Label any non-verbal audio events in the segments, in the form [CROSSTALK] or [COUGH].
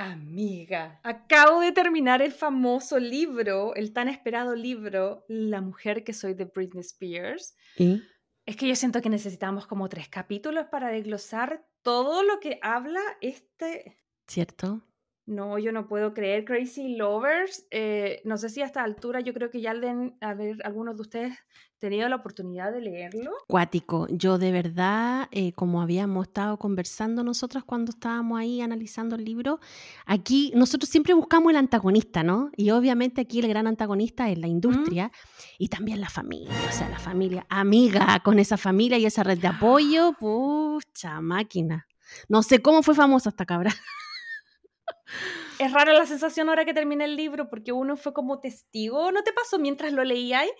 Amiga, acabo de terminar el famoso libro, el tan esperado libro, La mujer que soy de Britney Spears. ¿Y? Es que yo siento que necesitamos como tres capítulos para desglosar todo lo que habla este... ¿Cierto? No, yo no puedo creer. Crazy Lovers, eh, no sé si a esta altura yo creo que ya deben haber algunos de ustedes tenido la oportunidad de leerlo. Cuático. Yo de verdad, eh, como habíamos estado conversando nosotras cuando estábamos ahí analizando el libro, aquí nosotros siempre buscamos el antagonista, ¿no? Y obviamente aquí el gran antagonista es la industria y también la familia, o sea, la familia amiga con esa familia y esa red de apoyo, pucha máquina. No sé cómo fue famosa esta cabra. [LAUGHS] Es rara la sensación ahora que termina el libro porque uno fue como testigo. ¿No te pasó mientras lo leíais?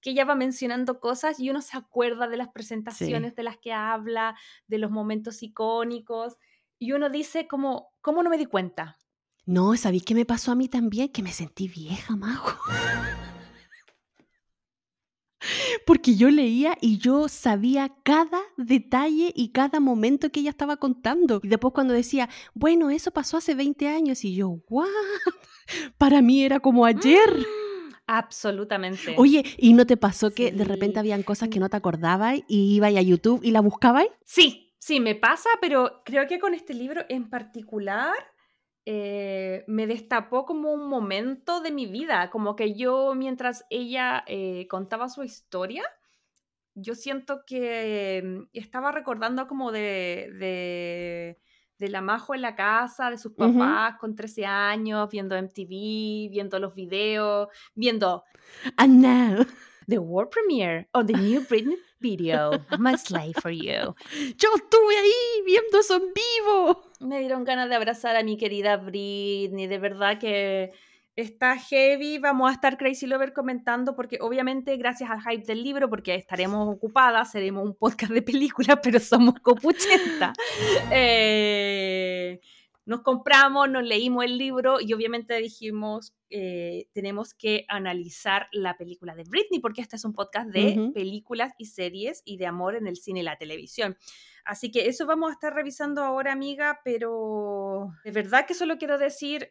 Que ella va mencionando cosas y uno se acuerda de las presentaciones de las que habla, de los momentos icónicos. Y uno dice como, ¿cómo no me di cuenta? No, ¿sabéis qué me pasó a mí también? Que me sentí vieja, majo. [LAUGHS] Porque yo leía y yo sabía cada detalle y cada momento que ella estaba contando. Y después cuando decía, bueno, eso pasó hace 20 años, y yo, ¿what? [LAUGHS] Para mí era como ayer. Absolutamente. Oye, ¿y no te pasó que de repente habían cosas que no te acordabas y ibas a YouTube y la buscabas? Sí, sí, me pasa, pero creo que con este libro en particular eh, me destapó como un momento de mi vida, como que yo mientras ella eh, contaba su historia, yo siento que mm, estaba recordando como de, de, de la Majo en la casa, de sus papás con 13 años, viendo MTV, viendo los videos, viendo... And now... The world premiere of the new Britney video, My Slave for You. [LAUGHS] Yo estuve ahí viendo eso en vivo. Me dieron ganas de abrazar a mi querida Britney, de verdad que está heavy. Vamos a estar Crazy Lover comentando porque obviamente gracias al hype del libro, porque estaremos ocupadas, seremos un podcast de películas, [LAUGHS] pero somos copuchenta. [LAUGHS] eh, nos compramos, nos leímos el libro y obviamente dijimos, eh, tenemos que analizar la película de Britney, porque este es un podcast de películas y series y de amor en el cine y la televisión. Así que eso vamos a estar revisando ahora, amiga, pero de verdad que solo quiero decir...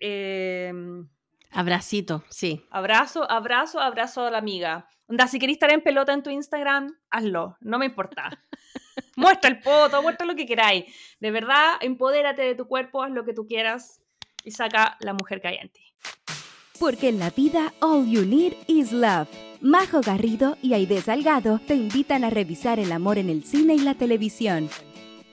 Abracito, sí. Abrazo, abrazo, abrazo a la amiga. Onda, si querés estar en pelota en tu Instagram, hazlo, no me importa. [LAUGHS] muestra el poto, muestra lo que queráis. De verdad, empodérate de tu cuerpo, haz lo que tú quieras y saca la mujer que. Porque en la vida, all you need is love. Majo Garrido y Aide Salgado te invitan a revisar el amor en el cine y la televisión.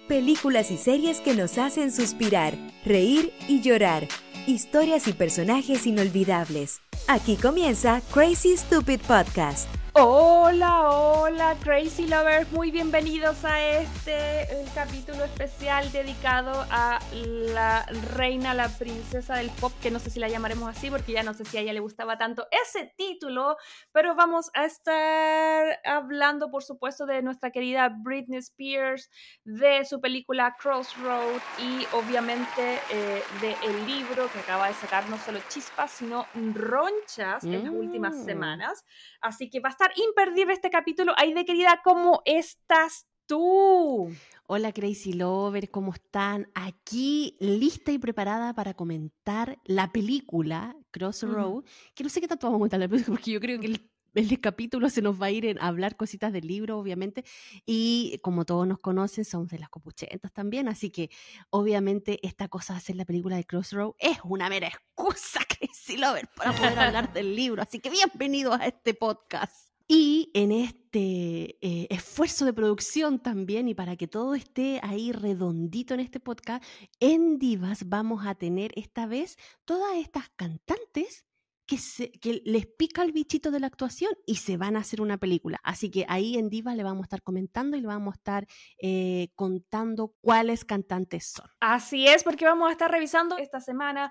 Películas y series que nos hacen suspirar, reír y llorar. Historias y personajes inolvidables. Aquí comienza Crazy Stupid Podcast. Hola, hola, Crazy Lovers, muy bienvenidos a este capítulo especial dedicado a la reina, la princesa del pop, que no sé si la llamaremos así porque ya no sé si a ella le gustaba tanto ese título, pero vamos a estar hablando, por supuesto, de nuestra querida Britney Spears, de su película Crossroad y obviamente eh, del libro que acaba de sacar no solo chispas, sino ronchas en las últimas Mm. semanas. Así que va a estar imperdible este capítulo. Ay, de querida, ¿cómo estás tú? Hola Crazy Lover, ¿cómo están? Aquí lista y preparada para comentar la película Crossroad, que no sé qué tanto vamos a comentar la película, porque yo creo que el, el capítulo se nos va a ir en hablar cositas del libro, obviamente, y como todos nos conocen, somos de las copuchentas también, así que obviamente esta cosa de hacer la película de Crossroad es una mera excusa, [LAUGHS] Crazy Lover, para poder hablar [LAUGHS] del libro, así que bienvenidos a este podcast. Y en este eh, esfuerzo de producción también, y para que todo esté ahí redondito en este podcast, en Divas vamos a tener esta vez todas estas cantantes que, les pica el bichito de la actuación y se van a hacer una película. Así que ahí en Divas le vamos a estar comentando y le vamos a estar eh, contando cuáles cantantes son. Así es, porque vamos a estar revisando esta semana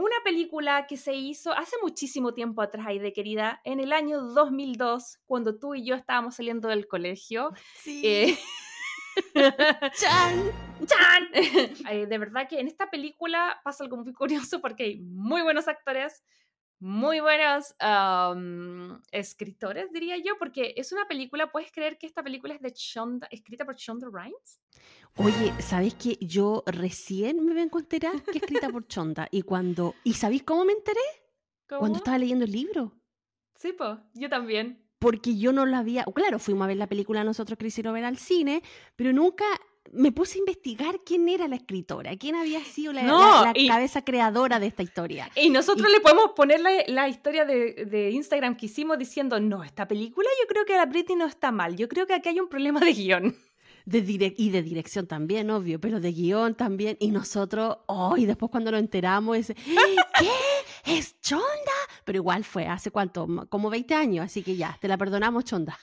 una película que se hizo hace muchísimo tiempo atrás, Aide querida, en el año 2002, cuando tú y yo estábamos saliendo del colegio. Sí. Eh, [LAUGHS] ¡Chan! ¡Chan! [LAUGHS] Eh, de verdad que en esta película pasa algo muy curioso porque hay muy buenos actores, muy buenos escritores, diría yo, porque es una película, ¿puedes creer que esta película es de Shonda, escrita por Shonda Rhimes? Oye, ¿sabéis que yo recién me vengo a enterar que es escrita por Chonda? Y cuando. ¿Y sabéis cómo me enteré? ¿Cómo? Cuando estaba leyendo el libro. Sí, pues, yo también. Porque yo no la había. Claro, fuimos a ver la película nosotros que hicieron ver al cine, pero nunca me puse a investigar quién era la escritora, quién había sido la, No, la- la y- cabeza creadora de esta historia. Y nosotros le podemos poner la, la historia de, de Instagram que hicimos diciendo, no, esta película yo creo que la Britney no está mal, yo creo que aquí hay un problema de guion. De direc- y de dirección también, obvio, pero de guion también. Y nosotros, oh, y después cuando nos enteramos, ese, ¿qué? ¿Es Chonda? Pero igual fue, ¿hace cuánto? Como 20 años, así que ya, te la perdonamos, Chonda.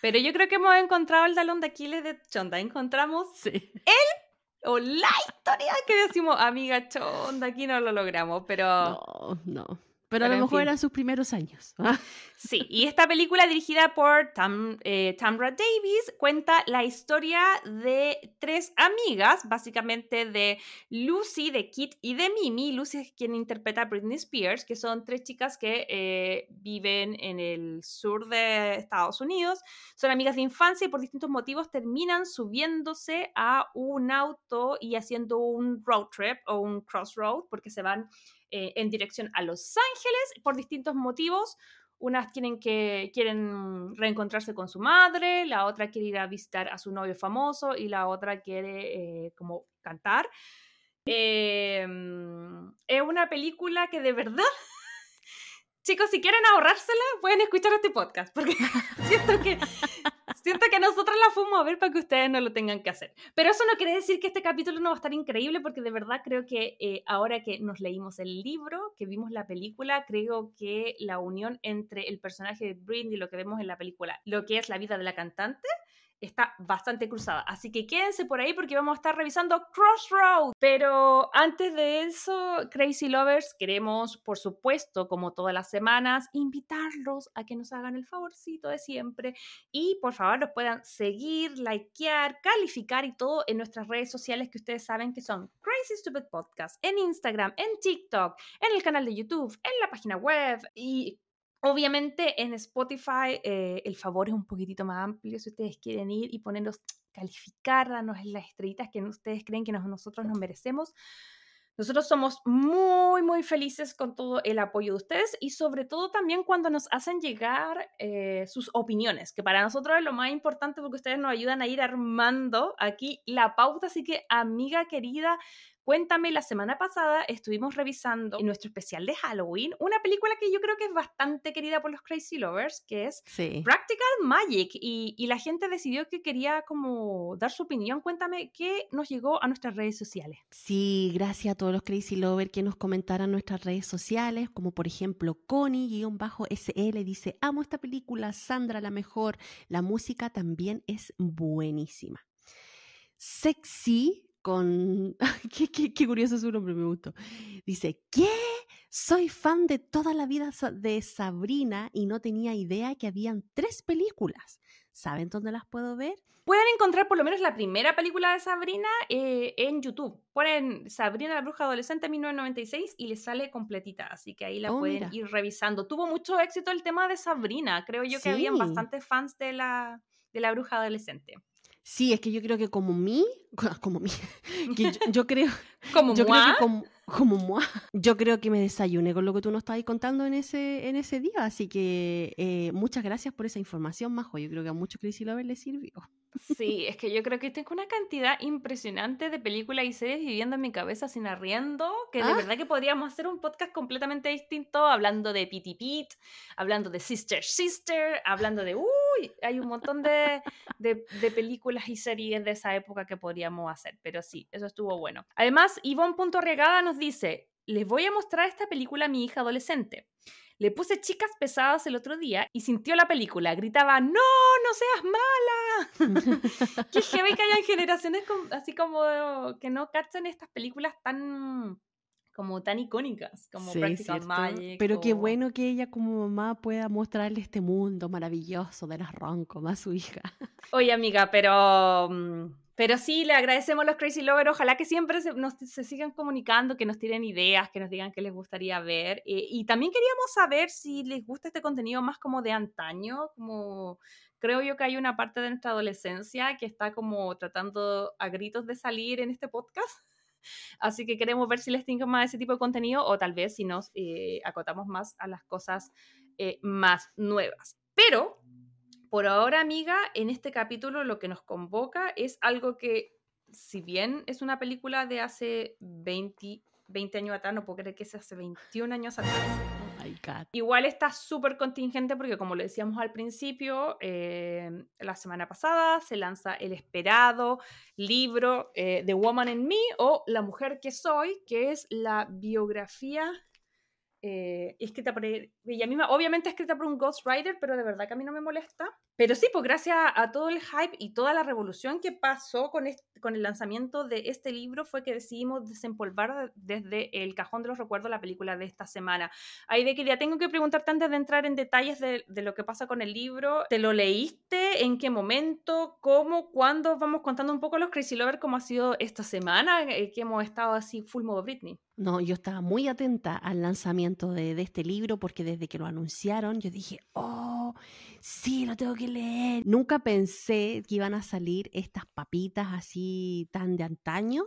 Pero yo creo que hemos encontrado el talón de Aquiles de Chonda. Encontramos Sí. [LAUGHS] o la historia que decimos, amiga Chonda, aquí no lo logramos, pero No, no. Pero, a Pero lo en mejor fin. eran sus primeros años. [LAUGHS] sí. Y esta película dirigida por Tam, eh, Tamra Davis cuenta la historia de tres amigas, básicamente de Lucy, de Kit y de Mimi. Lucy es quien interpreta a Britney Spears, que son tres chicas que eh, viven en el sur de Estados Unidos. Son amigas de infancia y por distintos motivos terminan subiéndose a un auto y haciendo un road trip o un crossroad porque se van eh, en dirección a Los Ángeles por distintos motivos. Unas tienen que, quieren reencontrarse con su madre, la otra quiere ir a visitar a su novio famoso y la otra quiere eh, como cantar. Eh, es una película que de verdad, [LAUGHS] chicos, si quieren ahorrársela, pueden escuchar este podcast, porque [LAUGHS] siento que, siento que nosotros la fuimos a ver para que ustedes no lo tengan que hacer. Pero eso no quiere decir que este capítulo no va a estar increíble, porque de verdad creo que eh, ahora que nos leímos el libro, que vimos la película, creo que la unión entre el personaje de Britney y lo que vemos en la película, lo que es la vida de la cantante, está bastante cruzada. Así que quédense por ahí porque vamos a estar revisando Crossroad. Pero antes de eso, Crazy Lovers, queremos, por supuesto, como todas las semanas, invitarlos a que nos hagan el favorcito de siempre y por favor nos puedan seguir, likear, calificar y todo en nuestras redes sociales que ustedes saben que son Crazy Stupid Podcast, en Instagram, en TikTok, en el canal de YouTube, en la página web y Obviamente en Spotify eh, el favor es un poquitito más amplio si ustedes quieren ir y ponernos, [TSK] calificar, darnos las estrellitas que ustedes creen que nos- nosotros nos merecemos. Nosotros somos muy, muy felices con todo el apoyo de ustedes y sobre todo también cuando nos hacen llegar eh, sus opiniones, que para nosotros es lo más importante porque ustedes nos ayudan a ir armando aquí la pauta. Así que, amiga querida, cuéntame, la semana pasada estuvimos revisando en nuestro especial de Halloween una película que yo creo que es bastante querida por los Crazy Lovers, que es Sí. Practical Magic y, y la gente decidió que quería como dar su opinión. Cuéntame qué nos llegó a nuestras redes sociales. Sí, gracias a todos los Crazy Lovers que nos comentaron en nuestras redes sociales, como por ejemplo Connie-SL dice, amo esta película, Sandra la mejor, la música también es buenísima. Sexy con... [LAUGHS] qué, qué- qué curioso su nombre, me gustó. Dice, ¿qué? Soy fan de toda la vida de Sabrina y no tenía idea que habían tres películas. ¿Saben dónde las puedo ver? Pueden encontrar por lo menos la primera película de Sabrina eh, en YouTube. Ponen Sabrina la bruja adolescente 1996 y les sale completita, así que ahí la Oh, pueden mira. ir revisando. Tuvo mucho éxito el tema de Sabrina, creo yo que habían Sí. bastantes fans de la, de la bruja adolescente. Sí, es que yo creo que como mí, [LAUGHS] como mí, [LAUGHS] que yo, yo creo, Como yo creo que como, como moi, yo creo que me desayuné con lo que tú nos estabas contando en ese, en ese día, así que eh, muchas gracias por esa información, Majo, yo creo que a muchos Crazy Lovers les sirvió. Sí, es que yo creo que tengo una cantidad impresionante de películas y series viviendo en mi cabeza sin arriendo, que de Ah. verdad que podríamos hacer un podcast completamente distinto, hablando de Pity Pete, hablando de Sister Sister, hablando de, uy, hay un montón de, de, de películas y series de esa época que podríamos hacer, pero sí, eso estuvo bueno. Además, Ivonne.regada nos dice, les voy a mostrar esta película a mi hija adolescente. Le puse chicas pesadas el otro día y sintió la película. Gritaba, no, no seas mala. [LAUGHS] Qué heavy que hayan generaciones así como que no cachan estas películas tan como tan icónicas como Sí, Practical. Magic. Pero qué o- bueno que ella como mamá pueda mostrarle este mundo maravilloso de las roncom a su hija. [LAUGHS] Oye, amiga, pero mm, Pero sí, le agradecemos a los Crazy Lovers. Ojalá que siempre se, nos, se sigan comunicando, que nos tiren ideas, que nos digan qué les gustaría ver. Eh, y también queríamos saber si les gusta este contenido más como de antaño, como creo yo que hay una parte de nuestra adolescencia que está como tratando a gritos de salir en este podcast. [LAUGHS] [LAUGHS] Así que queremos ver si les tinca más ese tipo de contenido o tal vez si nos eh, acotamos más a las cosas eh, más nuevas. Pero por ahora, amiga, en este capítulo lo que nos convoca es algo que, si bien es una película de hace 20, 20 años atrás, no puedo creer que sea hace 21 años atrás. Igual está súper contingente porque como lo decíamos al principio, eh, la semana pasada se lanza el esperado libro eh, The Woman in Me o La mujer que soy, que es la biografía eh, escrita por ella misma, obviamente escrita por un ghostwriter, pero de verdad que a mí no me molesta. Pero sí, pues gracias a todo el hype y toda la revolución que pasó con, el lanzamiento de este libro fue que decidimos desempolvar desde el cajón de los recuerdos la película de esta semana. Ahí de que ya tengo que preguntarte antes de entrar en detalles de, de, lo que pasa con el libro, ¿te lo leíste? ¿En qué momento? ¿Cómo? ¿Cuándo? Vamos contando un poco los Crazy Lovers cómo ha sido esta semana, eh, que hemos estado así full modo Britney. No, yo estaba muy atenta al lanzamiento de, de este libro porque desde que lo anunciaron yo dije, oh, sí, lo tengo que leer. Nunca pensé que iban a salir estas papitas así tan de antaño,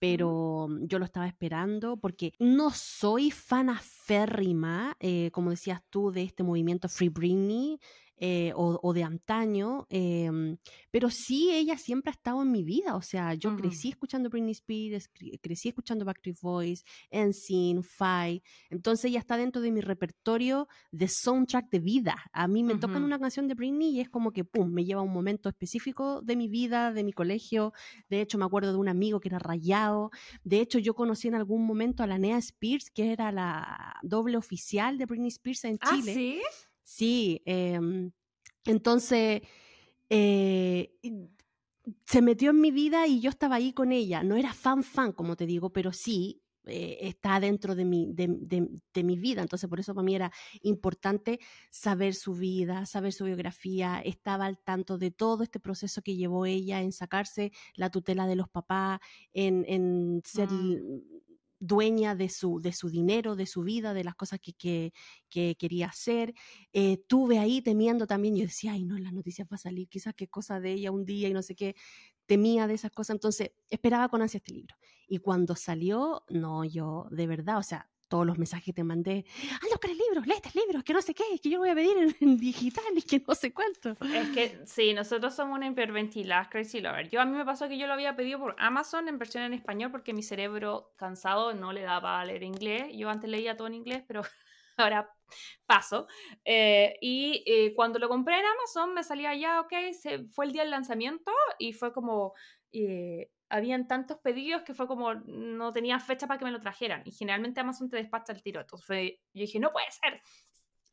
pero yo lo estaba esperando porque no soy fan aférrima, eh, como decías tú, de este movimiento Free Britney. Eh, o, o, de antaño, eh, pero sí ella siempre ha estado en mi vida, o sea, yo uh -huh. crecí escuchando Britney Spears, crecí escuchando Backstreet Boys, NSYNC, Five, entonces ella está dentro de mi repertorio de soundtrack de vida. A mí me uh -huh. tocan una canción de Britney y es como que, pum, me lleva a un momento específico de mi vida, de mi colegio, de hecho me acuerdo de un amigo que era rayado, de hecho yo conocí en algún momento a la Nea Spears, que era la doble oficial de Britney Spears en Chile. ¿Ah, sí? Sí, eh, entonces eh, se metió en mi vida y yo estaba ahí con ella. No era fan fan, como te digo, pero sí eh, está dentro de mi, de, de, de, mi vida. Entonces, por eso para mí era importante saber su vida, saber su biografía. Estaba al tanto de todo este proceso que llevó ella en sacarse la tutela de los papás, en, en ser... Mm dueña de su, de su dinero, de su vida, de las cosas que, que, que quería hacer. Eh, tuve ahí temiendo también, yo decía, ay, no, las noticias va a salir quizás qué cosa de ella un día y no sé qué, temía de esas cosas, entonces esperaba con ansia este libro. Y cuando salió, no, yo de verdad, o sea, todos los mensajes que te mandé, anda a buscar el libro, lee este libro, que no sé qué, que yo voy a pedir en, en, digital y que no sé cuánto. Es que sí, nosotros somos una hiperventilada Crazy Lover. Yo a mí me pasó que yo lo había pedido por Amazon en versión en español porque mi cerebro cansado no le daba a leer inglés. Yo antes leía todo en inglés, pero [LAUGHS] ahora paso. Eh, y eh, cuando lo compré en Amazon me salía ya, ok, se, fue el día del lanzamiento y fue como... Eh, habían tantos pedidos que fue como no tenía fecha para que me lo trajeran. Y generalmente Amazon te despacha el tiro. Entonces fue, yo dije no puede ser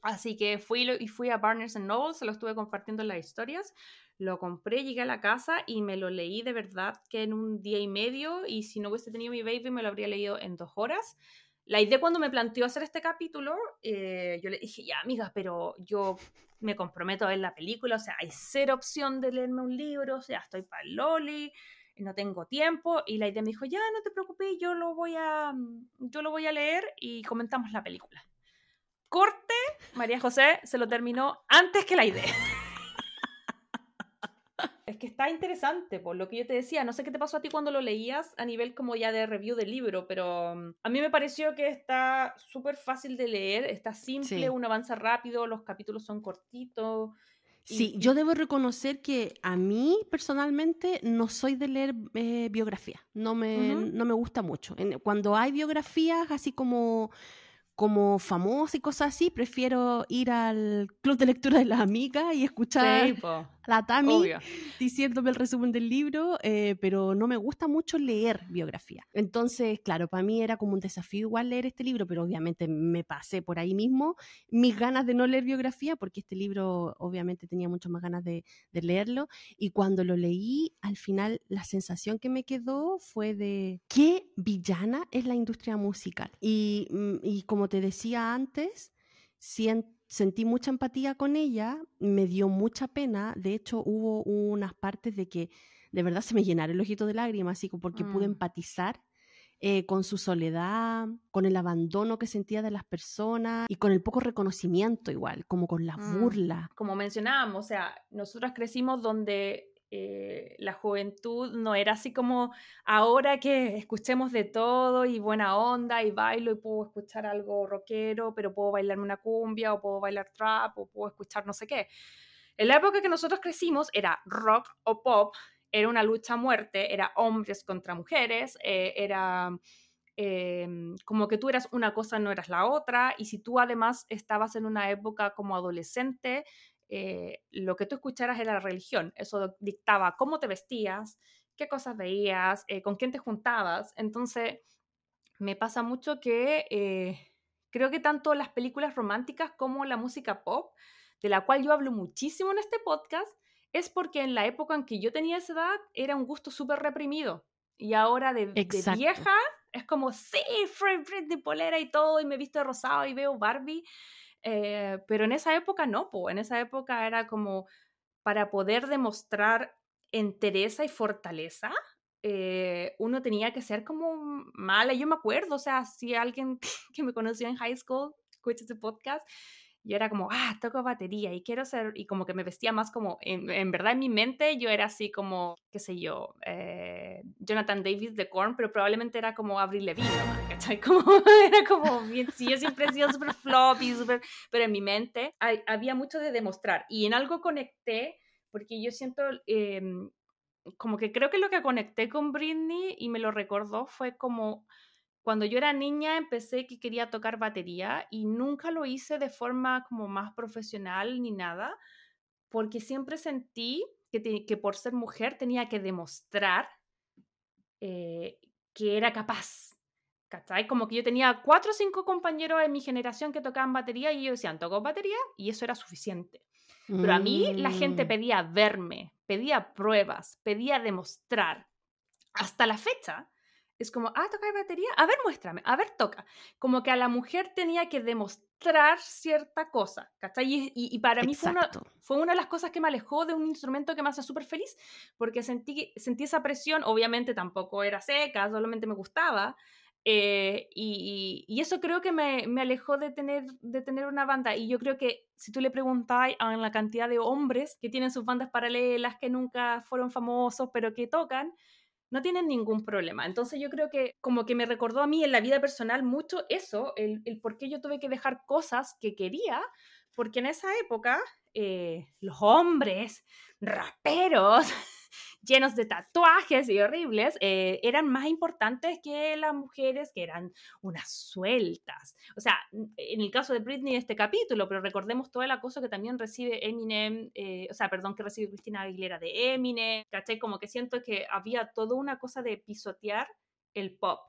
así que fui y fui a Barnes Noble se lo estuve compartiendo en las historias. Lo compré llegué a la casa y me lo leí de verdad que en un día y medio. Y si no hubiese tenido mi baby me lo habría leído en dos horas. La idea cuando me planteó hacer este capítulo eh, yo le dije ya amiga pero yo me comprometo a ver la película o sea hay cero opción de leerme un libro. O sea estoy para Loli no tengo tiempo y la idea me dijo, ya no te preocupes, yo lo voy a, yo lo voy a leer y comentamos la película. Corte, María José se lo terminó antes que la idea. [LAUGHS] es que está interesante, por lo que yo te decía, no sé qué te pasó a ti cuando lo leías a nivel como ya de review del libro, pero mm, a mí me pareció que está súper fácil de leer, está simple, sí. uno avanza rápido, los capítulos son cortitos. Sí, yo debo reconocer que a mí personalmente no soy de leer eh, biografía, no me, uh -huh. no me gusta mucho. Cuando hay biografías así como como famosa y cosas así, prefiero ir al club de lectura de las amigas y escuchar sí, la Tami Obvio. diciéndome el resumen del libro, eh, pero no me gusta mucho leer biografía. Entonces, claro, para mí era como un desafío igual leer este libro, pero obviamente me pasé por ahí mismo mis ganas de no leer biografía, porque este libro obviamente tenía mucho más ganas de, de leerlo, y cuando lo leí, al final la sensación que me quedó fue de qué villana es la industria musical. Y, mm, y como te decía antes, siento sentí mucha empatía con ella, me dio mucha pena, de hecho hubo unas partes de que de verdad se me llenaron el ojito de lágrimas, así porque pude Mm. empatizar eh, con su soledad, con el abandono que sentía de las personas y con el poco reconocimiento igual, como con la Mm. burla. Como mencionábamos, o sea, nosotros crecimos donde eh, la juventud no era así como ahora que escuchemos de todo y buena onda y bailo y puedo escuchar algo rockero, pero puedo bailarme una cumbia o puedo bailar trap o puedo escuchar no sé qué. En la época que nosotros crecimos era rock o pop, era una lucha a muerte, era hombres contra mujeres, eh, era eh, como que tú eras una cosa, no eras la otra, y si tú además estabas en una época como adolescente, eh, lo que tú escucharas era la religión, eso dictaba cómo te vestías, qué cosas veías, eh, con quién te juntabas, entonces me pasa mucho que eh, creo que tanto las películas románticas como la música pop, de la cual yo hablo muchísimo en este podcast, es porque en la época en que yo tenía esa edad era un gusto súper reprimido. Y ahora de, de vieja es como, sí, Fred, de polera y todo, y me visto de rosado y veo Barbie. Eh, pero en esa época no, po. en esa época era como para poder demostrar entereza y fortaleza, eh, uno tenía que ser como mala. Yo me acuerdo, o sea, si alguien [LAUGHS] que me conoció en high school escucha ese podcast, yo era como, ah, toco batería y quiero ser, y como que me vestía más como, en, en verdad en mi mente yo era así como, qué sé yo, eh, Jonathan Davis de Korn, pero probablemente era como Avril Lavigne, ¿cachai? [LAUGHS] Como, era como, bien, sí, yo siempre he sido súper floppy, súper, pero en mi mente hay, había mucho de demostrar y en algo conecté, porque yo siento, eh, como que creo que lo que conecté con Britney y me lo recordó fue como cuando yo era niña empecé que quería tocar batería y nunca lo hice de forma como más profesional ni nada, porque siempre sentí que, te- que por ser mujer tenía que demostrar eh, que era capaz. ¿Cachai? Como que yo tenía cuatro o cinco compañeros en mi generación que tocaban batería y ellos decían, tocó batería y eso era suficiente. Pero a mí la gente Mm, pedía verme, pedía pruebas, pedía demostrar. Hasta la fecha es como, ah, toca batería, a ver, muéstrame, a ver, toca. Como que a la mujer tenía que demostrar cierta cosa, ¿cachai? Y, y- y para mí fue una, fue una de las cosas que me alejó de un instrumento que me hace súper feliz, porque sentí, sentí esa presión, obviamente tampoco era seca, solamente me gustaba, eh, y eso creo que me, me alejó de tener, de tener una banda. Y yo creo que si tú le preguntáis a la cantidad de hombres que tienen sus bandas paralelas, que nunca fueron famosos, pero que tocan, no tienen ningún problema. Entonces yo creo que como que me recordó a mí en la vida personal mucho eso, el, el por qué yo tuve que dejar cosas que quería, porque en esa época eh, los hombres raperos [LAUGHS] llenos de tatuajes y horribles, eh, eran más importantes que las mujeres que eran unas sueltas. O sea, en el caso de Britney este capítulo, pero recordemos todo el acoso que también recibe Eminem, eh, o sea, perdón, que recibe Cristina Aguilera de Eminem, ¿cachai? Como que siento que había toda una cosa de pisotear el pop.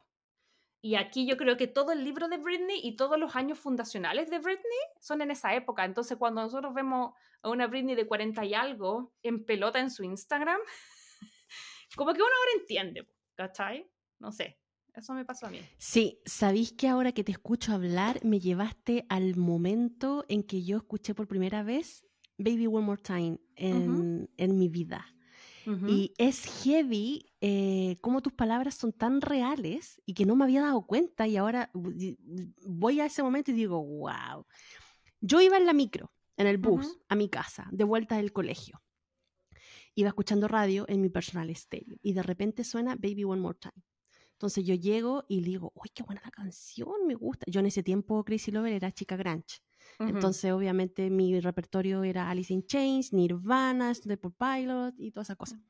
Y aquí yo creo que todo el libro de Britney y todos los años fundacionales de Britney son en esa época. Entonces, cuando nosotros vemos a una Britney de 40 y algo en pelota en su Instagram, como que uno ahora entiende, ¿cachai? No sé, eso me pasó a mí. Sí, sabéis que ahora que te escucho hablar, me llevaste al momento en que yo escuché por primera vez Baby One More Time en, en mi vida. Y es heavy eh, cómo tus palabras son tan reales y que no me había dado cuenta y ahora voy a ese momento y digo, wow. Yo iba en la micro, en el bus, a mi casa, de vuelta del colegio. Iba escuchando radio en mi personal estéreo y de repente suena Baby One More Time. Entonces yo llego y le digo, uy, qué buena la canción, me gusta. Yo en ese tiempo, Crazy Lover era chica grunge. Ujú. Entonces, obviamente, mi repertorio era Alice in Chains, Nirvana, Temple Pilot y todas esas cosas.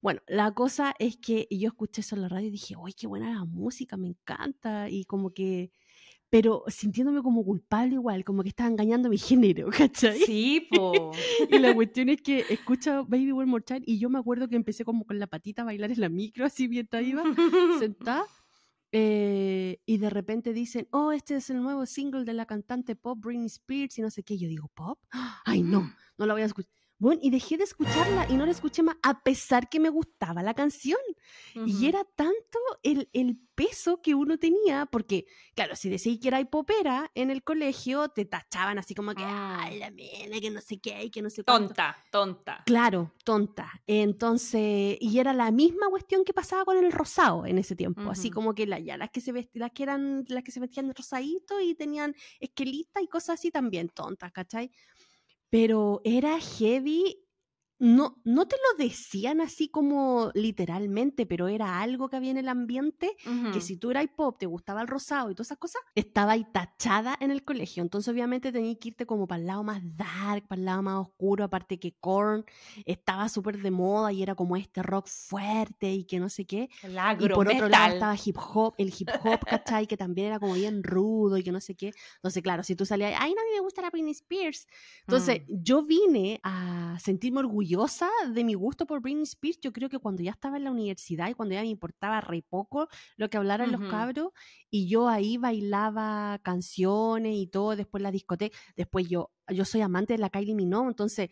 Bueno, la cosa es que yo escuché eso en la radio y dije, uy, qué buena la música, me encanta. Y como que, pero sintiéndome como culpable igual, como que estaba engañando mi [LAUGHS] género, ¿cachai? Sí, po. [LAUGHS] Y la cuestión es que escucho Baby One More Time y yo me acuerdo que empecé como con la patita a bailar en la micro, así mientras iba [LAUGHS] sentada. eh, y de repente dicen, oh, este es el nuevo single de la cantante pop Britney Spears y no sé qué. Yo digo, ¿pop? [GASPS] Ay, no, no la voy a escuchar. Bueno, y dejé de escucharla y no la escuché más, a pesar que me gustaba la canción. Y era tanto el, el, peso que uno tenía, porque, claro, si decís que era hipopera en el colegio, te tachaban así como que, ay, Mm. la mena, que no sé qué, y que no sé cuánto. Tonta, tonta. Claro, tonta. Entonces, y era la misma cuestión que pasaba con el rosado en ese tiempo. Así como que la, ya las que se vest- las que eran, las que se vestían rosadito y tenían esquelitas y cosas así también tontas, ¿cachai? Pero era heavy. No, no te lo decían así como literalmente, pero era algo que había en el ambiente que si tú eras pop, te gustaba el rosado y todas esas cosas, estaba ahí tachada en el colegio. Entonces, obviamente, tenías que irte como para el lado más dark, para el lado más oscuro. Aparte que Korn estaba súper de moda y era como este rock fuerte y que no sé qué. Y por otro lado estaba hip hop, el hip hop, ¿cachai? Que también era como bien rudo y que no sé qué. Entonces, claro, si tú salías, ay, no, a mí me gusta la Britney Spears. Entonces, Mm. yo vine a sentirme orgullosa de mi gusto por Britney Spears. Yo creo que cuando ya estaba en la universidad y cuando ya me importaba re poco lo que hablaran los cabros, y yo ahí bailaba canciones y todo, después la discoteca, después yo, yo soy amante de la Kylie Minogue, entonces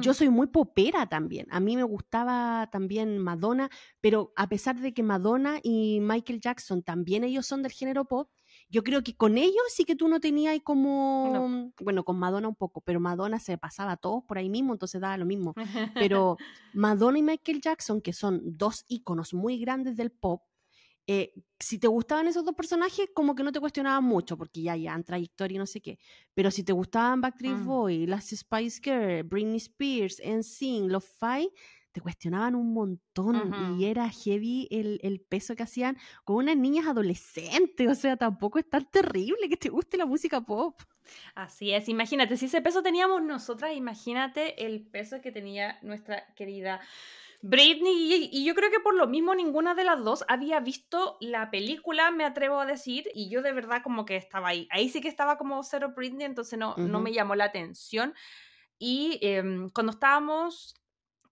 yo Mm. soy muy popera también. A mí me gustaba también Madonna, pero a pesar de que Madonna y Michael Jackson también ellos son del género pop, yo creo que con ellos sí que tú no tenías como, bueno, con Madonna un poco, pero Madonna se pasaba a todos por ahí mismo, entonces daba lo mismo. [LAUGHS] Pero Madonna y Michael Jackson, que son dos íconos muy grandes del pop, eh, si te gustaban esos dos personajes, como que no te cuestionaban mucho, porque ya, ya, han trayectoria y no sé qué. Pero si te gustaban Backstreet Mm. Boys, las Spice Girls, Britney Spears, NSYNC, Los Five, te cuestionaban un montón y era heavy el, el peso que hacían con unas niñas adolescentes. O sea, tampoco es tan terrible que te guste la música pop. Así es, imagínate, si ese peso teníamos nosotras, imagínate el peso que tenía nuestra querida Britney. Y, y yo creo que por lo mismo ninguna de las dos había visto la película, me atrevo a decir, y yo de verdad como que estaba ahí. Ahí sí que estaba como cero Britney, entonces no, no me llamó la atención. Y em, cuando estábamos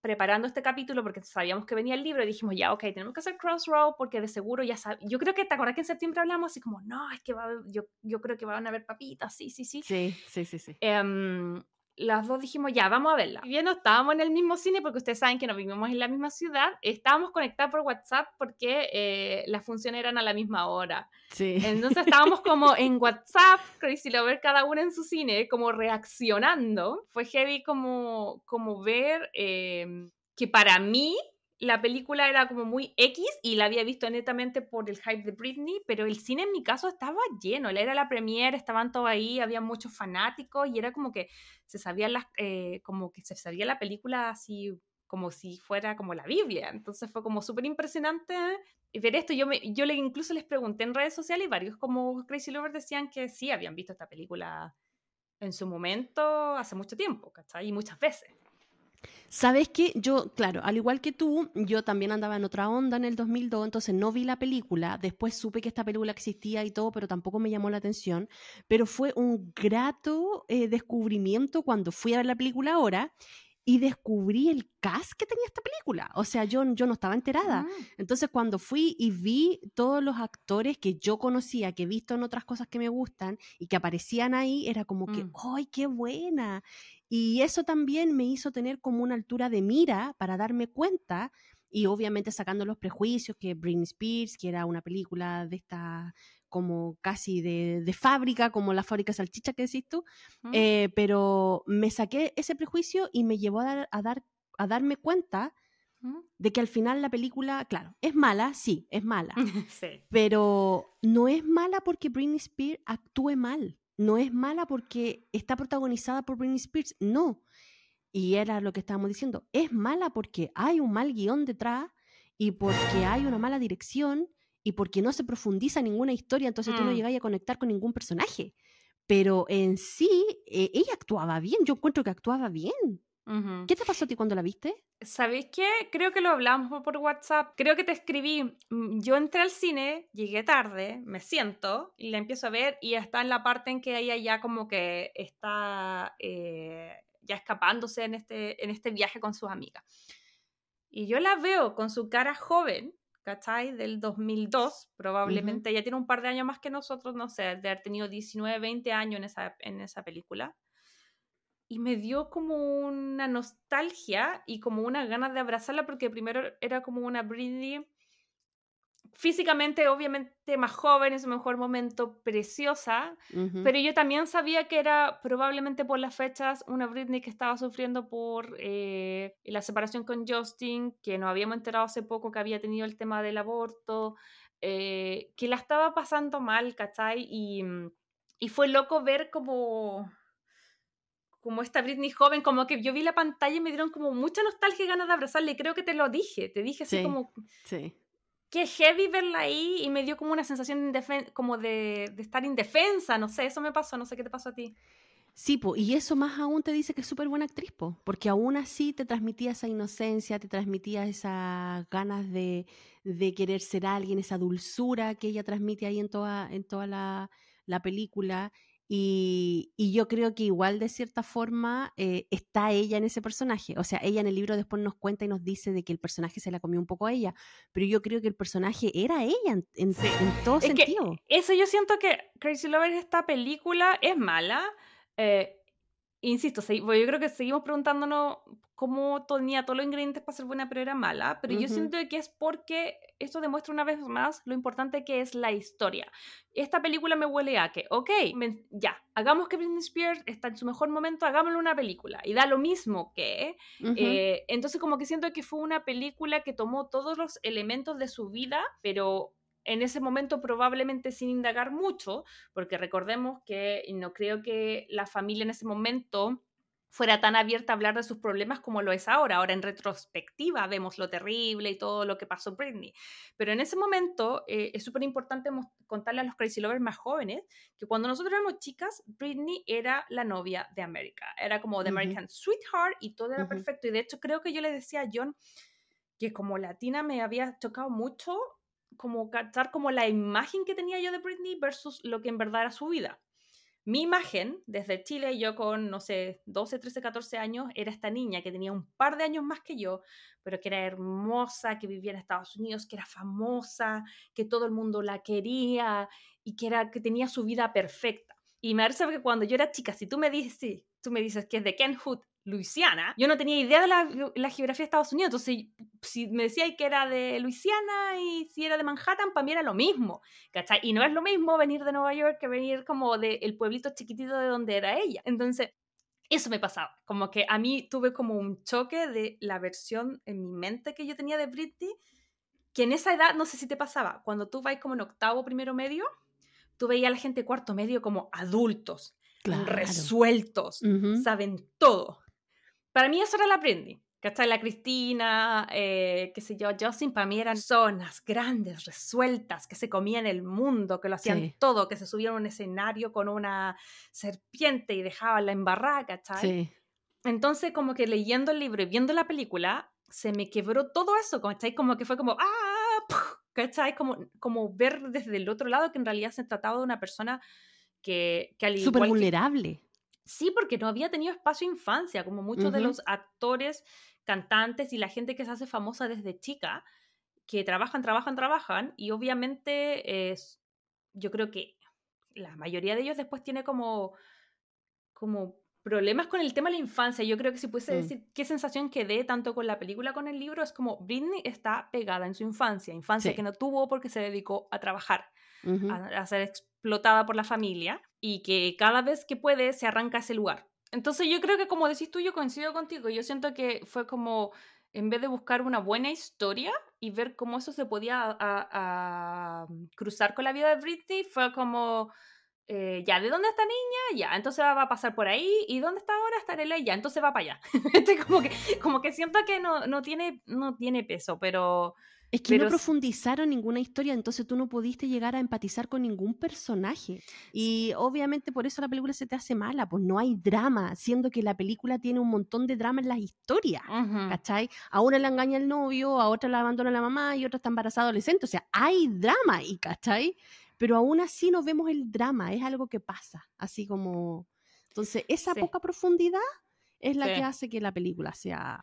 preparando este capítulo, porque sabíamos que venía el libro, y dijimos, ya, ok, tenemos que hacer Crossroad, porque de seguro ya sabes. Yo creo que, ¿te acuerdas que en septiembre hablamos así como, no, es que va a haber- yo, yo creo que van a haber papitas, sí, sí, sí. Sí, sí, sí, sí. Em, las dos dijimos, ya, vamos a verla. Y bien, no estábamos en el mismo cine, porque ustedes saben que no vivimos en la misma ciudad, estábamos conectados por WhatsApp porque eh, las funciones eran a la misma hora. Sí. Entonces estábamos como [LAUGHS] en WhatsApp, Crazy Lover, cada uno en su cine, como reaccionando. Fue heavy como, como ver eh, que para mí la película era como muy X y la había visto netamente por el hype de Britney, pero el cine en mi caso estaba lleno. Era la premiere, estaban todos ahí, había muchos fanáticos y era como que se sabía eh, como que se sabía la película así como si fuera como la Biblia. Entonces fue como súper impresionante ver esto. Yo, me, yo le, incluso les pregunté en redes sociales y varios como Crazy Lovers decían que sí habían visto esta película en su momento hace mucho tiempo, ¿cachai? Y muchas veces. ¿Sabes qué? Yo, claro, al igual que tú, yo también andaba en otra onda en el 2002, entonces no vi la película. Después supe que esta película existía y todo, pero tampoco me llamó la atención. Pero fue un grato eh, descubrimiento cuando fui a ver la película ahora y descubrí el cast que tenía esta película. O sea, yo, yo no estaba enterada. Mm. Entonces, cuando fui y vi todos los actores que yo conocía, que he visto en otras cosas que me gustan y que aparecían ahí, era como que, Mm. ¡ay, qué buena! Y eso también me hizo tener como una altura de mira para darme cuenta y obviamente sacando los prejuicios que Britney Spears, que era una película de esta como casi de, de fábrica, como la fábrica salchicha que decís tú, Mm. eh, pero me saqué ese prejuicio y me llevó a, dar, a, dar, a darme cuenta Mm. de que al final la película, claro, es mala, sí, es mala, [LAUGHS] sí. pero no es mala porque Britney Spears actúe mal, no es mala porque está protagonizada por Britney Spears, no. Y era lo que estábamos diciendo, es mala porque hay un mal guion detrás y porque hay una mala dirección y porque no se profundiza ninguna historia, entonces tú no Mm. llegáis a conectar con ningún personaje. Pero en sí, eh, ella actuaba bien, yo encuentro que actuaba bien. Ujú. ¿Qué te pasó a ti cuando la viste? ¿Sabéis qué? Creo que lo hablamos por WhatsApp. Creo que te escribí. mm, Yo entré al cine, llegué tarde, me siento y la empiezo a ver y está en la parte en que ella ya como que está eh, ya escapándose en este, en este viaje con sus amigas. Y yo la veo con su cara joven, ¿cachai? Del 2002, probablemente. Ella tiene un par de años más que nosotros, no sé, de haber tenido 19, 20 años en esa, en esa película. Y me dio como una nostalgia y como una ganas de abrazarla porque primero era como una Britney físicamente obviamente más joven en su mejor momento, preciosa, pero yo también sabía que era probablemente por las fechas una Britney que estaba sufriendo por eh, la separación con Justin, que nos habíamos enterado hace poco que había tenido el tema del aborto, eh, que la estaba pasando mal, ¿cachai? Y, y fue loco ver como como esta Britney joven, como que yo vi la pantalla y me dieron como mucha nostalgia y ganas de abrazarle. Creo que te lo dije, te dije así como... Sí. Qué heavy verla ahí y me dio como una sensación como de, de, estar indefensa, no sé, eso me pasó, no sé qué te pasó a ti. Sí, po, y eso más aún te dice que es súper buena actriz, po, porque aún así te transmitía esa inocencia, te transmitía esas ganas de, de, querer ser alguien, esa dulzura que ella transmite ahí en toda, en toda la, la película. Y, yo creo que igual de cierta forma eh, está ella en ese personaje. O sea, ella en el libro después nos cuenta y nos dice de que el personaje se la comió un poco a ella, pero yo creo que el personaje era ella en, [LAUGHS] todo sentido. eso yo siento que Crazy Lovers, esta película, es mala. Eh, insisto, yo creo que seguimos preguntándonos cómo tenía todos los ingredientes para ser buena, pero era mala. Pero yo siento que es porque esto demuestra una vez más lo importante que es la historia. Esta película me huele a que, ok, ya, hagamos que Britney Spears está en su mejor momento, hagámosle una película. Y da lo mismo que. Eh, entonces, como que siento que fue una película que tomó todos los elementos de su vida, pero en ese momento probablemente sin indagar mucho, porque recordemos que no creo que la familia en ese momento fuera tan abierta a hablar de sus problemas como lo es ahora. Ahora en retrospectiva vemos lo terrible y todo lo que pasó Britney. Pero en ese momento eh, es súper importante contarle a los Crazy Lovers más jóvenes que cuando nosotros éramos chicas, Britney era la novia de América. Era como The American Sweetheart y todo era perfecto. Y de hecho creo que yo le decía a John que como latina me había chocado mucho como captar como la imagen que tenía yo de Britney versus lo que en verdad era su vida. Mi imagen desde Chile, yo con, no sé, 12, 13, 14 años, era esta niña que tenía un par de años más que yo, pero que era hermosa, que vivía en Estados Unidos, que era famosa, que todo el mundo la quería y que, era, que tenía su vida perfecta. Y me parece que cuando yo era chica, si tú me dices, tú me dices que es de Ken Hood, Luisiana, yo no tenía idea de la, geografía de Estados Unidos, entonces si me decía que era de Luisiana y si era de Manhattan, para mí era lo mismo, ¿cachai? Y no es lo mismo venir de Nueva York que venir como del pueblito chiquitito de donde era ella. Entonces, eso me pasaba, como que a mí tuve como un choque de la versión en mi mente que yo tenía de Britney, que en esa edad, no sé si te pasaba, cuando tú vas como en octavo, primero medio, tú veías a la gente cuarto medio como adultos, resueltos, saben todo para mí eso era la Britney. ¿Cachai? La Cristina, eh, qué sé yo, Justin, para mí eran zonas grandes, resueltas, que se comían el mundo, que lo hacían todo, que se subían a un escenario con una serpiente y dejaban la embarrada, ¿cachai? Sí. Entonces, como que leyendo el libro y viendo la película, se me quebró todo eso, ¿cachai? Como que fue como, ¡ah! [LAUGHS] ¿cachai? Como, como ver desde el otro lado que en realidad se trataba de una persona que, que al Súper vulnerable. Sí, porque no había tenido espacio infancia, como muchos de los actores, cantantes y la gente que se hace famosa desde chica, que trabajan, trabajan, trabajan, y obviamente es, yo creo que la mayoría de ellos después tiene como, como problemas con el tema de la infancia. Yo creo que si pudiese mm. decir qué sensación quedé tanto con la película como con el libro, es como Britney está pegada en su infancia, infancia que no tuvo porque se dedicó a trabajar, a, a, ser explotada por la familia y que cada vez que puede se arranca ese lugar. Entonces yo creo que como decís tú, yo coincido contigo, yo siento que fue como, en vez de buscar una buena historia y ver cómo eso se podía a, cruzar con la vida de Britney, fue como, eh, ya, ¿de dónde está niña? Ya, entonces va a pasar por ahí, ¿y dónde está ahora? Está en ya, entonces va para allá. [LAUGHS] Este, como, que, como que siento que no, no, tiene, no tiene peso, pero... Es que no profundizaron ninguna historia, entonces tú no pudiste llegar a empatizar con ningún personaje. Y obviamente por eso la película se te hace mala, pues no hay drama, siendo que la película tiene un montón de drama en las historias, ¿cachai? A una le engaña el novio, a otra la abandona la mamá y otra está embarazada adolescente, o sea, hay drama y, ¿cachai? Pero aún así no vemos el drama, es algo que pasa, así como... Entonces, esa poca profundidad es la que hace que la película sea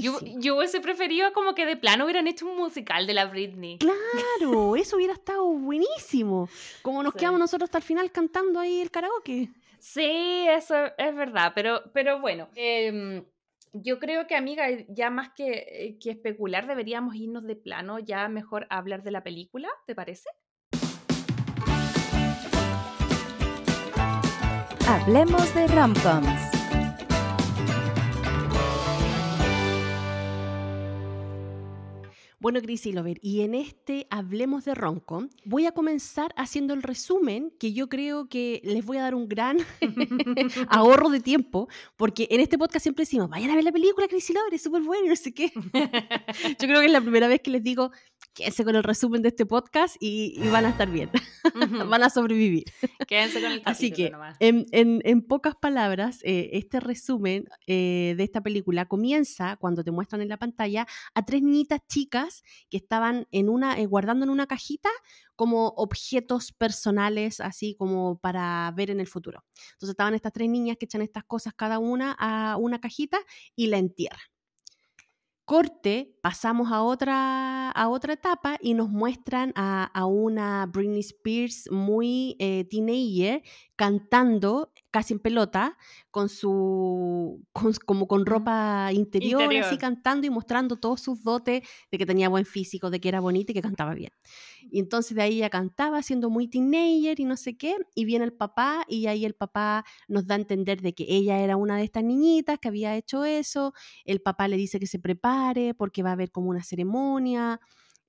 Yo, yo, hubiese preferido como que de plano hubieran hecho un musical de la Britney. Claro, [LAUGHS] eso hubiera estado buenísimo. Como nos quedamos nosotros hasta el final cantando ahí el karaoke. Sí, eso es verdad, pero, pero bueno. em, yo creo que, amiga, ya más que, eh, que especular, deberíamos irnos de plano, ya mejor hablar de la película, ¿te parece? Hablemos de romcoms. Bueno, Cris y Lover, y en este Hablemos de Ronco, voy a comenzar haciendo el resumen que yo creo que les voy a dar un gran [LAUGHS] ahorro de tiempo, porque en este podcast siempre decimos, vayan a ver la película, Cris y Lover, es súper buena, no sé qué. [LAUGHS] yo creo que es la primera vez que les digo, quédense con el resumen de este podcast y, y van a estar bien, [LAUGHS] van a sobrevivir. Quédense con el [LAUGHS] Así que, nomás. en, en- en pocas palabras, eh, este resumen eh, de esta película comienza cuando te muestran en la pantalla a tres niñitas chicas que estaban en una, eh, guardando en una cajita como objetos personales, así como para ver en el futuro. Entonces estaban estas tres niñas que echan estas cosas cada una a una cajita y la entierran. Corte, pasamos a otra, a otra etapa y nos muestran a, a una Britney Spears muy eh, teenager cantando casi en pelota con su con- como con ropa interior, así Interior. cantando y mostrando todos sus dotes de que tenía buen físico, de que era bonita y que cantaba bien. Y entonces de ahí ella cantaba siendo muy teenager y no sé qué, y viene el papá y ahí el papá nos da a entender de que ella era una de estas niñitas que había hecho eso, el papá le dice que se prepare porque va a haber como una ceremonia,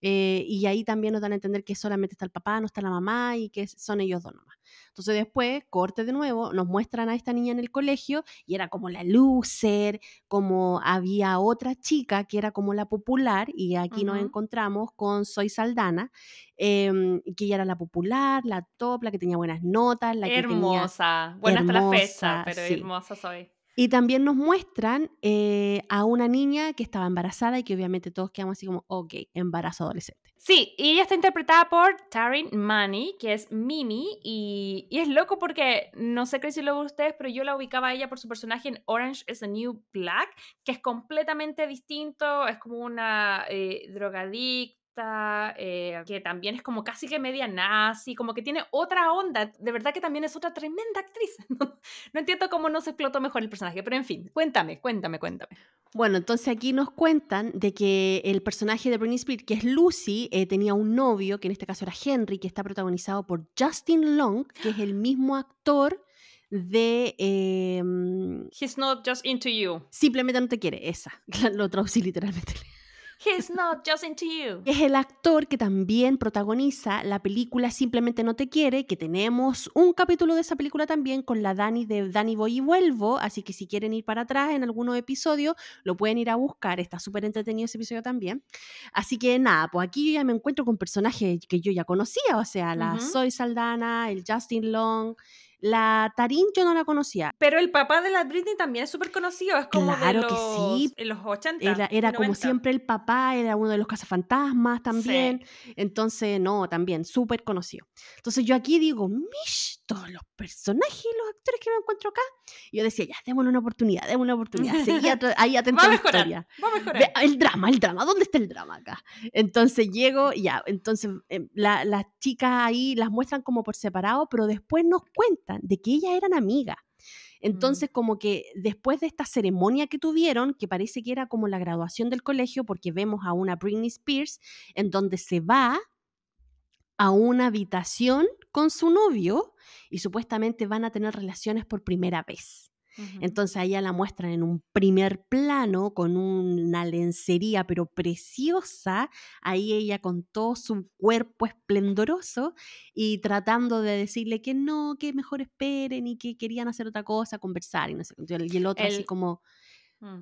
eh, y ahí también nos dan a entender que solamente está el papá, no está la mamá y que son ellos dos nomás. Entonces después, corte de nuevo, nos muestran a esta niña en el colegio y era como la loser, como había otra chica que era como la popular y aquí nos encontramos con Soy Saldana, em, que ella era la popular, la top, la que tenía buenas notas, la que tenía... Hermosa. Buena hasta la fecha, hermosa, pero sí. hermosa soy. Y también nos muestran eh, a una niña que estaba embarazada y que obviamente todos quedamos así como, ok, embarazo adolescente. Sí, y ella está interpretada por Taryn Manny, que es Mimi, y, y es loco porque, no sé qué si lo ustedes, pero yo la ubicaba a ella por su personaje en Orange is the New Black, que es completamente distinto, es como una eh, drogadicta, eh, que también es como casi que media nazi, como que tiene otra onda, de verdad que también es otra tremenda actriz. [LAUGHS] No, no entiendo cómo no se explotó mejor el personaje, pero en fin, cuéntame, cuéntame, cuéntame. Bueno, entonces aquí nos cuentan de que el personaje de Britney Spears, que es Lucy, eh, tenía un novio, que en este caso era Henry, que está protagonizado por Justin Long, que es el mismo actor de em, He's not just into you. Simplemente no te quiere, esa. [LAUGHS] Lo traducí literalmente. He's not just into you. [LAUGHS] Es el actor que también protagoniza la película Simplemente no te quiere, que tenemos un capítulo de esa película también con la Dani de Dani Voy y Vuelvo, así que si quieren ir para atrás en algunos episodios, lo pueden ir a buscar, está súper entretenido ese episodio también. Así que nada, pues aquí yo ya me encuentro con personajes que yo ya conocía, o sea, la Ujú. Zoe Saldana, el Justin Long, la Tarín yo no la conocía, Pero el papá de la Britney también es súper conocido, es como Claro de que los, sí. en los 80. Era, era como 90. siempre el papá, era uno de los cazafantasmas también. Entonces, no, también súper conocido. Entonces yo aquí digo, mish, todos los personajes y los actores que me encuentro acá. Y yo decía, ya, démosle una oportunidad, démosle una oportunidad. Seguía [LAUGHS] ahí atento Va a la historia. va a mejorar. El drama, el drama, ¿dónde está el drama acá? Entonces llego, ya, entonces em, la- las chicas ahí las muestran como por separado, pero después nos cuentan de que ellas eran amigas. Entonces, como que después de esta ceremonia que tuvieron, que parece que era como la graduación del colegio, porque vemos a una Britney Spears en donde se va a una habitación con su novio y supuestamente van a tener relaciones por primera vez. Entonces a ella la muestran en un primer plano con una lencería pero preciosa, ahí ella con todo su cuerpo esplendoroso y tratando de decirle que no, que mejor esperen y que querían hacer otra cosa, conversar y no sé, qué. y el otro así como, Mm.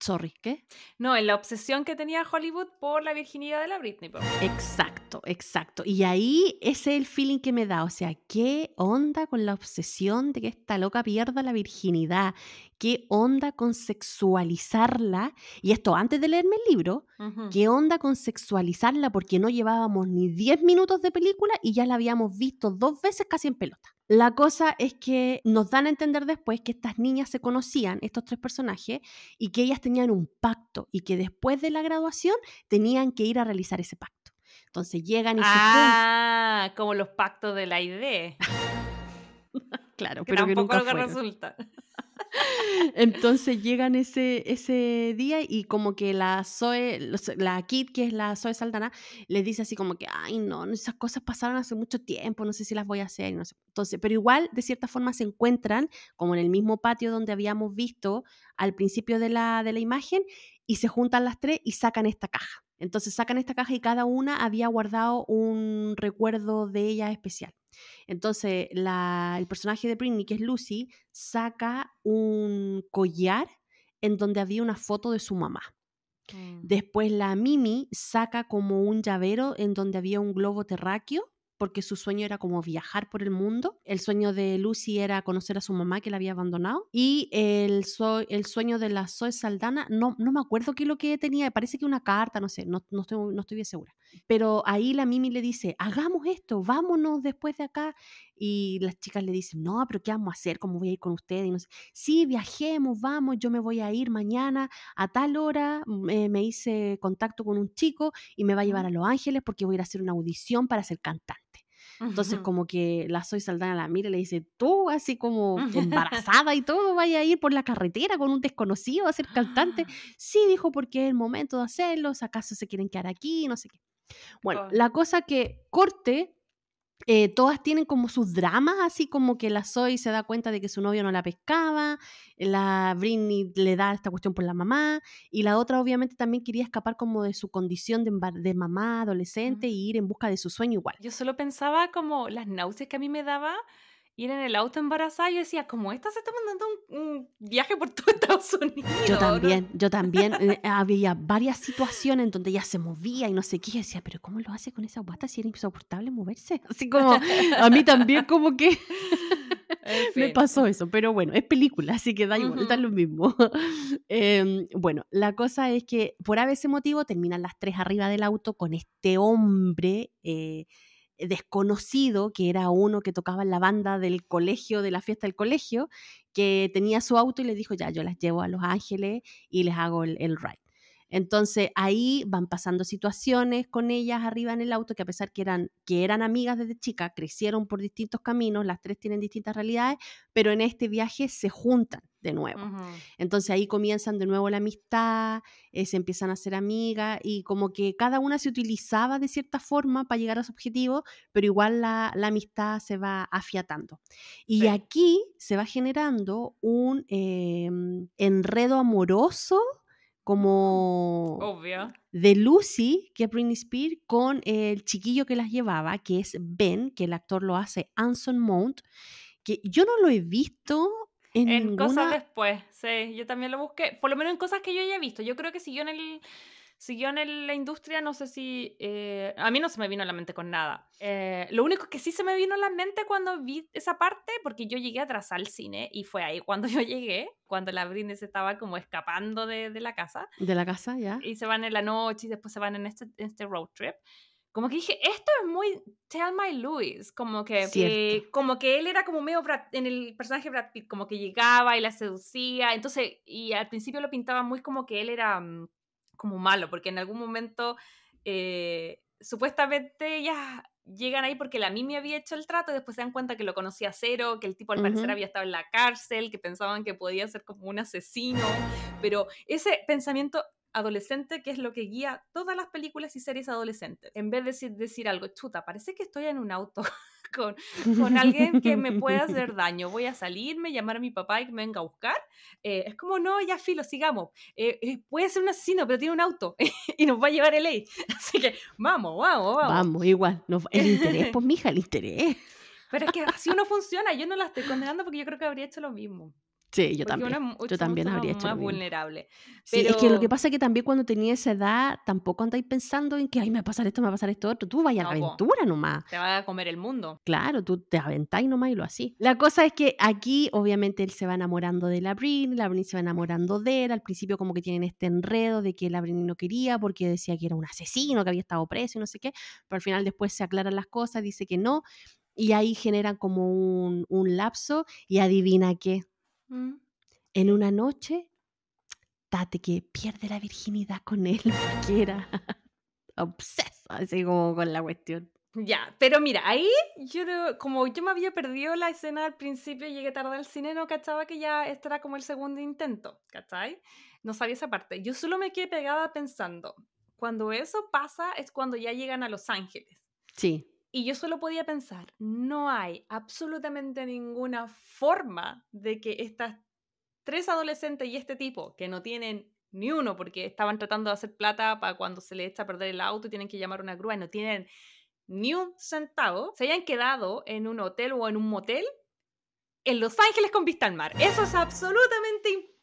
sorry, ¿qué? No, en la obsesión que tenía Hollywood por la virginidad de la Britney. po. Exacto, exacto. Y ahí ese es el feeling que me da. O sea, ¿qué onda con la obsesión de que esta loca pierda la virginidad? ¿Qué onda con sexualizarla? Y esto antes de leerme el libro. ¿qué onda con sexualizarla? Porque no llevábamos ni 10 minutos de película y ya la habíamos visto dos veces casi en pelota. La cosa es que nos dan a entender después que estas niñas se conocían, estos tres personajes, y que ellas tenían un pacto y que después de la graduación tenían que ir a realizar ese pacto. Entonces llegan y se juntan. Ah, como los pactos de la idea. [LAUGHS] claro, que pero que tampoco nunca lo que resulta. [LAUGHS] Entonces llegan ese, ese día y como que la Zoe, la Kit, que es la Zoe Saldana, les dice así como que, ay, no, esas cosas pasaron hace mucho tiempo, no sé si las voy a hacer, no sé. Entonces, pero igual, de cierta forma, se encuentran como en el mismo patio donde habíamos visto al principio de la, de la imagen y se juntan las tres y sacan esta caja. Entonces sacan esta caja y cada una había guardado un recuerdo de ella especial. Entonces, la- el personaje de Britney, que es Lucy, saca un collar en donde había una foto de su mamá. Mm. Después la Mimi saca como un llavero en donde había un globo terráqueo porque su sueño era como viajar por el mundo. El sueño de Lucy era conocer a su mamá que la había abandonado. Y el, el sueño de la Zoe Saldana, no, no me acuerdo qué es lo que tenía, parece que una carta, no sé, no, no estoy, no estoy bien segura. Pero ahí la Mimi le dice, hagamos esto, vámonos después de acá. Y las chicas le dicen, no, pero ¿qué vamos a hacer? ¿Cómo voy a ir con ustedes? Y no sé, sí, viajemos, vamos, yo me voy a ir mañana a tal hora, mm, eh, me hice contacto con un chico y me va a llevar a. Los Ángeles porque voy a ir a hacer una audición para ser cantante. Entonces como que la Zoe Saldana la mira y le dice, tú así como [LAUGHS] embarazada y todo, vaya a ir por la carretera con un desconocido a ser cantante. Sí, dijo, porque es el momento de hacerlo, acaso se quieren quedar aquí, no sé qué. Bueno, Oh. la cosa que corte, eh, todas tienen como sus dramas, así como que la Zoe se da cuenta de que su novio no la pescaba, la Britney le da esta cuestión por la mamá, y la otra obviamente también quería escapar como de su condición de, mamá adolescente Mm. y ir en busca de su sueño igual. Yo solo pensaba como las náuseas que a mí me daba ir en el auto embarazada. Yo decía, como esta se está mandando un, un viaje por todo [LAUGHS] Estados Unidos. Yo ¿no? también, yo también. eh, había varias situaciones en donde ella se movía y no sé qué. Yo decía, pero ¿cómo lo hace con esa guata si era insoportable moverse? [LAUGHS] Así como, a mí también como que [LAUGHS] En me pasó eso. Pero bueno, es película, así que da igual, está Ujú. lo mismo. Em, bueno, la cosa es que por ese motivo terminan las tres arriba del auto con este hombre eh, desconocido, que era uno que tocaba en la banda del colegio, de la fiesta del colegio, que tenía su auto y le dijo, ya, yo las llevo a Los Ángeles y les hago el, el ride. Entonces ahí van pasando situaciones con ellas arriba en el auto que a pesar que eran, que eran amigas desde chica, crecieron por distintos caminos, las tres tienen distintas realidades, pero en este viaje se juntan de nuevo. Entonces ahí comienzan de nuevo la amistad, eh, se empiezan a hacer amigas y como que cada una se utilizaba de cierta forma para llegar a su objetivo, pero igual la, la amistad se va afiatando. Y Sí. aquí se va generando un eh, enredo amoroso como Obvio. de Lucy, que es Britney Spears, con el chiquillo que las llevaba, que es Ben, que el actor lo hace Anson Mount, que yo no lo he visto en, En cosas ninguna... después, sí, yo también lo busqué, por lo menos en cosas que yo ya he visto. Yo creo que siguió en el siguió en la industria, no sé si eh, a mí no se me vino a la mente con nada. Eh, lo único que sí se me vino a la mente cuando vi esa parte, porque yo llegué atrás al cine y fue ahí cuando [LAUGHS] yo llegué, cuando la Britney se estaba como escapando de, de la casa De la casa, ya. y se van en la noche y después se van en este, en este road trip. Como que dije, esto es muy Thelma y Louis, como que- como que él era como medio Brad- en el personaje Brad Pitt, como que llegaba y la seducía, entonces, y al principio lo pintaba muy como que él era mm, como malo, porque en algún momento eh, supuestamente ellas llegan ahí porque la Mimi había hecho el trato y después se dan cuenta que lo conocía cero, que el tipo al parecer había estado en la cárcel, que pensaban que podía ser como un asesino, pero ese pensamiento adolescente que es lo que guía todas las películas y series adolescentes. En vez de decir, decir algo, chuta, parece que estoy en un auto [LAUGHS] con, con alguien que me pueda hacer [LAUGHS] daño. Voy a salirme, llamar a mi papá y que me venga a buscar. Eh, es como, no, ya filo, sigamos. Eh, eh, puede ser un asesino, pero tiene un auto [LAUGHS] y nos va a llevar el ley. Así que vamos, vamos, vamos. Vamos, igual. el interés, pues, mija, el interés. Pero es que así uno funciona. Yo no la estoy condenando porque yo creo que habría hecho lo mismo. Sí, yo porque también. mu- Yo también habría más hecho lo mismo. vulnerable. Sí, es que lo que Pero- pasa es que también cuando tenía esa edad, tampoco andáis pensando en que, ay, me va a pasar esto, me va a pasar esto otro. Tú vayas a la No, po. aventura nomás. Te va a comer el mundo. Claro, tú te aventáis nomás y lo así. La cosa es que aquí, obviamente, él se va enamorando de la Britney, la Britney se va enamorando de él. Al principio, como que tienen este enredo de que la Britney no quería porque decía que era un asesino, que había estado preso y no sé qué. Pero al final, después se aclaran las cosas, dice que no. Y ahí generan como un, un lapso. Y adivina qué. Mm. En una noche, Tate que pierde la virginidad con él [LAUGHS] porque era [LAUGHS] obsesa, así como con la cuestión. Ya, pero mira, ahí yo como yo me había perdido la escena al principio, llegué tarde al cine, no cachaba que ya este era como el segundo intento, ¿cachai? No sabía esa parte. Yo solo me quedé pegada pensando, cuando eso pasa es cuando ya llegan a Los Ángeles. Sí. Y yo solo podía pensar, no hay absolutamente ninguna forma de que estas tres adolescentes y este tipo, que no tienen ni uno, porque estaban tratando de hacer plata para cuando se les echa a perder el auto y tienen que llamar a una grúa y no tienen ni un centavo, se hayan quedado en un hotel o en un motel en Los Ángeles con vista al mar. Eso es absolutamente imposible.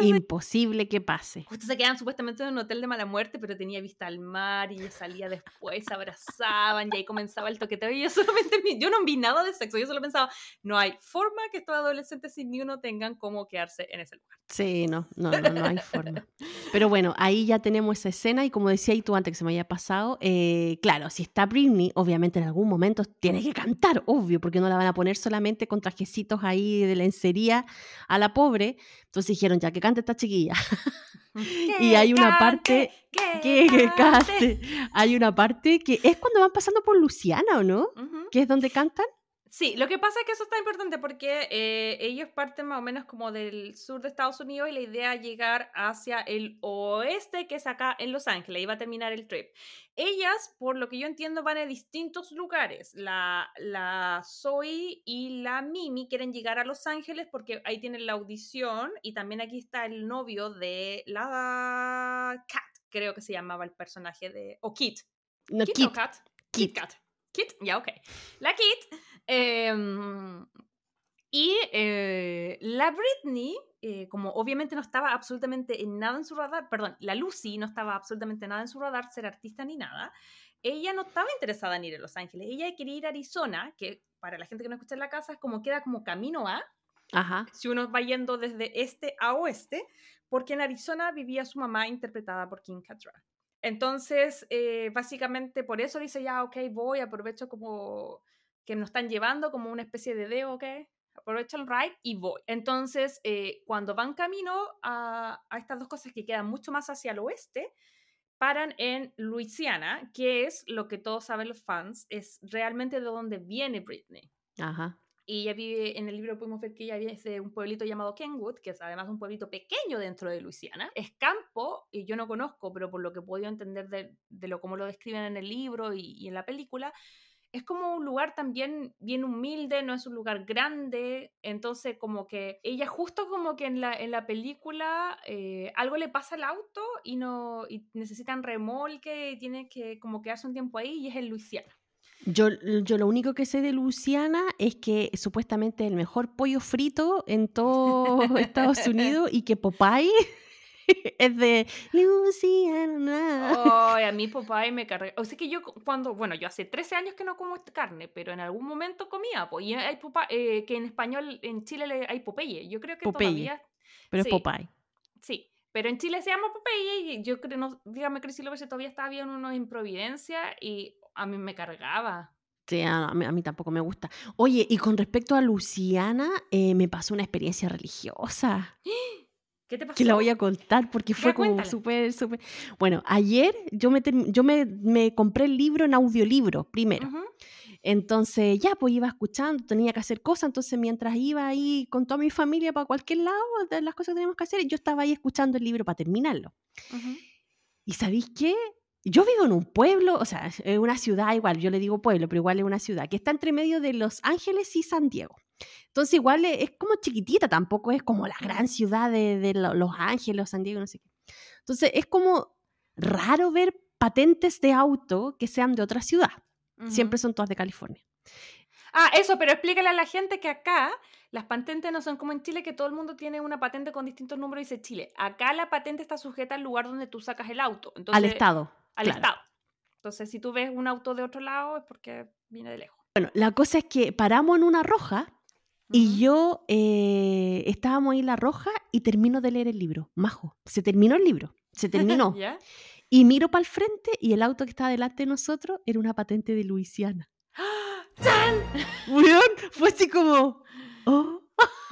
Imposible que pase. Justo se quedan supuestamente en un hotel de mala muerte, pero tenía vista al mar y ella salía después, se abrazaban y ahí comenzaba el toqueteo. Y yo solamente, yo no vi nada de sexo, yo solo pensaba, no hay forma que estos adolescentes sin ni uno tengan cómo quedarse en ese lugar. Sí, no, no, no, no hay forma. Pero bueno, ahí ya tenemos esa escena y como decía y tú antes que se me haya pasado, eh, claro, si está Britney, obviamente en algún momento tiene que cantar, obvio, porque no la van a poner solamente con trajecitos ahí de lencería a la pobre. Entonces dijeron, ya que cante esta chiquilla. [LAUGHS] Y Que hay una cante, parte Que [LAUGHS] cante. Hay una parte que es cuando van pasando por Luciana, ¿o no? Que es donde cantan. Sí, lo que pasa es que eso está importante porque eh, ellos parten más o menos como del sur de Estados Unidos y la idea es llegar hacia el oeste, que es acá en Los Ángeles, y va a terminar el trip. Ellas, por lo que yo entiendo, van a distintos lugares. La, la Zoe y la Mimi quieren llegar a Los Ángeles porque ahí tienen la audición y también aquí está el novio de la Cat, creo que se llamaba el personaje de... o Kit, No, Kit, Kit. o Kat? Kit. Kit. Kit, ya, ok. La Kit. Em, y eh, la Britney, eh, como obviamente no estaba absolutamente en nada en su radar, perdón, la Lucy no estaba absolutamente nada en su radar, ser artista ni nada, ella no estaba interesada en ir a Los Ángeles, ella quería ir a Arizona, que para la gente que no escucha en la casa es como queda como camino a, Ajá. si uno va yendo desde este a oeste, porque en Arizona vivía su mamá interpretada por Kim Cattrall. Entonces, eh, básicamente por eso dice ya, ok, voy, aprovecho como que nos están llevando como una especie de dedo, ok, aprovecho el ride y voy. Entonces, eh, cuando van camino a, a estas dos cosas que quedan mucho más hacia el oeste, paran en Luisiana, que es lo que todos saben los fans, es realmente de donde viene Britney. Ajá. Y ella vive, en el libro pudimos ver que ella vive de un pueblito llamado Kenwood, que es además un pueblito pequeño dentro de Luisiana. Es campo, y yo no conozco, pero por lo que he podido entender de, de lo como lo describen en el libro y, y en la película, es como un lugar también bien humilde, no es un lugar grande, entonces como que ella justo como que en la, en la película eh, algo le pasa al auto y, no, y necesitan remolque y tiene que como quedarse un tiempo ahí y es en Luisiana. Yo, yo lo único que sé de Luciana es que supuestamente el mejor pollo frito en todo [LAUGHS] Estados Unidos y que Popeye [LAUGHS] es de Luciana. Ay, [LAUGHS] a mí Popeye me carga. O sea que yo cu- cuando, bueno, yo hace 13 años que no como carne, pero en algún momento comía, pues, y hay Popeye, eh, que en español en Chile le- hay Popeye. Yo creo que Popeye. todavía, Pero sí. es Popeye. sí, pero en Chile se llama Popeye y yo creo, no, dígame Cris si todavía estaba bien uno en Providencia y a mí me cargaba. Sí, a, a mí, a mí tampoco me gusta. Oye, y con respecto a Luciana, eh, me pasó una experiencia religiosa. [GASPS] ¿Qué te pasó? que la voy a contar porque fue como cuéntala. súper, súper... Bueno, ayer yo, me, yo me, me compré el libro en audiolibro primero. Ujú. Entonces ya, pues iba escuchando, tenía que hacer cosas, entonces mientras iba ahí con toda mi familia para cualquier lado de las cosas que teníamos que hacer, yo estaba ahí escuchando el libro para terminarlo. Ujú. ¿Y sabéis qué? Yo vivo en un pueblo, o sea, es una ciudad igual, yo le digo pueblo, pero igual es una ciudad, que está entre medio de Los Ángeles y San Diego. Entonces igual es, es como chiquitita, tampoco es como la gran ciudad de, de Lo- Los Ángeles, San Diego, no sé qué. Entonces es como raro ver patentes de auto que sean de otra ciudad. Siempre son todas de California. Ah, eso, pero explícale a la gente que acá las patentes no son como en Chile, que todo el mundo tiene una patente con distintos números y dice Chile. Acá la patente está sujeta al lugar donde tú sacas el auto. Entonces, al Estado. Al claro. Estado. Entonces, si tú ves un auto de otro lado, es porque viene de lejos. Bueno, la cosa es que paramos en una roja y yo eh, estábamos ahí en la roja y termino de leer el libro. Majo, se terminó el libro, se [LAUGHS] terminó. ¿Ya? y miro para el frente y el auto que estaba delante de nosotros era una patente de Luisiana. [GASPS] Weón, fue así como... Oh.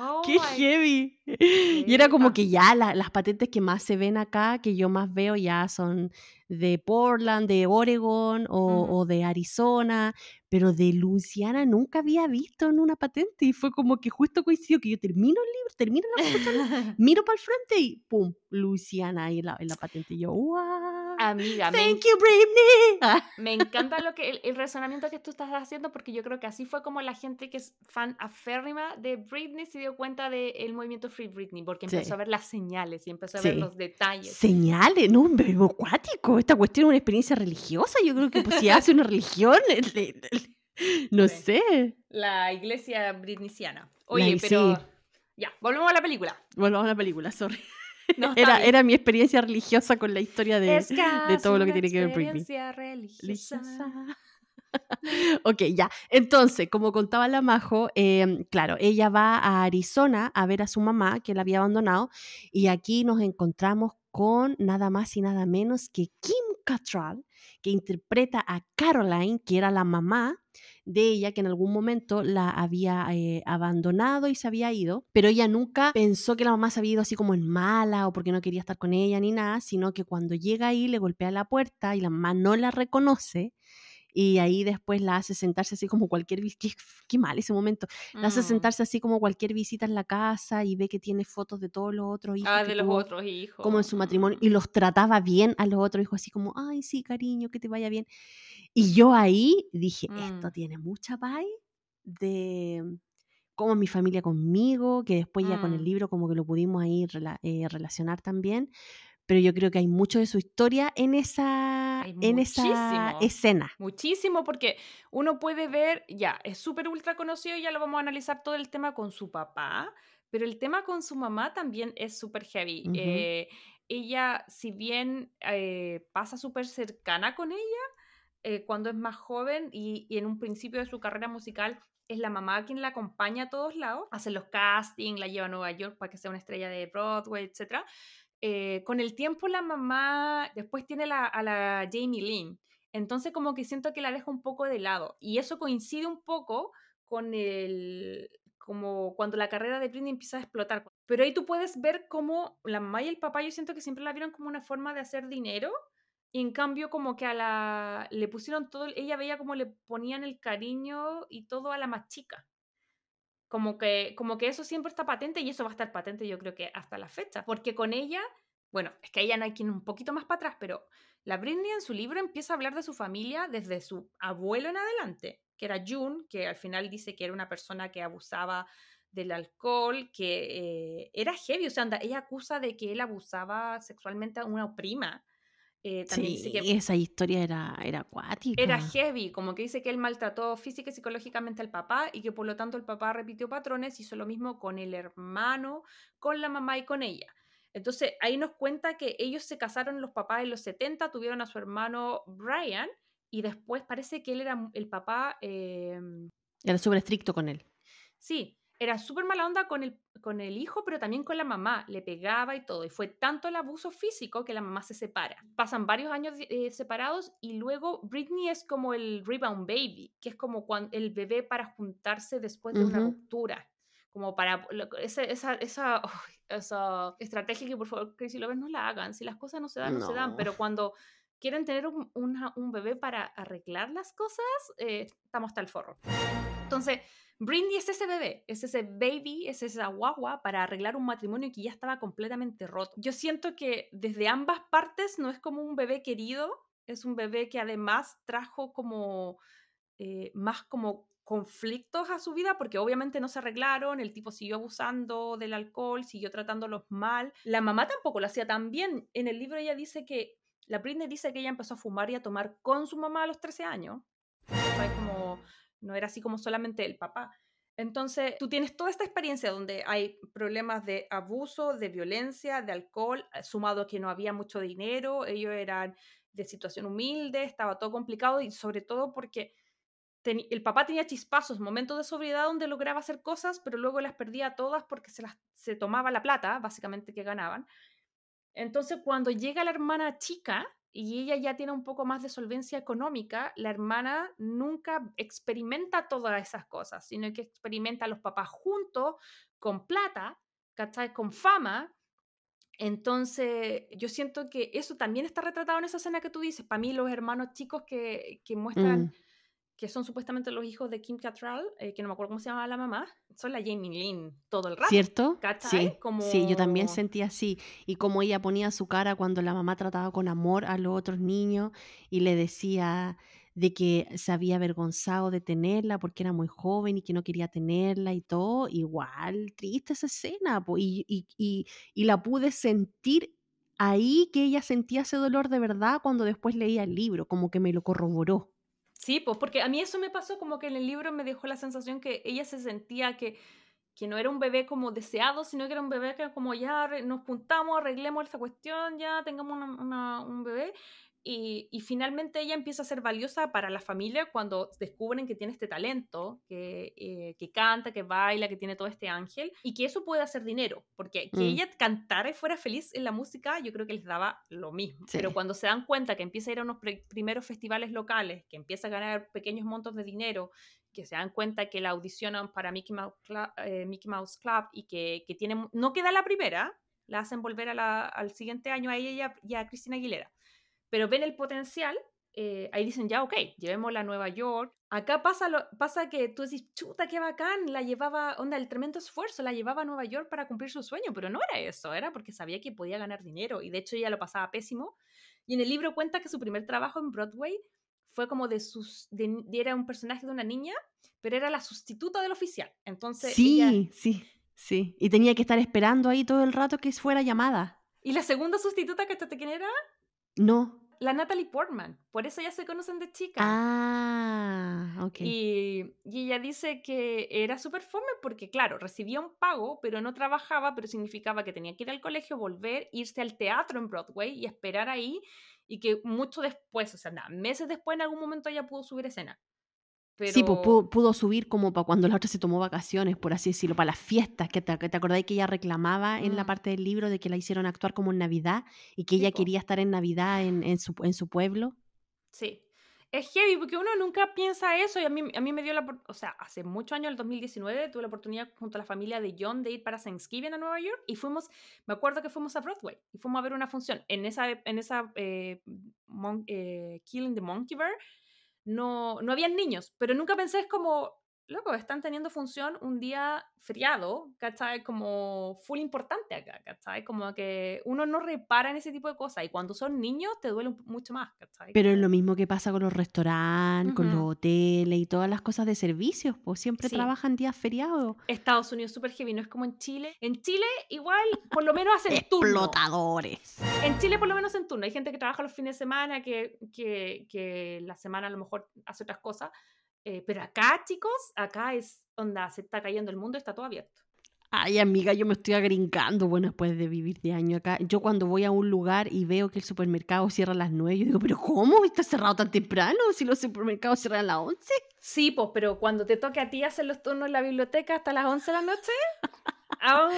Oh ¡Qué heavy! Y era como que ya la- las patentes que más se ven acá, que yo más veo ya son de Portland, de Oregon o, Ujú. o de Arizona, pero de Luisiana nunca había visto en una patente y fue como que justo coincidió que yo termino el libro, termino la foto, [LAUGHS] miro para el frente y ¡pum! Luisiana ahí en la, en la patente. Y yo, ¡wow! Amiga, Thank you, Britney. [LAUGHS] Me encanta lo que el, el razonamiento que tú estás haciendo porque yo creo que así fue como la gente que es fan aférrima de Britney se dio cuenta del movimiento Free Britney porque Sí. empezó a ver las señales y empezó a ver Sí. los detalles. Señales, no, un bebé acuático. Esta cuestión es una experiencia religiosa. Yo creo que pues, si hace una religión, le- le- le- no Sí. sé. La iglesia britneysiana. La- Oye, sí. pero ya, volvemos a la película. Volvamos a la película, sorry. No, Era, era mi experiencia religiosa con la historia de, de todo lo que tiene que ver Britney. experiencia religiosa. religiosa. [LAUGHS] ok, ya. Entonces, como contaba la Majo, em, claro, ella va a Arizona a ver a su mamá que la había abandonado y aquí nos encontramos con nada más y nada menos que Kim Cattrall, que interpreta a Caroline, que era la mamá de ella, que en algún momento la había eh, abandonado y se había ido, pero ella nunca pensó que la mamá se había ido así como en mala o porque no quería estar con ella ni nada, sino que cuando llega ahí le golpea la puerta y la mamá no la reconoce y ahí después la hace sentarse así como cualquier visita, qué, qué mal ese momento, la hace Mm. sentarse así como cualquier visita en la casa y ve que tiene fotos de todos los otros hijos Ah, de los tuvo otros hijos. como en su matrimonio Mm. y los trataba bien a los otros hijos así como, ay, sí, cariño, que te vaya bien. Y yo ahí dije, esto Mm. tiene mucha paz de cómo mi familia conmigo, que después ya con el Mm. libro como que lo pudimos ahí rela- eh, relacionar también, pero yo creo que hay mucho de su historia en esa, Hay en esa escena. Muchísimo, porque uno puede ver, ya, es súper ultra conocido, ya lo vamos a analizar todo el tema con su papá, pero el tema con su mamá también es súper heavy. Ujú. Eh, ella, si bien eh, pasa súper cercana con ella, eh, cuando es más joven y, en un principio de su carrera musical, es la mamá quien la acompaña a todos lados, hace los castings, la lleva a Nueva York para que sea una estrella de Broadway, etc. Eh, con el tiempo la mamá después tiene a la Jamie Lynn, entonces como que siento que la deja un poco de lado y eso coincide un poco con el como cuando la carrera de Britney empieza a explotar. Pero ahí tú puedes ver cómo la mamá y el papá yo siento que siempre la vieron como una forma de hacer dinero y en cambio como que a la le pusieron todo, ella veía como le ponían el cariño y todo a la más chica. Como que, como que eso siempre está patente y eso va a estar patente yo creo que hasta la fecha. Porque con ella, bueno, es que ella no hay quien un poquito más para atrás, pero la Britney en su libro empieza a hablar de su familia desde su abuelo en adelante, que era June, que al final dice que era una persona que abusaba del alcohol, que eh, era heavy, o sea, anda, ella acusa de que él abusaba sexualmente a una prima. Eh, también Sí, que esa historia era, era acuática. era heavy, como que dice que él maltrató física y psicológicamente al papá y que por lo tanto el papá repitió patrones, hizo lo mismo con el hermano, con la mamá y con ella. Entonces ahí nos cuenta que ellos se casaron los papás en los 70, tuvieron a su hermano Brian y después parece que él era el papá, eh, Era súper estricto con él. sí, era súper mala onda con el, con el hijo, pero también con la mamá, le pegaba y todo. Y fue tanto el abuso físico que la mamá se separa. Pasan varios años eh, separados y luego Britney es como el rebound baby, que es como cuando el bebé para juntarse después de una ruptura. Como para esa, esa, esa, [LAUGHS] uy, esa estrategia que por favor Crazy Lovers no la hagan. Si las cosas no se dan, no, se dan. Pero cuando quieren tener un, una- un bebé para arreglar las cosas, eh, estamos hasta el forro. Entonces, Britney es ese bebé, es ese baby, es esa guagua para arreglar un matrimonio que ya estaba completamente roto. Yo siento que desde ambas partes no es como un bebé querido, es un bebé que además trajo como eh, más como conflictos a su vida porque obviamente no se arreglaron, el tipo siguió abusando del alcohol, siguió tratándolos mal. La mamá tampoco lo hacía tan bien. En el libro ella dice que, la Britney dice que ella empezó a fumar y a tomar con su mamá a los 13 años. No era así como solamente el papá. Entonces, tú tienes toda esta experiencia donde hay problemas de abuso, de violencia, de alcohol, eh, sumado a que no había mucho dinero, ellos eran de situación humilde, estaba todo complicado y sobre todo porque el papá tenía chispazos, momentos de sobriedad donde lograba hacer cosas, pero luego las perdía todas porque se, las, se tomaba la plata, básicamente, que ganaban. Entonces, cuando llega la hermana chica, y ella ya tiene un poco más de solvencia económica, la hermana nunca experimenta todas esas cosas, sino que experimenta a los papás juntos, con plata, ¿cachai? Con fama. Entonces, yo siento que eso también está retratado en esa escena que tú dices. Para mí, los hermanos chicos que, que muestran Mm. Que son supuestamente los hijos de Kim Cattrall, eh, que no me acuerdo cómo se llama la mamá, son la Jamie Lynn todo el rato. ¿Cierto? ¿cachai? Sí, sí, yo también Como- sentí así. Y como ella ponía su cara cuando la mamá trataba con amor a los otros niños y le decía de que se había avergonzado de tenerla porque era muy joven y que no quería tenerla y todo, igual triste esa escena. po, Y, y, y, y la pude sentir ahí que ella sentía ese dolor de verdad cuando después leía el libro, como que me lo corroboró. Sí, pues porque a mí eso me pasó como que en el libro me dejó la sensación que ella se sentía que, que no era un bebé como deseado, sino que era un bebé que como ya nos juntamos, arreglemos esta cuestión, ya tengamos una- un bebé. Y, y finalmente ella empieza a ser valiosa para la familia cuando descubren que tiene este talento, que, eh, que canta, que baila, que tiene todo este ángel, y que eso puede hacer dinero, porque que Mm. ella cantara y fuera feliz en la música, yo creo que les daba lo mismo. Sí. Pero cuando se dan cuenta que empieza a ir a unos primeros festivales locales, que empieza a ganar pequeños montos de dinero, que se dan cuenta que la audicionan para Mickey Mouse, eh, Mickey Mouse Club y que, no queda la primera, la hacen volver a la- al siguiente año a ella y a, y a Cristina Aguilera. Pero ven el potencial, eh, ahí dicen ya, ok, llevémosla a Nueva York. Acá pasa, lo, pasa que tú dices, chuta, qué bacán, la llevaba, onda, el tremendo esfuerzo, la llevaba a Nueva York para cumplir su sueño, pero no era eso, era porque sabía que podía ganar dinero y de hecho ella lo pasaba pésimo. Y en el libro cuenta que su primer trabajo en Broadway fue como de sus, de- era un personaje de una niña, pero era la sustituta del oficial. Entonces, Sí, ella- sí, sí. Y tenía que estar esperando ahí todo el rato que fuera llamada. y la segunda sustituta, que quién era? No. La Natalie Portman. Por eso ya se conocen de chica. Ah, ok. Y, y ella dice que era súper fome porque, claro, recibía un pago, pero no trabajaba, pero significaba que tenía que ir al colegio, volver, irse al teatro en Broadway y esperar ahí. Y que mucho después, o sea, nada, meses después, en algún momento ella pudo subir escena. Pero... Sí, pues pudo, pudo subir como para cuando la otra se tomó vacaciones, por así decirlo, para las fiestas, que te, te acordáis que ella reclamaba en la Mm. parte del libro de que la hicieron actuar como en Navidad y que ella po. quería estar en Navidad en, en su, en su pueblo. Sí. Es heavy porque uno nunca piensa eso y a mí, a mí me dio la... O sea, hace muchos años, el 2019, tuve la oportunidad junto a la familia de John de ir para Thanksgiving a Nueva York y fuimos, me acuerdo que fuimos a Broadway y fuimos a ver una función. En esa, en esa eh, mon- eh, Killing the Monkey Bear no, no habían niños, pero nunca pensé es como, loco, están teniendo función un día feriado, ¿cachai? Como full importante acá, ¿cachai? Como que uno no repara en ese tipo de cosas y cuando son niños te duele mucho más, ¿cachai? Pero es lo mismo que pasa con los restaurantes, con los hoteles y todas las cosas de servicios, pues siempre Sí. trabajan días feriados. Estados Unidos súper heavy, no es como en Chile. En Chile igual por lo menos hacen turno. Explotadores. En Chile por lo menos en turno. Hay gente que trabaja los fines de semana, que, que, que la semana a lo mejor hace otras cosas. Eh, pero acá, chicos, acá es onda, se está cayendo el mundo, está todo abierto. Ay, amiga, yo me estoy agrincando, bueno, después de vivir de año acá. Yo cuando voy a un lugar y veo que el supermercado cierra a las 9, yo digo, pero ¿cómo? ¿Está cerrado tan temprano? Si los supermercados cierran a las 11. Sí, pues, pero cuando te toque a ti hacer los turnos en la biblioteca hasta las 11 de la noche, ah,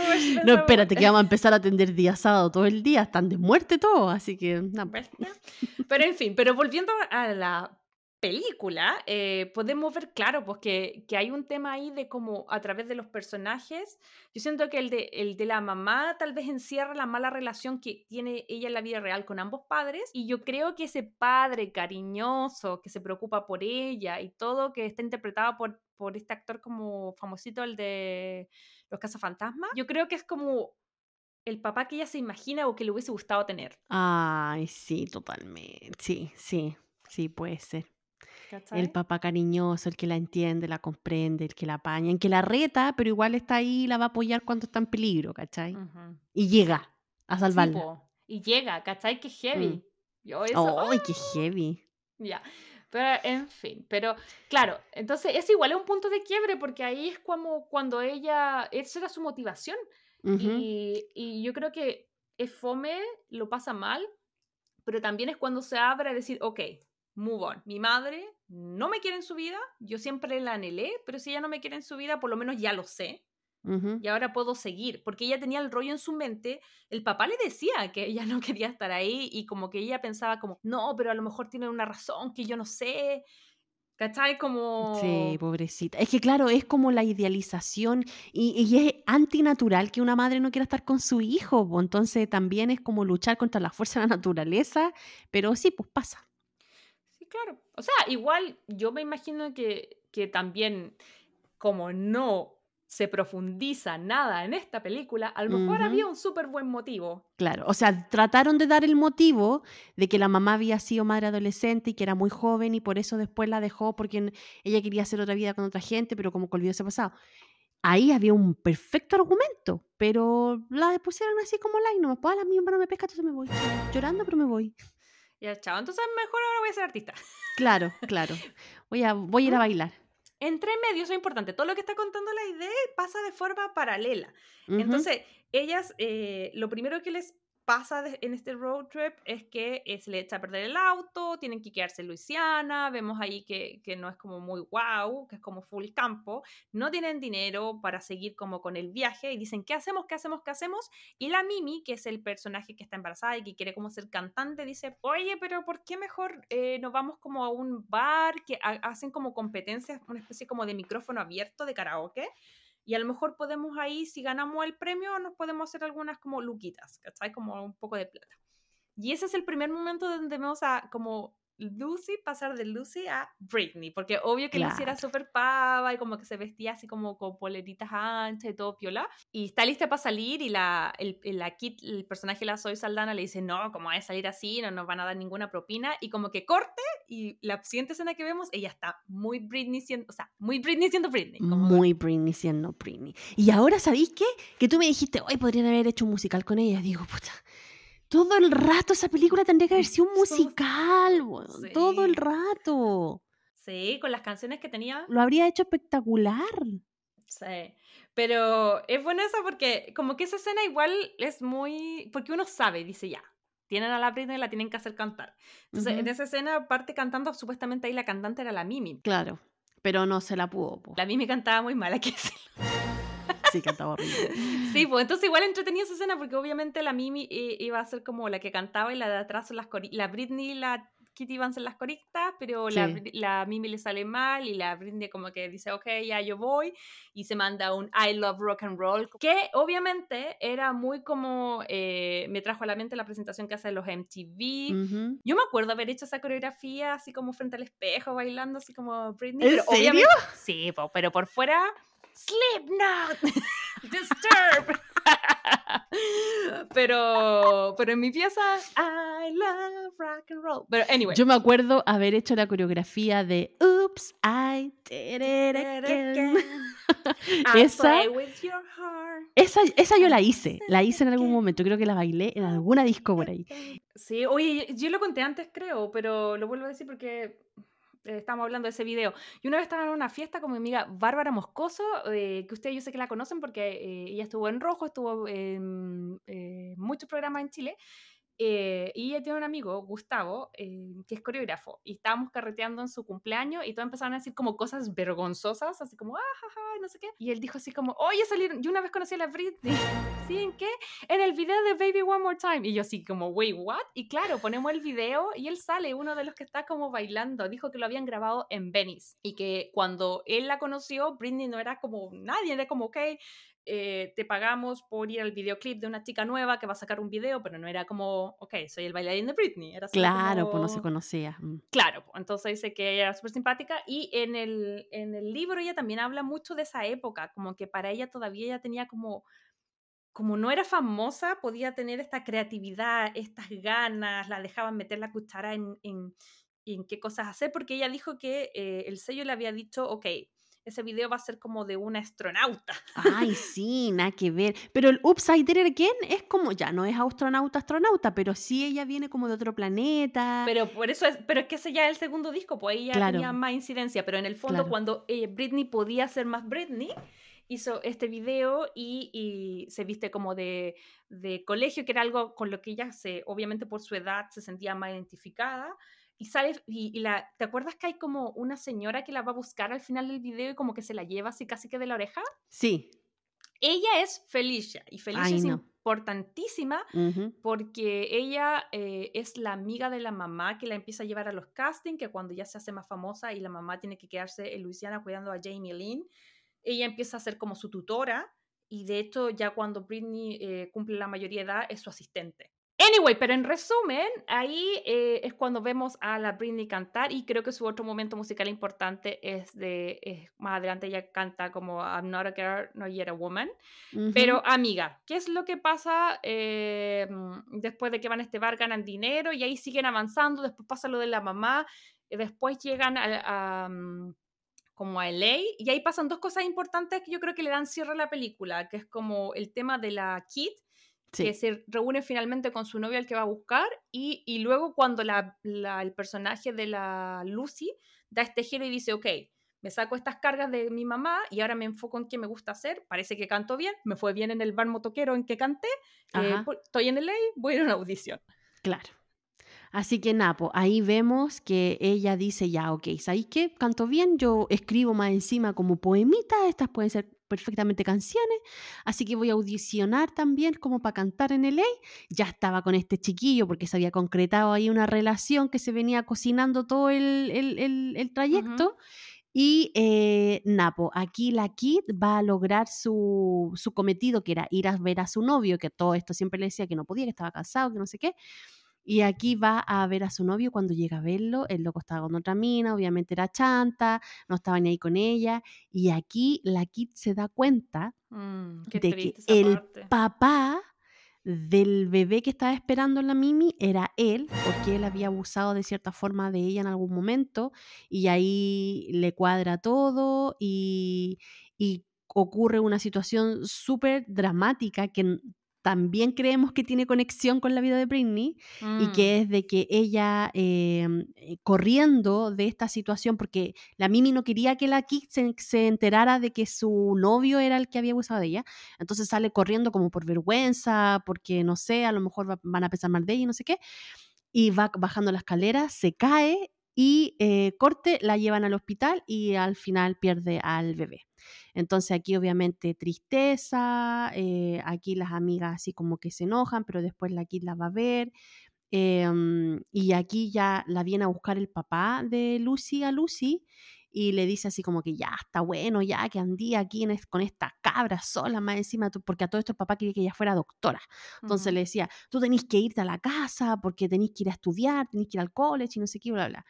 No, espérate, que vamos a empezar a atender día sábado todo el día, están de muerte todos, así que... no, ¿Viste? Pero en fin, pero volviendo a la película, eh, podemos ver, claro, pues que, que hay un tema ahí de cómo a través de los personajes, yo siento que el de, el de la mamá tal vez encierra la mala relación que tiene ella en la vida real con ambos padres, y yo creo que ese padre cariñoso que se preocupa por ella y todo, que está interpretado por, por este actor como famosito, el de Los Cazafantasmas, yo creo que es como el papá que ella se imagina o que le hubiese gustado tener. Ay, sí, totalmente. Sí, sí, sí, puede ser. ¿Cachai? El papá cariñoso, el que la entiende, la comprende, el que la apaña, el que la reta, pero igual está ahí y la va a apoyar cuando está en peligro, ¿cachai? Y llega a salvarla. po. y llega, ¿cachai? Que heavy. Mm. Yo eso, ¡Ay, qué heavy! ya. Pero, en fin, pero claro, entonces es igual es un punto de quiebre porque ahí es como cuando ella, esa era su motivación. Ujú. y, y yo creo que es fome, lo pasa mal, pero también es cuando se abre a decir, ok, move on. Mi madre no me quiere en su vida, yo siempre la anhelé, pero si ella no me quiere en su vida, por lo menos ya lo sé. y ahora puedo seguir, porque ella tenía el rollo en su mente, el papá le decía que ella [LAUGHS] no quería estar ahí y como que ella pensaba como, no, pero a lo mejor tiene una razón que yo no sé. ¿Cachai? Como... Sí, pobrecita. Es que claro, es como la idealización y, y es antinatural que una madre no quiera estar con su hijo. Entonces también es como luchar contra la fuerza de la naturaleza, pero sí, pues pasa. Claro. O sea, igual yo me imagino que, que también como no se profundiza nada en esta película, a lo mejor había un súper buen motivo. Claro, o sea, trataron de dar el motivo de que la mamá había sido madre adolescente y que era muy joven y por eso después la dejó porque ella quería hacer otra vida con otra gente, pero como que olvidó ese pasado. Ahí había un perfecto argumento, pero la pusieron así como la y no me puedo, la misma no me pesca, entonces me voy. Llorando, pero me voy. Ya, chao. Entonces mejor ahora voy a ser artista. [LAUGHS] Claro, claro. Voy a, voy a ir a bailar entre medio, eso es importante, todo lo que está contando la idea pasa de forma paralela. Entonces, ellas, eh, lo primero que les pasa en este road trip es que se le echa a perder el auto, tienen que quedarse en Luisiana, vemos ahí que, que, no es como muy wow, que es como full campo, no tienen dinero para seguir como con el viaje y dicen, ¿qué hacemos? ¿Qué hacemos? ¿Qué hacemos? Y la Mimi, que es el personaje que está embarazada y que quiere como ser cantante, dice, oye, pero ¿por qué mejor eh, nos vamos como a un bar que hacen como competencias, una especie como de micrófono abierto de karaoke? Y a lo mejor podemos ahí, si ganamos el premio, nos podemos hacer algunas como luquitas, ¿cachai? Como un poco de plata. Y ese es el primer momento donde vemos a como Lucy pasar de Lucy a Britney, porque obvio que Lucy era súper pava y como que se vestía así como con poleritas anchas y todo piola, y está lista para salir y la, el, la Kit, el personaje de la Soy Saldana le dice, no, como va a salir así, no nos van a dar ninguna propina, y como que corte, y la siguiente escena que vemos, ella está muy Britney siendo, o sea, muy Britney siendo Britney. muy Britney siendo Britney. Y ahora, ¿sabéis qué? Que tú me dijiste, hoy podrían haber hecho un musical con ella, digo, puta todo el rato esa película tendría que haber sido un [LAUGHS] musical, [LAUGHS] todo el rato. Sí, con las canciones que tenía. Lo habría hecho espectacular. Sí, pero es buena esa porque como que esa escena igual es muy... porque uno sabe, dice ya, tienen a la Britney y la tienen que hacer cantar. Entonces, en esa escena, parte cantando, supuestamente ahí la cantante era la Mimi. Claro, pero no se la pudo. La Mimi cantaba muy mal, aquí [LAUGHS] Sí, cantaba horrible. Sí, pues entonces igual entretenía esa escena porque obviamente la Mimi iba a ser como la que cantaba y la de atrás son las la Britney y la Kitty van a ser las coristas, pero la, la, Mimi le sale mal y la Britney como que dice, ok, ya yo voy, y se manda un I love rock and roll, que obviamente era muy como, eh, me trajo a la mente la presentación que hacen los MTV. Yo me acuerdo haber hecho esa coreografía así como frente al espejo, bailando así como Britney. ¿En serio? sí, pero por fuera Slipknot, [LAUGHS] Disturb. [LAUGHS] pero, pero en mi pieza, I love rock and roll. Pero anyway. Yo me acuerdo haber hecho la coreografía de Oops, I did it again. [LAUGHS] esa, esa, esa yo la hice, la hice en algún momento, creo que la bailé en alguna disco por ahí. Sí, oye, yo lo conté antes creo, pero lo vuelvo a decir porque eh, estamos hablando de ese video. Y una vez estaba en una fiesta con mi amiga Bárbara Moscoso, eh, que ustedes yo sé que la conocen porque eh, ella estuvo en Rojo, estuvo en muchos programas en Chile. Eh, y ella tiene un amigo, Gustavo, eh, que es coreógrafo, y estábamos carreteando en su cumpleaños y todos empezaron a decir como cosas vergonzosas, así como, ah, jaja, no sé qué. Y él dijo así como, oye, salieron, yo una vez conocí a la Britney. ¿Sí? ¿En qué? En el video de Baby One More Time. Y yo así como, wait, what? Y claro, ponemos el video y él sale, uno de los que está como bailando. Dijo que lo habían grabado en Venice y que cuando él la conoció, Britney no era como nadie, era como, ok, eh, te pagamos por ir al videoclip de una chica nueva que va a sacar un video, pero no era como, ok, soy el bailarín de Britney. Era claro, pues no se conocía. Mm. Claro, entonces dice que ella era súper simpática y en el, en el libro ella también habla mucho de esa época, como que para ella todavía ella tenía como como no era famosa, podía tener esta creatividad, estas ganas, la dejaban meter la cuchara en, en, en qué cosas hacer, porque ella dijo que eh, el sello le había dicho, ok, ese video va a ser como de una astronauta. Ay, sí, nada que ver. Pero el Upside Down Again es como, ya no es astronauta, astronauta, pero sí ella viene como de otro planeta. Pero por eso es, pero es que ese ya es el segundo disco, pues ahí ya tenía más incidencia. Pero en el fondo, cuando eh, Britney podía ser más Britney, hizo este video y, y se viste como de, de, colegio, que era algo con lo que ella se, obviamente por su edad, se sentía más identificada y sale, y, la, ¿te acuerdas que hay como una señora que la va a buscar al final del video y como que se la lleva así casi que de la oreja? Sí. Ella es Felicia y Felicia Ay, es no. importantísima Ujú. porque ella eh, es la amiga de la mamá que la empieza a llevar a los castings, que cuando ya se hace más famosa y la mamá tiene que quedarse en Luisiana cuidando a Jamie Lynn, ella empieza a ser como su tutora y de hecho ya cuando Britney eh, cumple la mayoría de edad es su asistente. Anyway, pero en resumen, ahí eh, es cuando vemos a la Britney cantar y creo que su otro momento musical importante es de, eh, más adelante ella canta como I'm not a girl, not yet a woman. Ujú. Pero amiga, ¿qué es lo que pasa eh, mm, después de que van a este bar, ganan dinero y ahí siguen avanzando, después pasa lo de la mamá, y después llegan a, a, mm, como a LA y ahí pasan dos cosas importantes que yo creo que le dan cierre a la película, que es como el tema de la Kid, Sí. que se reúne finalmente con su novio al que va a buscar y, y luego cuando la- la- el personaje de la Lucy da este giro y dice, ok, me saco estas cargas de mi mamá y ahora me enfoco en qué me gusta hacer, parece que canto bien, me fue bien en el bar motoquero en que canté, eh, estoy en LA, voy a ir a una audición. Claro. Así que Napo, ahí vemos que ella dice ya, ok, ¿sabéis qué? Canto bien, yo escribo más encima como poemitas, estas pueden ser perfectamente canciones, así que voy a audicionar también como para cantar en LA. Ya estaba con este chiquillo porque se había concretado ahí una relación que se venía cocinando todo el, el- el- el trayecto. Y eh, Napo, aquí la Kid va a lograr su, su cometido, que era ir a ver a su novio, que todo esto siempre le decía que no podía, que estaba cansado, que no sé qué. Y aquí va a ver a su novio cuando llega a verlo. El loco estaba con otra mina, obviamente era chanta, no estaba ni ahí con ella. Y aquí la Kid se da cuenta Mm, de que el parte. papá del bebé que estaba esperando en la Mimi era él, porque él había abusado de cierta forma de ella en algún momento, y ahí le cuadra todo y, y ocurre una situación súper dramática que también creemos que tiene conexión con la vida de Britney, y Mm, que es de que ella em, eh, corriendo de esta situación, porque la Mimi no quería que la Kid se, se enterara de que su novio era el que había abusado de ella, entonces sale corriendo como por vergüenza, porque no sé, a lo mejor va- van a pensar mal de ella y no sé qué, y va bajando la escalera, se cae y eh, corte, la llevan al hospital y al final pierde al bebé. Entonces aquí obviamente tristeza, eh, aquí las amigas así como que se enojan, pero después la Kid la va a ver. em, y aquí ya la viene a buscar el papá de Lucy a Lucy y le dice así como que ya está bueno, ya que andí aquí en es- con esta cabra sola más encima, tú- porque a todo esto el papá quería que ella fuera doctora. Entonces ujú. le decía, tú tenés que irte a la casa porque tenés que ir a estudiar, tenés que ir al college y no sé qué, bla, bla.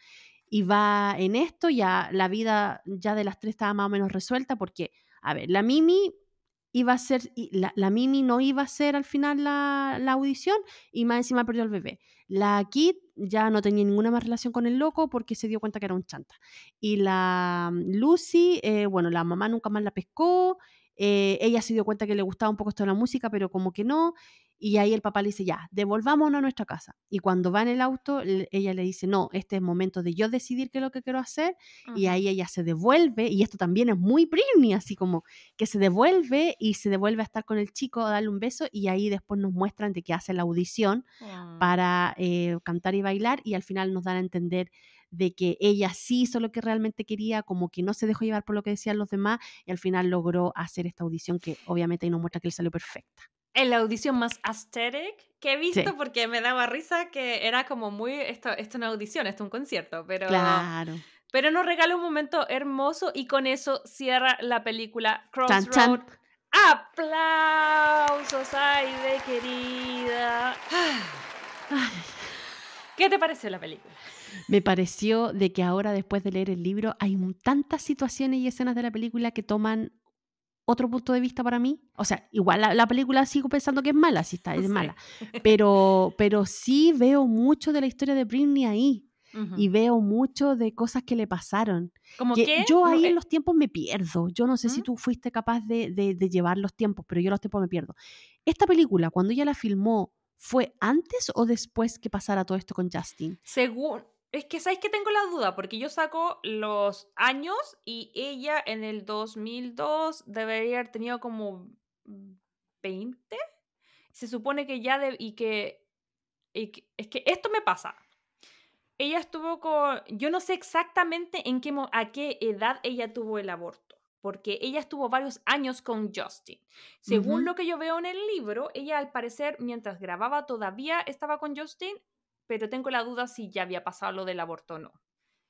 Y va en esto, ya la vida ya de las tres estaba más o menos resuelta porque, a ver, la Mimi iba a ser, la, la Mimi no iba a ser al final la, la audición y más encima perdió al bebé. La Kid ya no tenía ninguna más relación con el loco porque se dio cuenta que era un chanta. Y la mm, Lucy, eh, bueno, la mamá nunca más la pescó, eh, ella se dio cuenta que le gustaba un poco esto de la música, pero como que no. Y ahí el papá le dice, ya, devolvámonos a nuestra casa. Y cuando va en el auto, ella le dice, no, este es momento de yo decidir qué es lo que quiero hacer. Y ahí ella se devuelve, y esto también es muy Britney, así como que se devuelve y se devuelve a estar con el chico, a darle un beso, y ahí después nos muestran de que hace la audición Mm. para eh, cantar y bailar, y al final nos dan a entender de que ella sí hizo lo que realmente quería, como que no se dejó llevar por lo que decían los demás, y al final logró hacer esta audición que obviamente ahí nos muestra que le salió perfecta. En la audición más aesthetic que he visto Sí. porque me daba risa que era como muy esto, esto es una audición, esto es un concierto, pero Claro. pero nos regala un momento hermoso y con eso cierra la película Chan, Crossroad. chan. Aplausos, Aide querida. [SIGHS] ¿Qué te pareció la película? Me pareció de que ahora, después de leer el libro, hay tantas situaciones y escenas de la película que toman otro punto de vista para mí. O sea, igual la, la película sigo pensando que es mala, sí está, es Sí. mala. [LAUGHS] Pero, pero sí veo mucho de la historia de Britney ahí. Y veo mucho de cosas que le pasaron. ¿Cómo que qué? yo ahí en los tiempos me pierdo. Yo no sé si tú fuiste capaz de, de- de llevar los tiempos, pero yo los tiempos me pierdo. Esta película, cuando ella la filmó, ¿fue antes o después que pasara todo esto con Justin? Según. Es que sabéis que tengo la duda, porque yo saco los años y ella en el 2002 debería haber tenido como 20. Se supone que ya. de- y, que, y que- Es que esto me pasa. Ella estuvo con. Yo no sé exactamente en qué, a qué edad ella tuvo el aborto. porque ella estuvo varios años con Justin. Según lo que yo veo en el libro, ella al parecer mientras grababa todavía estaba con Justin, pero tengo la duda si ya había pasado lo del aborto o no.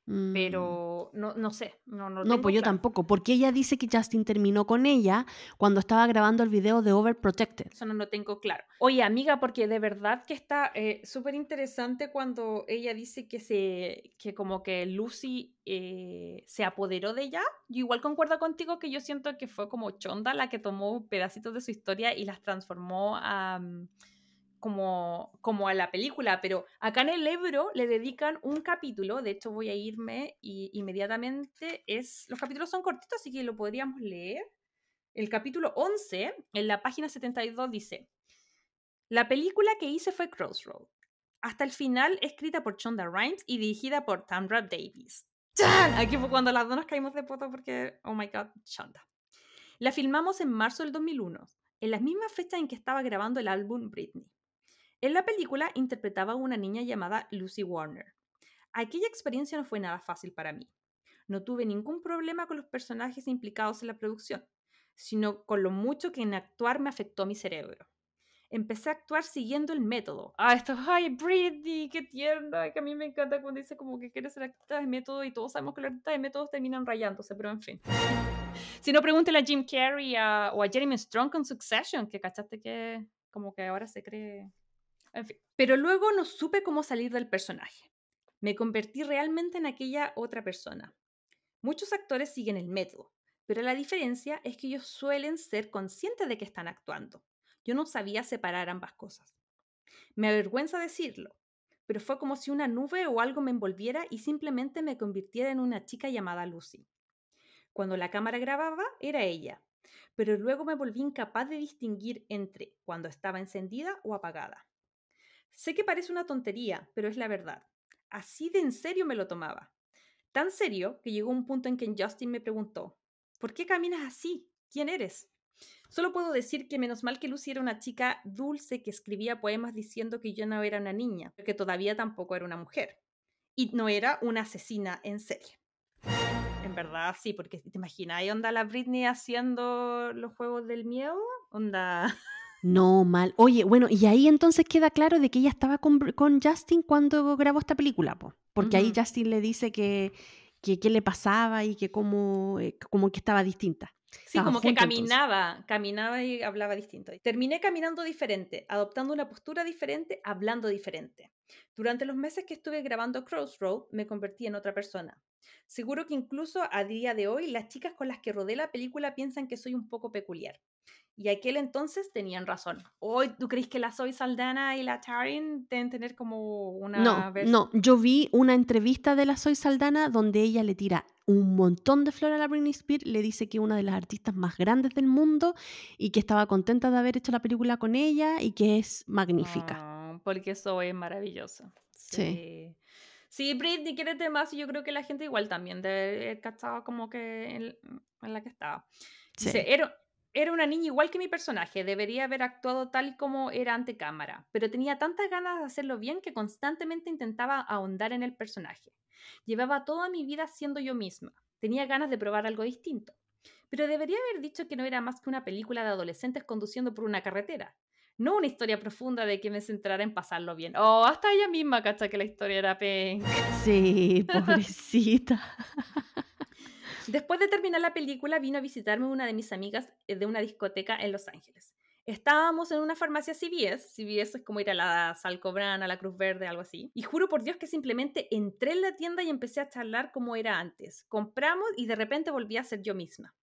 Mm. Pero no, no sé, no, no, pues yo claro. tampoco, porque ella dice que Justin terminó con ella cuando estaba grabando el video de Overprotected. Eso no lo tengo claro. Oye, amiga, porque de verdad que está eh, súper interesante cuando ella dice que se que como que Lucy eh, se apoderó de ella. Yo igual concuerdo contigo que yo siento que fue como Chonda la que tomó pedacitos de su historia y las transformó a mm, como, como a la película, pero acá en el libro le dedican un capítulo, de hecho voy a irme y inmediatamente es, los capítulos son cortitos, así que lo podríamos leer. El capítulo 11, en la página 72, dice, la película que hice fue Crossroad. Hasta el final, escrita por Chonda Rhimes y dirigida por Tamra Davis. ¡Chan! Aquí fue cuando las dos nos caímos de poto porque, oh my god, Chonda. La filmamos en marzo del 2001, en las mismas fechas en que estaba grabando el álbum Britney. En la película interpretaba a una niña llamada Lucy Warner. Aquella experiencia no fue nada fácil para mí. No tuve ningún problema con los personajes implicados en la producción, sino con lo mucho que en actuar me afectó mi cerebro. Empecé a actuar siguiendo el método. Ah, esto, ay, Britney, qué tierna, que a mí me encanta cuando dice como que quiere ser artista de método y todos sabemos que los artistas de métodos terminan rayándose, pero en fin. Si no, pregúntele a Jim Carrey a- o a Jeremy Strong con Succession, que cachaste que como que ahora se cree... Pero luego no supe cómo salir del personaje. Me convertí realmente en aquella otra persona. Muchos actores siguen el método, pero la diferencia es que ellos suelen ser conscientes de que están actuando. Yo no sabía separar ambas cosas. Me avergüenza decirlo, pero fue como si una nube o algo me envolviera y simplemente me convirtiera en una chica llamada Lucy. Cuando la cámara grababa, era ella, pero luego me volví incapaz de distinguir entre cuando estaba encendida o apagada. Sé que parece una tontería, pero es la verdad. Así de en serio me lo tomaba. Tan serio que llegó un punto en que Justin me preguntó, ¿por qué caminas así? ¿Quién eres? Solo puedo decir que menos mal que Lucy era una chica dulce que escribía poemas diciendo que yo no era una niña, que todavía tampoco era una mujer. Y no era una asesina en serie. En verdad, sí, porque te imaginas, ahí onda la Britney haciendo los juegos del miedo, onda... [LAUGHS] No, mal. Oye, bueno, y ahí entonces queda claro de que ella estaba con, Justin cuando grabó esta película, po. Porque ahí. Justin le dice que, que qué le pasaba y que como, eh, como que estaba distinta. Sí, Estaban como que entonces. caminaba, caminaba y hablaba distinto. Terminé caminando diferente, adoptando una postura diferente, hablando diferente. Durante los meses que estuve grabando Crossroad, me convertí en otra persona. Seguro que incluso a día de hoy las chicas con las que rodé la película piensan que soy un poco peculiar. Y aquel entonces tenían razón. Hoy, ¿tú crees que la Zoe Saldana y la Taryn deben tener como una No, no, yo vi una entrevista de la Soy Saldana donde ella le tira un montón de flores a la Britney Spears, le dice que es una de las artistas más grandes del mundo y que estaba contenta de haber hecho la película con ella y que es magnífica. Ah, porque Zoe es maravillosa. Sí. Sí. Sí, Britney, quiérete más y yo creo que la gente igual también debe haber cachado como que en, en la que estaba. Sí. Dice, era, era una niña igual que mi personaje, debería haber actuado tal y como era ante cámara, pero tenía tantas ganas de hacerlo bien que constantemente intentaba ahondar en el personaje. Llevaba toda mi vida siendo yo misma, tenía ganas de probar algo distinto, pero debería haber dicho que no era más que una película de adolescentes conduciendo por una carretera. No una historia profunda de que me centrara en pasarlo bien. Oh, hasta ella misma cacha que la historia era pen. Sí, [LAUGHS] pobrecita. Después de terminar la película, vino a visitarme una de mis amigas eh, de una discoteca en Los Ángeles. Estábamos en una farmacia CVS, CVS es como ir a la Salcobran, a la Cruz Verde, algo así. Y juro por Dios que simplemente entré en la tienda y empecé a charlar como era antes. Compramos y de repente volví a ser yo misma.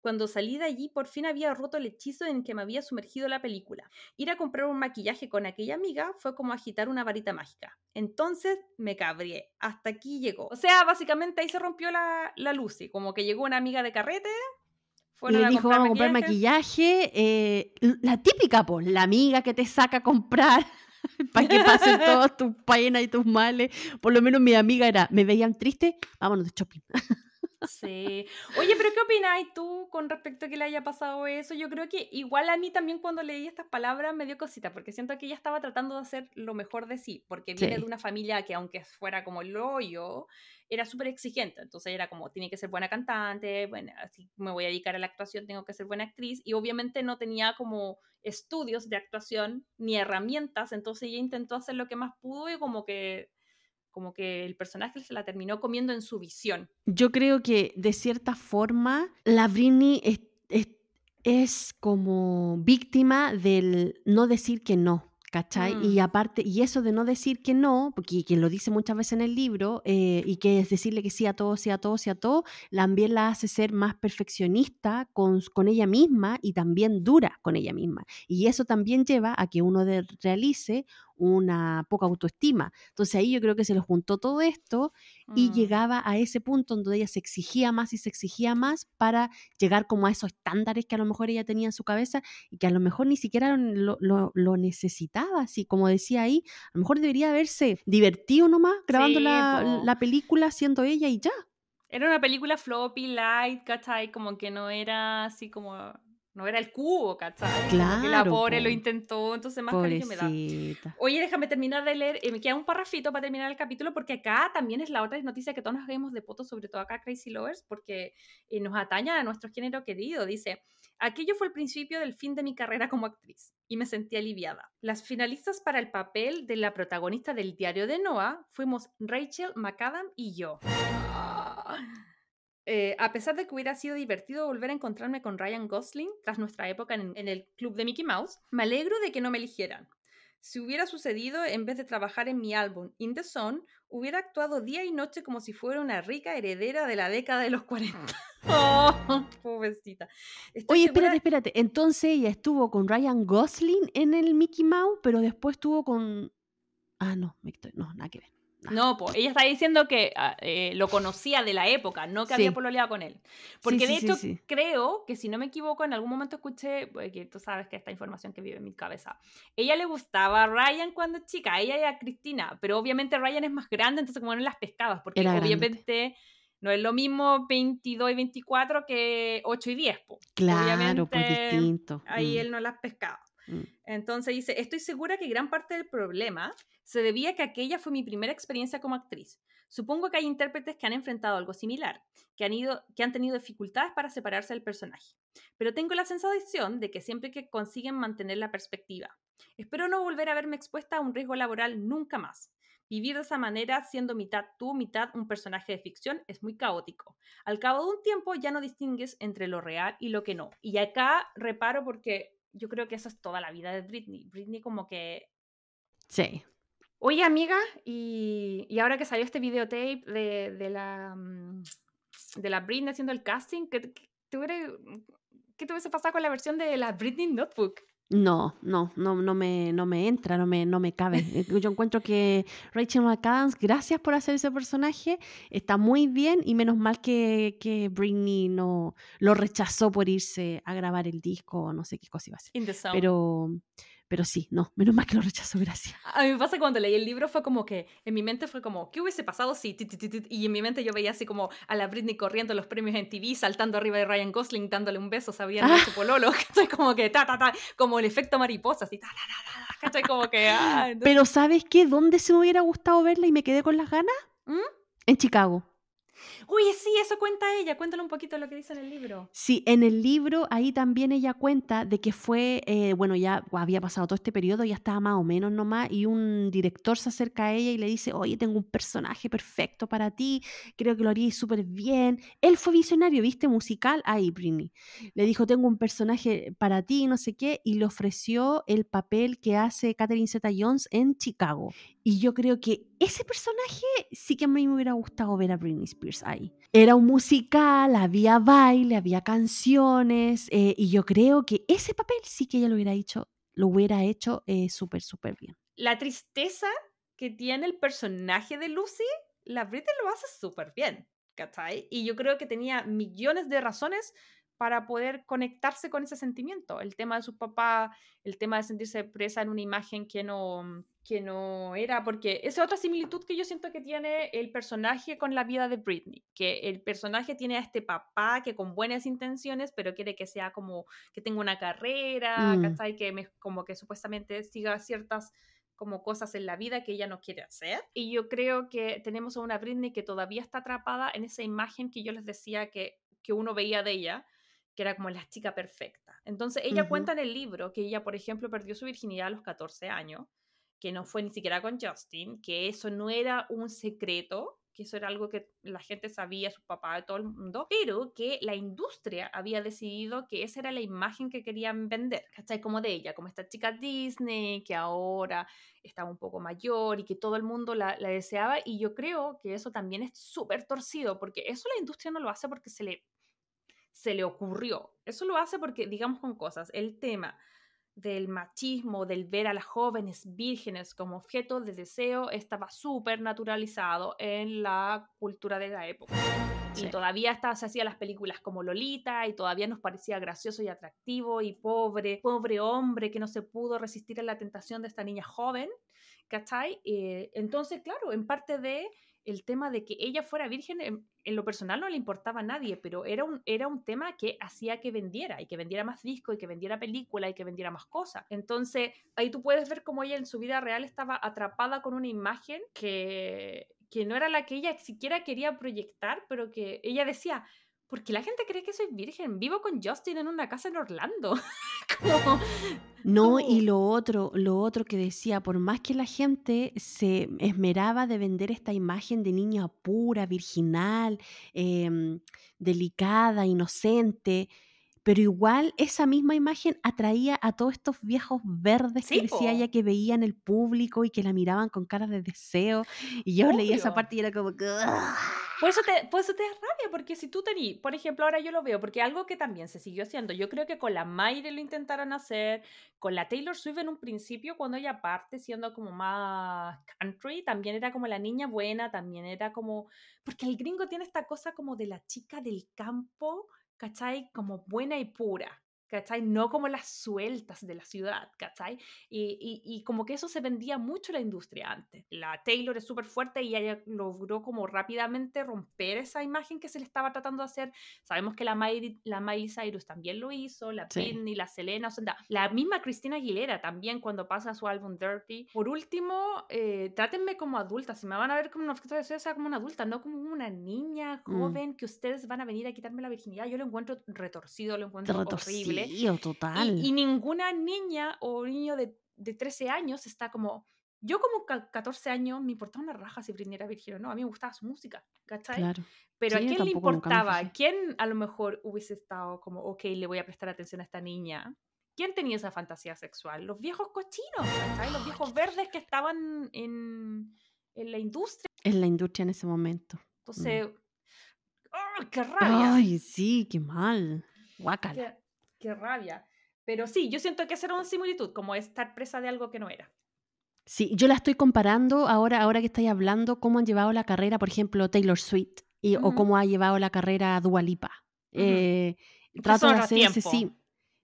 Cuando salí de allí, por fin había roto el hechizo en que me había sumergido la película. Ir a comprar un maquillaje con aquella amiga fue como agitar una varita mágica. Entonces me cabrié. Hasta aquí llegó. O sea, básicamente ahí se rompió la, la Lucy. Como que llegó una amiga de carrete. Y le a dijo, vamos a comprar maquillaje. eh, la típica, pues, la amiga que te saca a comprar [LAUGHS] para que pasen todas [LAUGHS] tus penas y tus males. Por lo menos mi amiga era, me veían triste, vámonos de shopping. [LAUGHS] Sí. Oye, pero ¿qué opináis tú con respecto a que le haya pasado eso? Yo creo que igual a mí también cuando leí estas palabras me dio cosita, porque siento que ella estaba tratando de hacer lo mejor de sí, porque viene Sí. de una familia que aunque fuera como el hoyo, era súper exigente. Entonces era como, tiene que ser buena cantante, bueno, así me voy a dedicar a la actuación, tengo que ser buena actriz. Y obviamente no tenía como estudios de actuación ni herramientas, entonces ella intentó hacer lo que más pudo y como que como que el personaje se la terminó comiendo en su visión. Yo creo que de cierta forma la Britney es, es- es como víctima del no decir que no. ¿Cachai? Y Mm. aparte, y eso de no decir que no, porque quien lo dice muchas veces en el libro, eh, y que es decirle que sí a todo, sí a todo, sí a todo, también la hace ser más perfeccionista con, con ella misma y también dura con ella misma. Y eso también lleva a que uno de- realice una poca autoestima. Entonces ahí yo creo que se le juntó todo esto y Mm. llegaba a ese punto donde ella se exigía más y se exigía más para llegar como a esos estándares que a lo mejor ella tenía en su cabeza y que a lo mejor ni siquiera lo, lo- lo necesitaba, así como decía ahí, a lo mejor debería haberse divertido nomás grabando Sí, la, la película siendo ella y ya. Era una película floppy, light, ¿cachai? Como que no era así como... No era el cubo, ¿cachai? Como que la Claro, pobre lo po. intentó, entonces más cariño me da. Oye, déjame terminar de leer, eh, me queda un parrafito para terminar el capítulo, porque acá también es la otra noticia que todos nos hagamos de fotos, sobre todo acá Crazy Lovers, porque eh, nos ataña a nuestro género querido. Dice, aquello fue el principio del fin de mi carrera como actriz y me sentí aliviada. Las finalistas para el papel de la protagonista del diario de Noah fuimos Rachel McAdam y yo. Eh, a pesar de que hubiera sido divertido volver a encontrarme con Ryan Gosling tras nuestra época en, en el club de Mickey Mouse, me alegro de que no me eligieran. Si hubiera sucedido, en vez de trabajar en mi álbum In the Sun, hubiera actuado día y noche como si fuera una rica heredera de la década de los 40. [LAUGHS] oh, pobrecita. Estoy Oye, segura- espérate, espérate. Entonces ella estuvo con Ryan Gosling en el Mickey Mouse, pero después estuvo con... Ah, no, no, nada que ver. No, pues ella está diciendo que ah, eh, lo conocía de la época, no que había pololeado con él. Porque sí, de sí, hecho creo que si no me equivoco en algún momento escuché, porque tú sabes que esta información que vive en mi cabeza, ella le gustaba a Ryan cuando chica, a ella y a Cristina, pero obviamente Ryan es más grande, entonces como no las pescabas, porque Era grande. obviamente no es lo mismo 22 y 24 que 8 y 10. po. Claro, pues distinto. Ahí Mm, él no las pescaba. Mm. Entonces dice, estoy segura que gran parte del problema se debía a que aquella fue mi primera experiencia como actriz. Supongo que hay intérpretes que han enfrentado algo similar, que han, ido, que han tenido dificultades para separarse del personaje. Pero tengo la sensación de que siempre que consiguen mantener la perspectiva. Espero no volver a verme expuesta a un riesgo laboral nunca más. Vivir de esa manera, siendo mitad tú, mitad un personaje de ficción, es muy caótico. Al cabo de un tiempo ya no distingues entre lo real y lo que no. Y acá reparo porque yo creo que eso es toda la vida de Britney. Britney como que... Sí. Oye amiga, y, y ahora que salió este videotape de, de la, mm, de la Britney haciendo el casting, ¿qué, qué, qué te hubiese pasado con la versión de la Britney Notebook? No, no, no, no me, no me entra, no me, no me cabe. [LAUGHS] Eh, Yo encuentro que Rachel McAdams, gracias por hacer ese personaje, está muy bien y menos mal que, que Britney no lo rechazó por irse a grabar el disco o no sé qué cosa iba a hacer. In the Zone. Pero, pero sí, no, menos mal que lo rechazó, gracias. A mí me pasa cuando leí el libro fue como que en mi mente fue como, ¿qué hubiese pasado si? ti, ti, ti, ti? Y en mi mente yo veía así como a la Britney corriendo los premios en TV, saltando arriba de Ryan Gosling, dándole un beso, sabían Ah. su pololo, [LAUGHS] ¿cachai? Como que ta, ta, ta, como el efecto mariposa, así, ta, ta, ta, ta, ¿cachai? Como que, ah, [LAUGHS] entonces- Pero ¿sabes qué? ¿Dónde se me hubiera gustado verla y me quedé con las ganas? ¿Mm? En Chicago. Oye, sí, eso cuenta ella, cuéntale un poquito lo que dice en el libro. Sí, en el libro ahí también ella cuenta de que fue, eh, bueno, ya había pasado todo este periodo, ya estaba más o menos nomás, y un director se acerca a ella y le dice, oye, tengo un personaje perfecto para ti, creo que lo harías súper bien. Él fue visionario, viste, musical, ahí, Britney. Le dijo, tengo un personaje para ti, no sé qué, y le ofreció el papel que hace Catherine Zeta-Jones en Chicago. Y yo creo que ese personaje sí que a mí me hubiera gustado ver a Britney Spears ahí. Era un musical, había baile, había canciones, eh, y yo creo que ese papel sí que ella lo hubiera hecho, lo hubiera hecho eh, súper, súper bien. La tristeza que tiene el personaje de Lucy, la Britney lo hace súper bien, ¿cachai? Y yo creo que tenía millones de razones para poder conectarse con ese sentimiento. El tema de su papá, el tema de sentirse presa en una imagen que no, que no era, porque esa es otra similitud que yo siento que tiene el personaje con la vida de Britney, que el personaje tiene a este papá que con buenas intenciones, pero quiere que sea como que tenga una carrera, Mm, Que me, como que supuestamente siga ciertas como cosas en la vida que ella no quiere hacer. Y yo creo que tenemos a una Britney que todavía está atrapada en esa imagen que yo les decía que, que uno veía de ella, que era como la chica perfecta. Entonces ella cuenta en el libro que ella, por ejemplo, perdió su virginidad a los 14 años, que no fue ni siquiera con Justin, que eso no era un secreto, que eso era algo que la gente sabía, su papá, todo el mundo, pero que la industria había decidido que esa era la imagen que querían vender, ¿cachai? Como de ella, como esta chica Disney, que ahora estaba un poco mayor y que todo el mundo la, la deseaba, y yo creo que eso también es súper torcido, porque eso la industria no lo hace porque se le se le ocurrió. Eso lo hace porque, digamos con cosas, el tema del machismo, del ver a las jóvenes vírgenes como objeto de deseo, estaba súper naturalizado en la cultura de la época. Y todavía hasta se hacían las películas como Lolita y todavía nos parecía gracioso y atractivo y pobre, pobre hombre que no se pudo resistir a la tentación de esta niña joven, ¿cachai? Eh, entonces, claro, en parte de el tema de que ella fuera virgen, en, lo personal no le importaba a nadie, pero era un, era un tema que hacía que vendiera y que vendiera más disco y que vendiera película y que vendiera más cosas. Entonces, ahí tú puedes ver cómo ella en su vida real estaba atrapada con una imagen que, que no era la que ella siquiera quería proyectar, pero que ella decía, porque la gente cree que soy virgen, vivo con Justin en una casa en Orlando. [LAUGHS] como, No, y lo otro, lo otro que decía, por más que la gente se esmeraba de vender esta imagen de niña pura, virginal, em, delicada, inocente, pero igual esa misma imagen atraía a todos estos viejos verdes que decía ella que veían el público y que la miraban con cara de deseo. Y yo leía esa obvio. parte y era como. Por eso, te, por eso te da rabia, porque si tú tenías, por ejemplo, ahora yo lo veo, porque algo que también se siguió haciendo, yo creo que con la Mayre lo intentaron hacer, con la Taylor Swift en un principio, cuando ella parte siendo como más country, también era como la niña buena, también era como, porque el gringo tiene esta cosa como de la chica del campo, ¿cachai? Como buena y pura. ¿Cachai? No como las sueltas de la ciudad, ¿cachai? Y, y, y como que eso se vendía mucho en la industria antes. La Taylor es súper fuerte y ella logró como rápidamente romper esa imagen que se le estaba tratando de hacer. Sabemos que la Miley, la Miley Cyrus también lo hizo, la Sí. Britney, la Selena, o sea, la misma Cristina Aguilera también cuando pasa su álbum Dirty. Por último, eh, trátenme como adulta, si me van a ver como un objeto de deseo, sea como una adulta, no como una niña Mm. joven que ustedes van a venir a quitarme la virginidad. Yo lo encuentro retorcido, lo encuentro horrible. Total. Y, y ninguna niña o niño de, de 13 años está como. Yo, como ca- 14 años, me importaba una raja si Britney virgen o no. A mí me gustaba su música, ¿cachai? Claro. Pero Sí, ¿a quién le importaba? ¿Quién a lo mejor hubiese estado como, ok, le voy a prestar atención a esta niña? ¿Quién tenía esa fantasía sexual? Los viejos cochinos, ¿cachai? Los viejos verdes que estaban en, en la industria. En la industria en ese momento. Mm. Entonces, ¡oh, qué rabia! Ay, sí, qué mal. Guácala. Qué, rabia. Pero sí, yo siento que esa era una similitud, como estar presa de algo que no era. Sí, yo la estoy comparando ahora, ahora que estáis hablando, cómo han llevado la carrera, por ejemplo, Taylor Swift, y, o cómo ha llevado la carrera Dua Lipa. ujú. Eh, trato de hacer ese sí.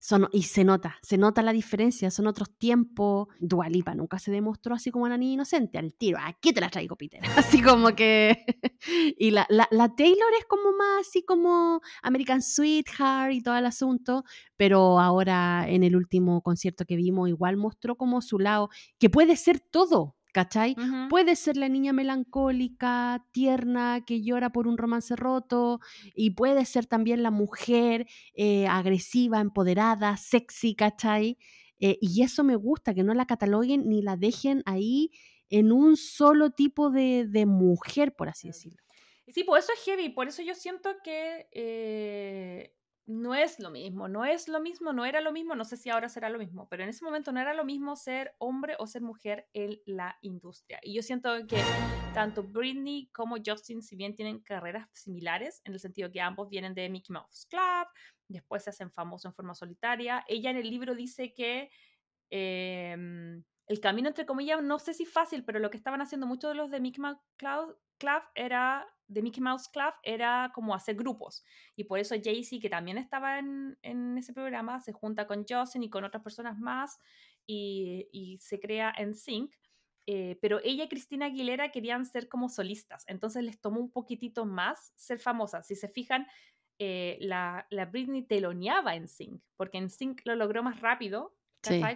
Son, y se nota, se nota la diferencia, son otros tiempos. Dua Lipa nunca se demostró así como una niña inocente, al tiro, aquí te la traigo, Peter. [LAUGHS] Así como que. [LAUGHS] y la, la, la Taylor es como más así como American Sweetheart y todo el asunto, pero ahora en el último concierto que vimos, igual mostró como su lado, que puede ser todo, ¿cachai? Puede ser la niña melancólica, tierna, que llora por un romance roto, y puede ser también la mujer eh, agresiva, empoderada, sexy, ¿cachai? Eh, y eso me gusta, que no la cataloguen ni la dejen ahí en un solo tipo de, de mujer, por así decirlo. Sí, pues eso es heavy, por eso yo siento que eh, no es lo mismo, no es lo mismo, no era lo mismo, no sé si ahora será lo mismo, pero en ese momento no era lo mismo ser hombre o ser mujer en la industria. Y yo siento que tanto Britney como Justin, si bien tienen carreras similares, en el sentido que ambos vienen de Mickey Mouse Club, después se hacen famosos en forma solitaria, ella en el libro dice que em, el camino, entre comillas, no sé si fácil, pero lo que estaban haciendo muchos de los de Mickey Mouse Club, Club era de Mickey Mouse Club era como hacer grupos. Y por eso Jay-Z, que también estaba en, en, ese programa, se junta con Justin y con otras personas más y, y se crea en Sync. Eh, pero ella y Cristina Aguilera querían ser como solistas, entonces les tomó un poquitito más ser famosas. Si se fijan, eh, la, la, Britney teloneaba en Sync, porque en Sync lo logró más rápido,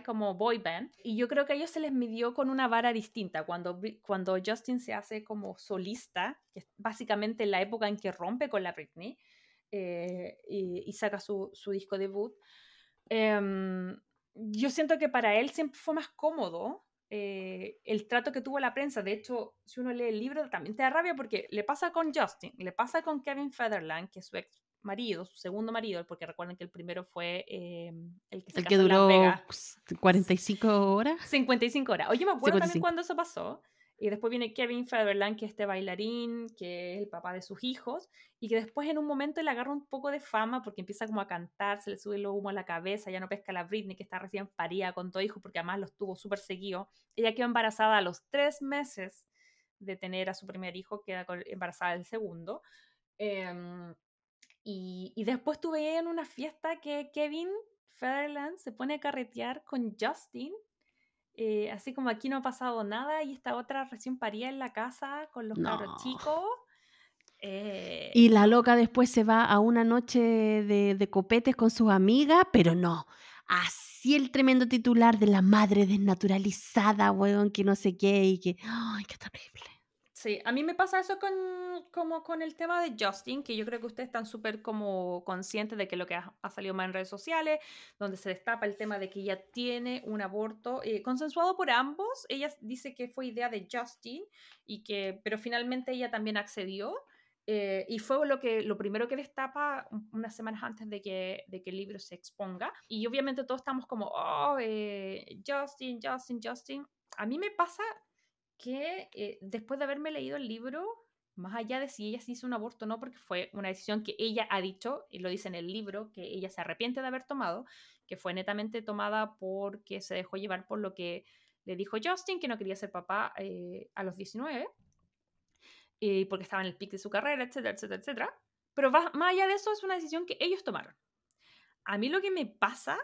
como boy band. Y yo creo que a ellos se les midió con una vara distinta. Cuando, cuando Justin se hace como solista, que es básicamente la época en que rompe con la Britney eh, y, saca su, su disco debut, em, yo siento que para él siempre fue más cómodo eh, el trato que tuvo la prensa. De hecho, si uno lee el libro, también te da rabia porque le pasa con Justin, le pasa con Kevin Federland, que es su ex marido, su segundo marido, porque recuerden que el primero fue eh, el que, se el que duró 45 horas. 55 horas. Oye, me acuerdo también cuando eso pasó. Y después viene Kevin Federland, que es este bailarín, que es el papá de sus hijos, y que después en un momento le agarra un poco de fama porque empieza como a cantar, se le sube el humo a la cabeza, ya no pesca a la Britney, que está recién parida con todo hijo, porque además los tuvo súper seguido. Ella quedó embarazada a los tres meses de tener a su primer hijo, queda embarazada del segundo. Em, y, y, después tuve en una fiesta que Kevin Federland se pone a carretear con Justin eh, así como aquí no ha pasado nada y esta otra recién paría en la casa con los cabros chicos. Eh, y la loca después se va a una noche de, de copetes con sus amigas, pero no. Así el tremendo titular de la madre desnaturalizada, weón, que no sé qué y que. ¡Ay, qué terrible! Sí, a mí me pasa eso con, como con el tema de Justin, que yo creo que ustedes están súper como conscientes de que lo que ha, salido más en redes sociales, donde se destapa el tema de que ella tiene un aborto eh, consensuado por ambos. Ella dice que fue idea de Justin, y que, pero finalmente ella también accedió. Eh, y fue lo, que, lo primero que destapa unas semanas antes de que, de que el libro se exponga. Y obviamente todos estamos como, oh, eh, Justin, Justin, Justin. A mí me pasa que eh, después de haberme leído el libro, más allá de si ella se hizo un aborto o no, porque fue una decisión que ella ha dicho, y lo dice en el libro, que ella se arrepiente de haber tomado, que fue netamente tomada porque se dejó llevar por lo que le dijo Justin, que no quería ser papá eh, a los 19, y porque estaba en el pic de su carrera, etcétera, etcétera, etcétera. Pero más allá de eso, es una decisión que ellos tomaron. A mí lo que me pasa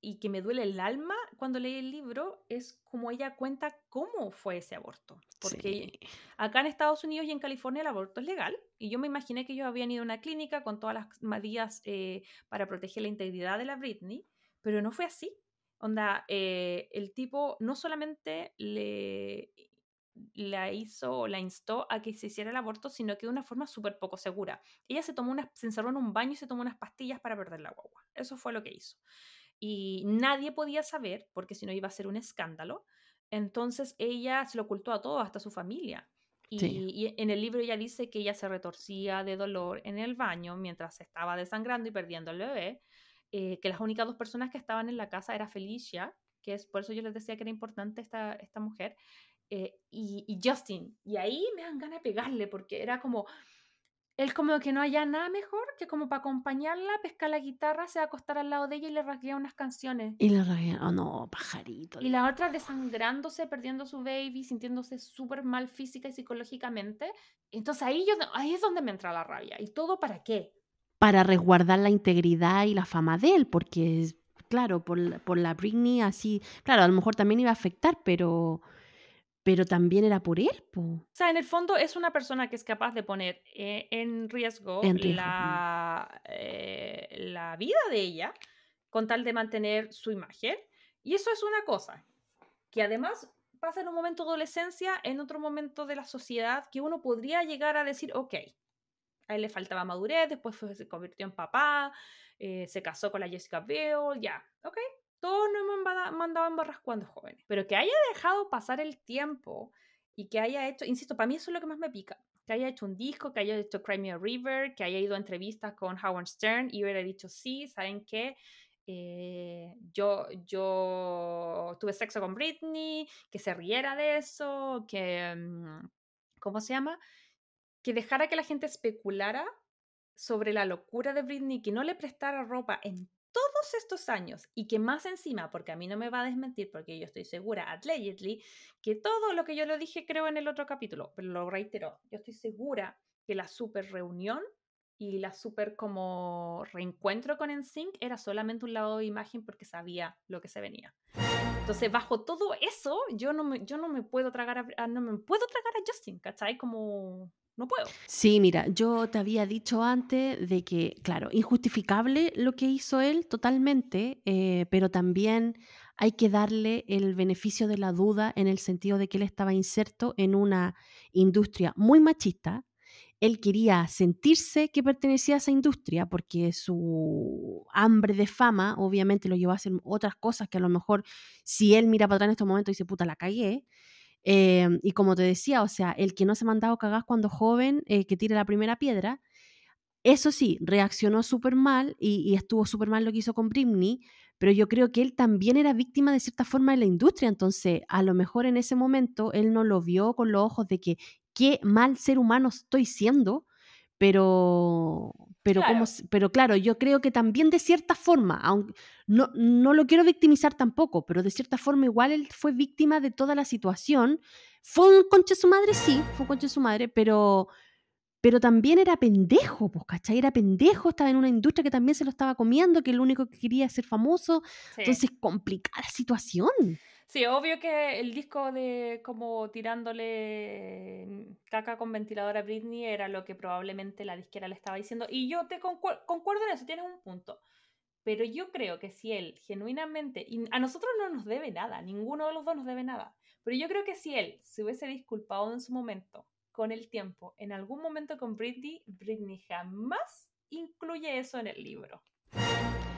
y que me duele el alma cuando leí el libro es como ella cuenta cómo fue ese aborto. Porque acá en Estados Unidos y en California el aborto es legal y yo me imaginé que ellos habían ido a una clínica con todas las medidas eh, para proteger la integridad de la Britney, pero no fue así. Onda, eh, el tipo no solamente le la hizo la instó a que se hiciera el aborto, sino que de una forma súper poco segura. Ella se tomó unas, se encerró en un baño y se tomó unas pastillas para perder la guagua. Eso fue lo que hizo y nadie podía saber, porque si no iba a ser un escándalo. Entonces ella se lo ocultó a todo, hasta su familia. Y, en el libro ella dice que ella se retorcía de dolor en el baño mientras estaba desangrando y perdiendo el bebé, eh, que las únicas dos personas que estaban en la casa era Felicia, que es por eso yo les decía que era importante esta, esta mujer, eh, y, y, Justin. Y ahí me dan ganas de pegarle, porque era como, él como que no haya nada mejor que como para acompañarla, pescar la guitarra, se va a acostar al lado de ella y le rasguea unas canciones. Y le rasguea, oh no, pajarito. Y la otra desangrándose, perdiendo su baby, sintiéndose súper mal física y psicológicamente. Entonces ahí, yo, ahí es donde me entra la rabia. ¿Y todo para qué? Para resguardar la integridad y la fama de él, porque, claro, por, por la Britney así, claro, a lo mejor también iba a afectar, pero pero también era por él. O sea, en el fondo es una persona que es capaz de poner eh, en, riesgo la, eh, la vida de ella con tal de mantener su imagen. Y eso es una cosa que además pasa en un momento de adolescencia, en otro momento de la sociedad, que uno podría llegar a decir, ok, a él le faltaba madurez, después se convirtió en papá, eh, se casó con la Jessica Biel, ya, ok, todos nos hemos mandado barras cuando jóvenes. Pero que haya dejado pasar el tiempo y que haya hecho, insisto, para mí eso es lo que más me pica. Que haya hecho un disco, que haya hecho Cry Me a River, que haya ido a entrevistas con Howard Stern y hubiera dicho, sí, ¿saben qué? Eh, yo, yo tuve sexo con Britney, que se riera de eso, que, mm, ¿cómo se llama? Que dejara que la gente especulara sobre la locura de Britney, que no le prestara ropa en todos estos años y que más encima, porque a mí no me va a desmentir, porque yo estoy segura, allegedly, que todo lo que yo lo dije creo en el otro capítulo, pero lo reitero, yo estoy segura que la super reunión y la super como reencuentro con NSYNC era solamente un lavado de imagen porque sabía lo que se venía. Entonces, bajo todo eso, yo no me, yo no me puedo tragar a, no me puedo tragar a Justin, ¿cachai? Como no puedo. Sí, mira, yo te había dicho antes de que, claro, injustificable lo que hizo él totalmente, eh, pero también hay que darle el beneficio de la duda en el sentido de que él estaba inserto en una industria muy machista. Él quería sentirse que pertenecía a esa industria porque su hambre de fama obviamente lo llevó a hacer otras cosas que a lo mejor si él mira para atrás en estos momentos dice, puta, la cagué. Em, y como te decía, o sea, el que no se ha mandado cagar cuando joven, eh, que tire la primera piedra, eso sí, reaccionó súper mal y, y, estuvo súper mal lo que hizo con Britney, pero yo creo que él también era víctima de cierta forma de la industria, entonces a lo mejor en ese momento él no lo vio con los ojos de que qué mal ser humano estoy siendo, pero, pero, claro. Como, pero claro, yo creo que también de cierta forma, aunque no, no lo quiero victimizar tampoco, pero de cierta forma igual él fue víctima de toda la situación. Fue un conche su madre, sí, fue un conche su madre, pero, pero también era pendejo, pues, ¿cachai? Era pendejo, estaba en una industria que también se lo estaba comiendo, que lo único que quería es ser famoso. Sí. Entonces, complicada situación. Sí, obvio que el disco de como tirándole caca con ventilador a Britney era lo que probablemente la disquera le estaba diciendo. Y yo te concuerdo, en eso, tienes un punto. Pero yo creo que si él genuinamente, a nosotros no nos debe nada, ninguno de los dos nos debe nada, pero yo creo que si él se hubiese disculpado en su momento, con el tiempo, en algún momento con Britney, Britney jamás incluye eso en el libro.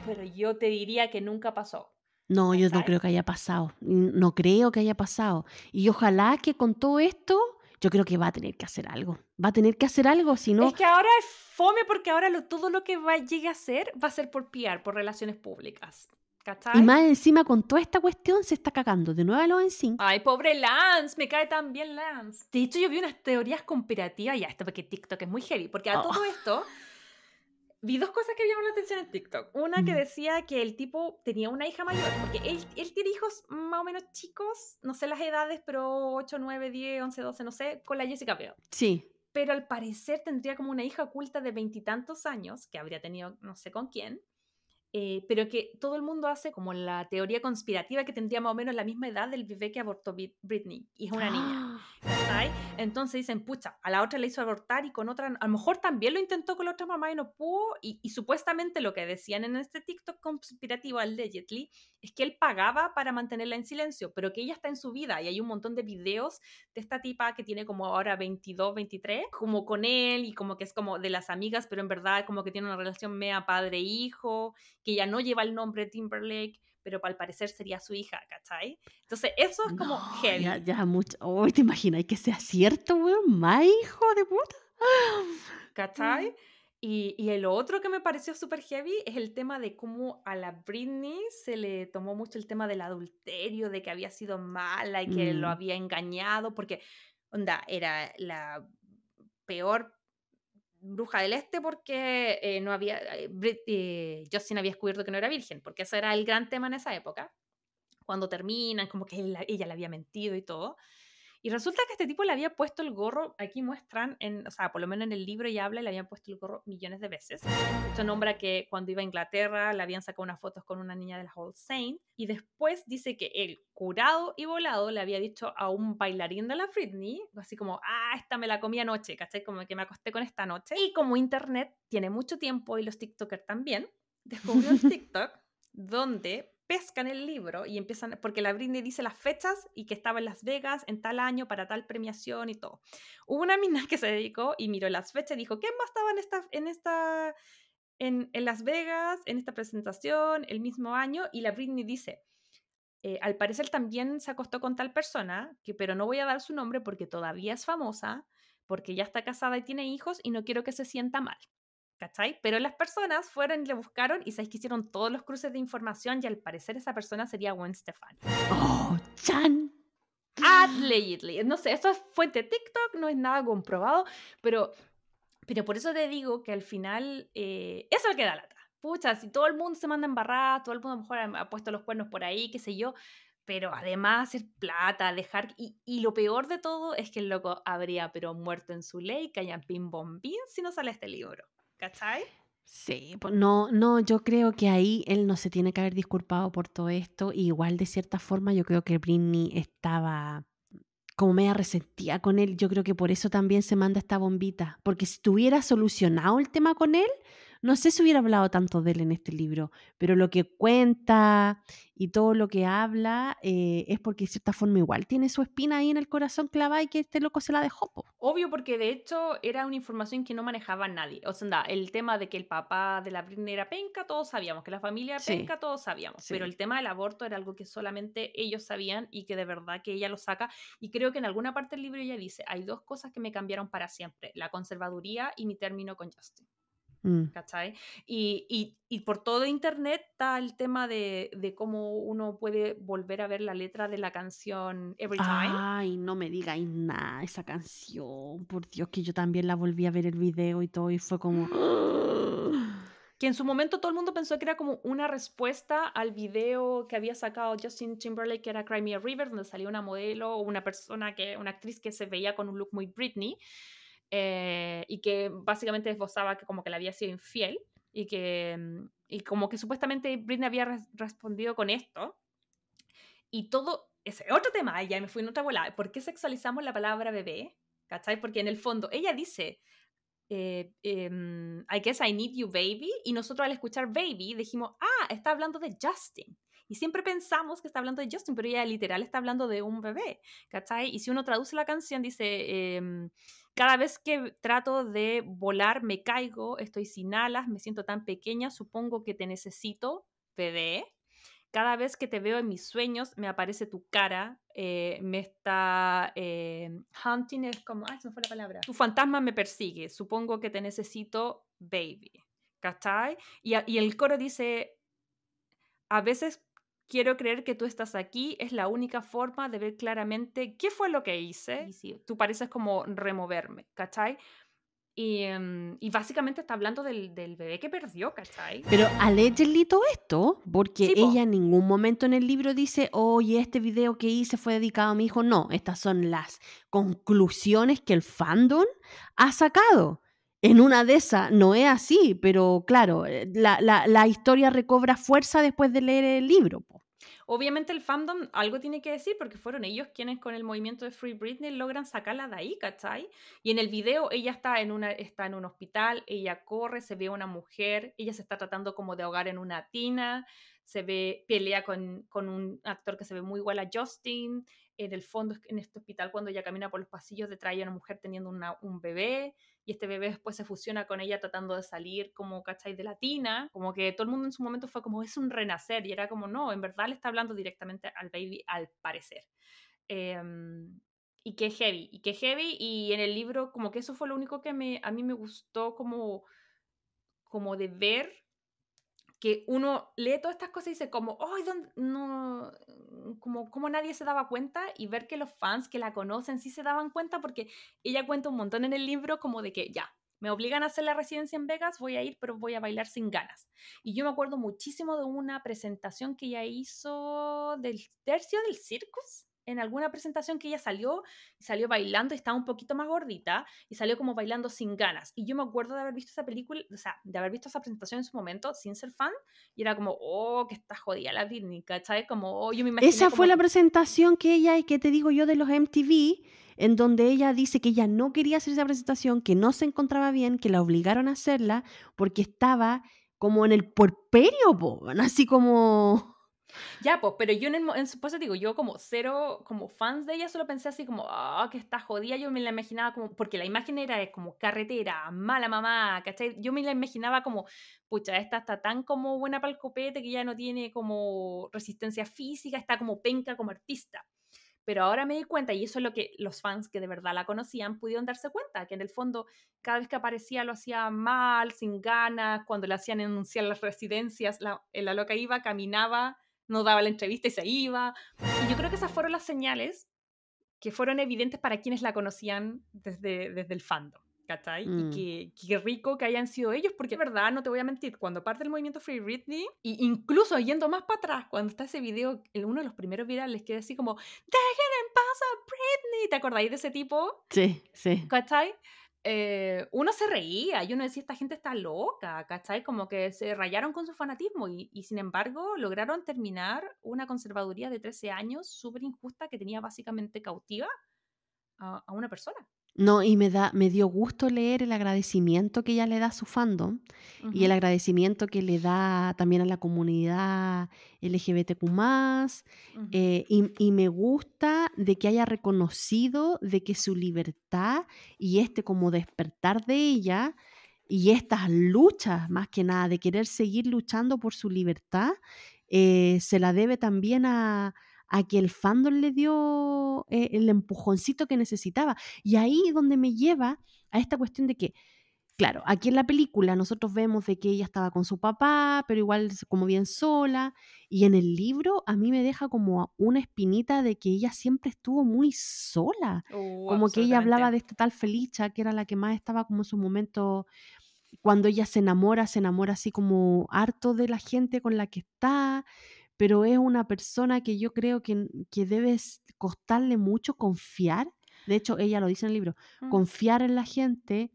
Pero yo te diría que nunca pasó. No, yo no creo que haya pasado. No creo que haya pasado. Y ojalá que con todo esto, yo creo que va a tener que hacer algo. Va a tener que hacer algo, si no. Es que ahora es fome porque ahora lo, todo lo que va, llegue a hacer va a ser por PR, por relaciones públicas. ¿Cachai? Y más encima con toda esta cuestión se está cagando de nuevo a los en Ay, pobre Lance, me cae tan bien Lance. De hecho, yo vi unas teorías conspirativas, ya esto porque TikTok es muy heavy, porque a oh. todo esto vi dos cosas que me llamaron la atención en TikTok. Una que decía que el tipo tenía una hija mayor, porque él, él tiene hijos más o menos chicos, no sé las edades, pero 8, 9, 10, 11, 12, no sé, con la Jessica Biel. Sí. Pero al parecer tendría como una hija oculta de veintitantos años, que habría tenido no sé con quién, eh, pero que todo el mundo hace como la teoría conspirativa que tendría más o menos la misma edad del bebé que abortó Britney, y es una niña. ¿sabes? Entonces dicen, pucha, a la otra le hizo abortar y con otra, a lo mejor también lo intentó con la otra mamá y no pudo, y, y supuestamente lo que decían en este TikTok conspirativo, allegedly, es que él pagaba para mantenerla en silencio, pero que ella está en su vida, y hay un montón de videos de esta tipa que tiene como ahora 22, 23, como con él, y como que es como de las amigas, pero en verdad como que tiene una relación mea padre-hijo, que ya no lleva el nombre Timberlake, pero al parecer sería su hija, ¿cachai? Entonces, eso es como no, heavy. Ya, ya mucho. Oh, ¿Te imaginas que sea cierto, weón? ¿Más hijo de puta? ¿cachai? Y, y el otro que me pareció súper heavy es el tema de cómo a la Britney se le tomó mucho el tema del adulterio, de que había sido mala y que mm. lo había engañado, porque, onda, era la peor bruja del este porque eh, no había, eh, Brit, eh, Justin había descubierto que no era virgen, porque ese era el gran tema en esa época, cuando terminan, como que él, ella le había mentido y todo. Y resulta que este tipo le había puesto el gorro, aquí muestran, en, o sea, por lo menos en el libro ya habla, le habían puesto el gorro millones de veces. Esto nombra que cuando iba a Inglaterra le habían sacado unas fotos con una niña de la Old Saint. Y después dice que él, curado y volado, le había dicho a un bailarín de la Britney, así como, ah, esta me la comí anoche, ¿cachai? Como que me acosté con esta noche. Y como Internet tiene mucho tiempo y los TikTokers también, descubrió el [LAUGHS] TikTok donde pescan el libro y empiezan, porque la Britney dice las fechas y que estaba en Las Vegas en tal año para tal premiación y todo. Hubo una mina [LAUGHS] que se dedicó y miró las fechas y dijo, ¿quién más estaba en esta, en esta, en, en Las Vegas, en esta presentación, el mismo año? Y la Britney dice, eh, al parecer también se acostó con tal persona, que, pero no voy a dar su nombre porque todavía es famosa, porque ya está casada y tiene hijos y no quiero que se sienta mal. ¿Cachai? Pero las personas fueron y le buscaron y sabéis que hicieron todos los cruces de información y al parecer esa persona sería Gwen Stefani. ¡Oh, Chan! Allegedly. No sé, eso es fuente TikTok, no es nada comprobado, pero, pero por eso te digo que al final eh, eso es lo que da lata. Pucha, si todo el mundo se manda embarrada, todo el mundo a lo mejor ha, ha puesto los cuernos por ahí, qué sé yo, pero además hacer plata, dejar... Y, y, lo peor de todo es que el loco habría pero muerto en su ley, que hayan pin bombín si no sale este libro. ¿Cachai? Sí, no, no, yo creo que ahí él no se tiene que haber disculpado por todo esto. igual de cierta forma yo creo que Britney estaba como media resentida con él. Yo creo que por eso también se manda esta bombita. Porque si tuviera solucionado el tema con él, no sé si hubiera hablado tanto de él en este libro, pero lo que cuenta y todo lo que habla eh, es porque de cierta forma igual tiene su espina ahí en el corazón clavada y que este loco se la dejó. Obvio, porque de hecho era una información que no manejaba nadie. O sea, el tema de que el papá de la Britney era penca, todos sabíamos, que la familia era penca, todos sabíamos, pero el tema del aborto era algo que solamente ellos sabían y que de verdad que ella lo saca. Y creo que en alguna parte del libro ella dice, hay dos cosas que me cambiaron para siempre, la conservaduría y mi término con Justin. Mm. ¿Cachai? Y, por todo internet está el tema de, cómo uno puede volver a ver la letra de la canción Every Time. Ay, no me digáis nada, esa canción. Por Dios, que yo también la volví a ver el video y todo, y fue como. [GASPS] Que en su momento todo el mundo pensó que era como una respuesta al video que había sacado Justin Timberlake, que era Cry Me a River, donde salía una modelo o una persona, que, una actriz que se veía con un look muy Britney. Eh, y que básicamente esbozaba que como que le había sido infiel y que mm, y como que supuestamente Britney había respondido con esto y todo ese otro tema ya me fui en otra bola ¿por qué sexualizamos la palabra bebé? ¿cachai? porque en el fondo ella dice eh, em, I guess I need you baby y nosotros al escuchar baby dijimos ah está hablando de Justin y siempre pensamos que está hablando de Justin, pero ella literal está hablando de un bebé, ¿cachai? Y si uno traduce la canción, dice, em, cada vez que trato de volar me caigo, estoy sin alas, me siento tan pequeña, supongo que te necesito, bebé. Cada vez que te veo en mis sueños me aparece tu cara, eh, me está eh, hunting, es como, ay, se me fue la palabra. Tu fantasma me persigue, supongo que te necesito, baby. ¿Cachai? Y, y el coro dice, a veces quiero creer que tú estás aquí, es la única forma de ver claramente qué fue lo que hice. Y tú pareces como removerme, ¿cachai? Y, em, y, básicamente está hablando del, del, bebé que perdió, ¿cachai? Pero allegedly todo esto, porque ella en ningún momento en el libro dice, oye, este video que hice fue dedicado a mi hijo. No, estas son las conclusiones que el fandom ha sacado. En una de esas no es así, pero claro, eh, la, la, historia recobra fuerza después de leer el libro. Obviamente el fandom algo tiene que decir porque fueron ellos quienes con el movimiento de Free Britney logran sacarla de ahí, ¿cachai? Y en el video ella está en, una, está en un hospital, ella corre, se ve una mujer, ella se está tratando como de ahogar en una tina, se ve, pelea con, con un actor que se ve muy igual a Justin, en el fondo, en este hospital, cuando ella camina por los pasillos, detrás hay una mujer teniendo un bebé, y este bebé después se fusiona con ella tratando de salir como, ¿cachai? De latina, como que todo el mundo en su momento fue como, es un renacer, y era como, no, en verdad le está hablando directamente al baby, al parecer. Em, y qué heavy, y qué heavy, y en el libro como que eso fue lo único que me, a mí me gustó como, como de ver que uno lee todas estas cosas y dice como, ¡ay, no! Como, como nadie se daba cuenta y ver que los fans que la conocen sí se daban cuenta porque ella cuenta un montón en el libro como de que ya, me obligan a hacer la residencia en Vegas, voy a ir, pero voy a bailar sin ganas. Y yo me acuerdo muchísimo de una presentación que ella hizo del tercio del circus en alguna presentación que ella salió, salió bailando y estaba un poquito más gordita y salió como bailando sin ganas. Y yo me acuerdo de haber visto esa película, o sea, de haber visto esa presentación en su momento sin ser fan y era como, oh, que está jodida la Britney, ¿cachai? Como, oh, yo me Esa fue la presentación que ella, y que te digo yo, de los MTV, en donde ella dice que ella no quería hacer esa presentación, que no se encontraba bien, que la obligaron a hacerla porque estaba como en el porperio, así como ya, pues, pero yo en, el, en su pues digo, yo como cero, como fans de ella, solo pensé así como, ah, que está jodida, yo me la imaginaba como, porque la imagen era como carretera, mala mamá, ¿cachai? Yo me la imaginaba como, pucha, esta está tan como buena para el copete que ya no tiene como resistencia física, está como penca como artista. Pero ahora me di cuenta, y eso es lo que los fans que de verdad la conocían pudieron darse cuenta, que en el fondo cada vez que aparecía lo hacía mal, sin ganas, cuando le hacían enunciar las residencias, la, la loca iba, caminaba no daba la entrevista y se iba. Y yo creo que esas fueron las señales que fueron evidentes para quienes la conocían desde, desde el fandom. ¿cachai? Mm. Y que, qué rico que hayan sido ellos, porque es verdad, no te voy a mentir, cuando parte el movimiento Free Britney, y incluso yendo más para atrás, cuando está ese video, el- uno de los primeros virales, que es así como, dejen en paz a Britney, ¿te acordáis de ese tipo? Sí, sí. ¿cachai? Eh, uno se reía y uno decía, esta gente está loca, ¿cachai? Como que se rayaron con su fanatismo y, sin embargo lograron terminar una conservaduría de 13 años súper injusta que tenía básicamente cautiva a una persona. No, y me da, me dio gusto leer el agradecimiento que ella le da a su fandom y el agradecimiento que le da también a la comunidad LGBTQ+, ujú. eh, y, y me gusta de que haya reconocido de que su libertad y este como despertar de ella y estas luchas, más que nada, de querer seguir luchando por su libertad, eh, se la debe también a, a que el fandom le dio eh, el empujoncito que necesitaba. Y ahí es donde me lleva a esta cuestión de que, claro, aquí en la película nosotros vemos de que ella estaba con su papá, pero igual como bien sola, y en el libro a mí me deja como una espinita de que ella siempre estuvo muy sola, Uh, como que ella hablaba de esta tal Felicia, que era la que más estaba como en su momento, cuando ella se enamora, se enamora así como harto de la gente con la que está, pero es una persona que yo creo que, que debe costarle mucho confiar. De hecho, ella lo dice en el libro, Mm. confiar en la gente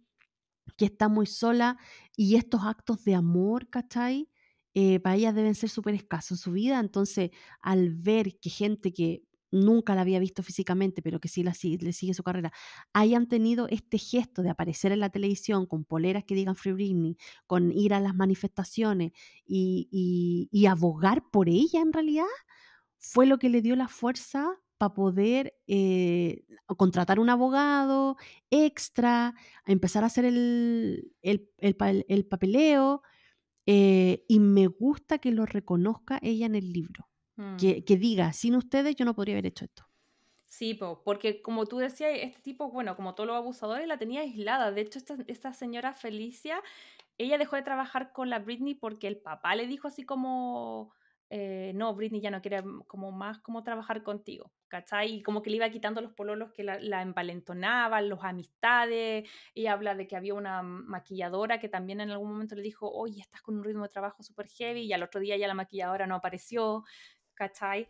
que está muy sola y estos actos de amor, ¿cachai? Eh, para ella deben ser súper escasos en su vida. Entonces, al ver que gente que nunca la había visto físicamente, pero que sí la, le sigue su carrera, hayan tenido este gesto de aparecer en la televisión con poleras que digan Free Britney, con ir a las manifestaciones y, abogar por ella en realidad, fue lo que le dio la fuerza para poder eh, contratar un abogado extra, empezar a hacer el papeleo. eh, y me gusta que lo reconozca ella en el libro. Mm. Que, que diga, sin ustedes yo no podría haber hecho esto. Sí, po, porque como tú decías, este tipo, bueno, como todos los abusadores, la tenía aislada. De hecho, esta, esta señora Felicia, ella dejó de trabajar con la Britney porque el papá le dijo así como, eh, no, Britney ya no quiere como más como trabajar contigo, ¿cachai? Y como que le iba quitando los pololos que la, la envalentonaban, los amistades. Ella habla de que había una maquilladora que también en algún momento le dijo, oye, estás con un ritmo de trabajo súper heavy, y al otro día ya la maquilladora no apareció. ¿Cachai?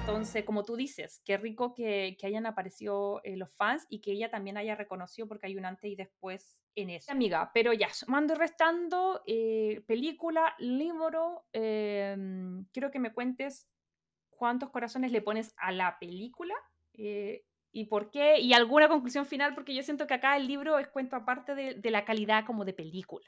Entonces, como tú dices, qué rico que, que hayan aparecido eh, los fans y que ella también haya reconocido porque hay un antes y después en eso. Amiga, pero ya, sumando y restando, eh, película, libro, eh, quiero que me cuentes cuántos corazones le pones a la película eh, y por qué, y alguna conclusión final, porque yo siento que acá el libro es cuento aparte de, de la calidad como de película.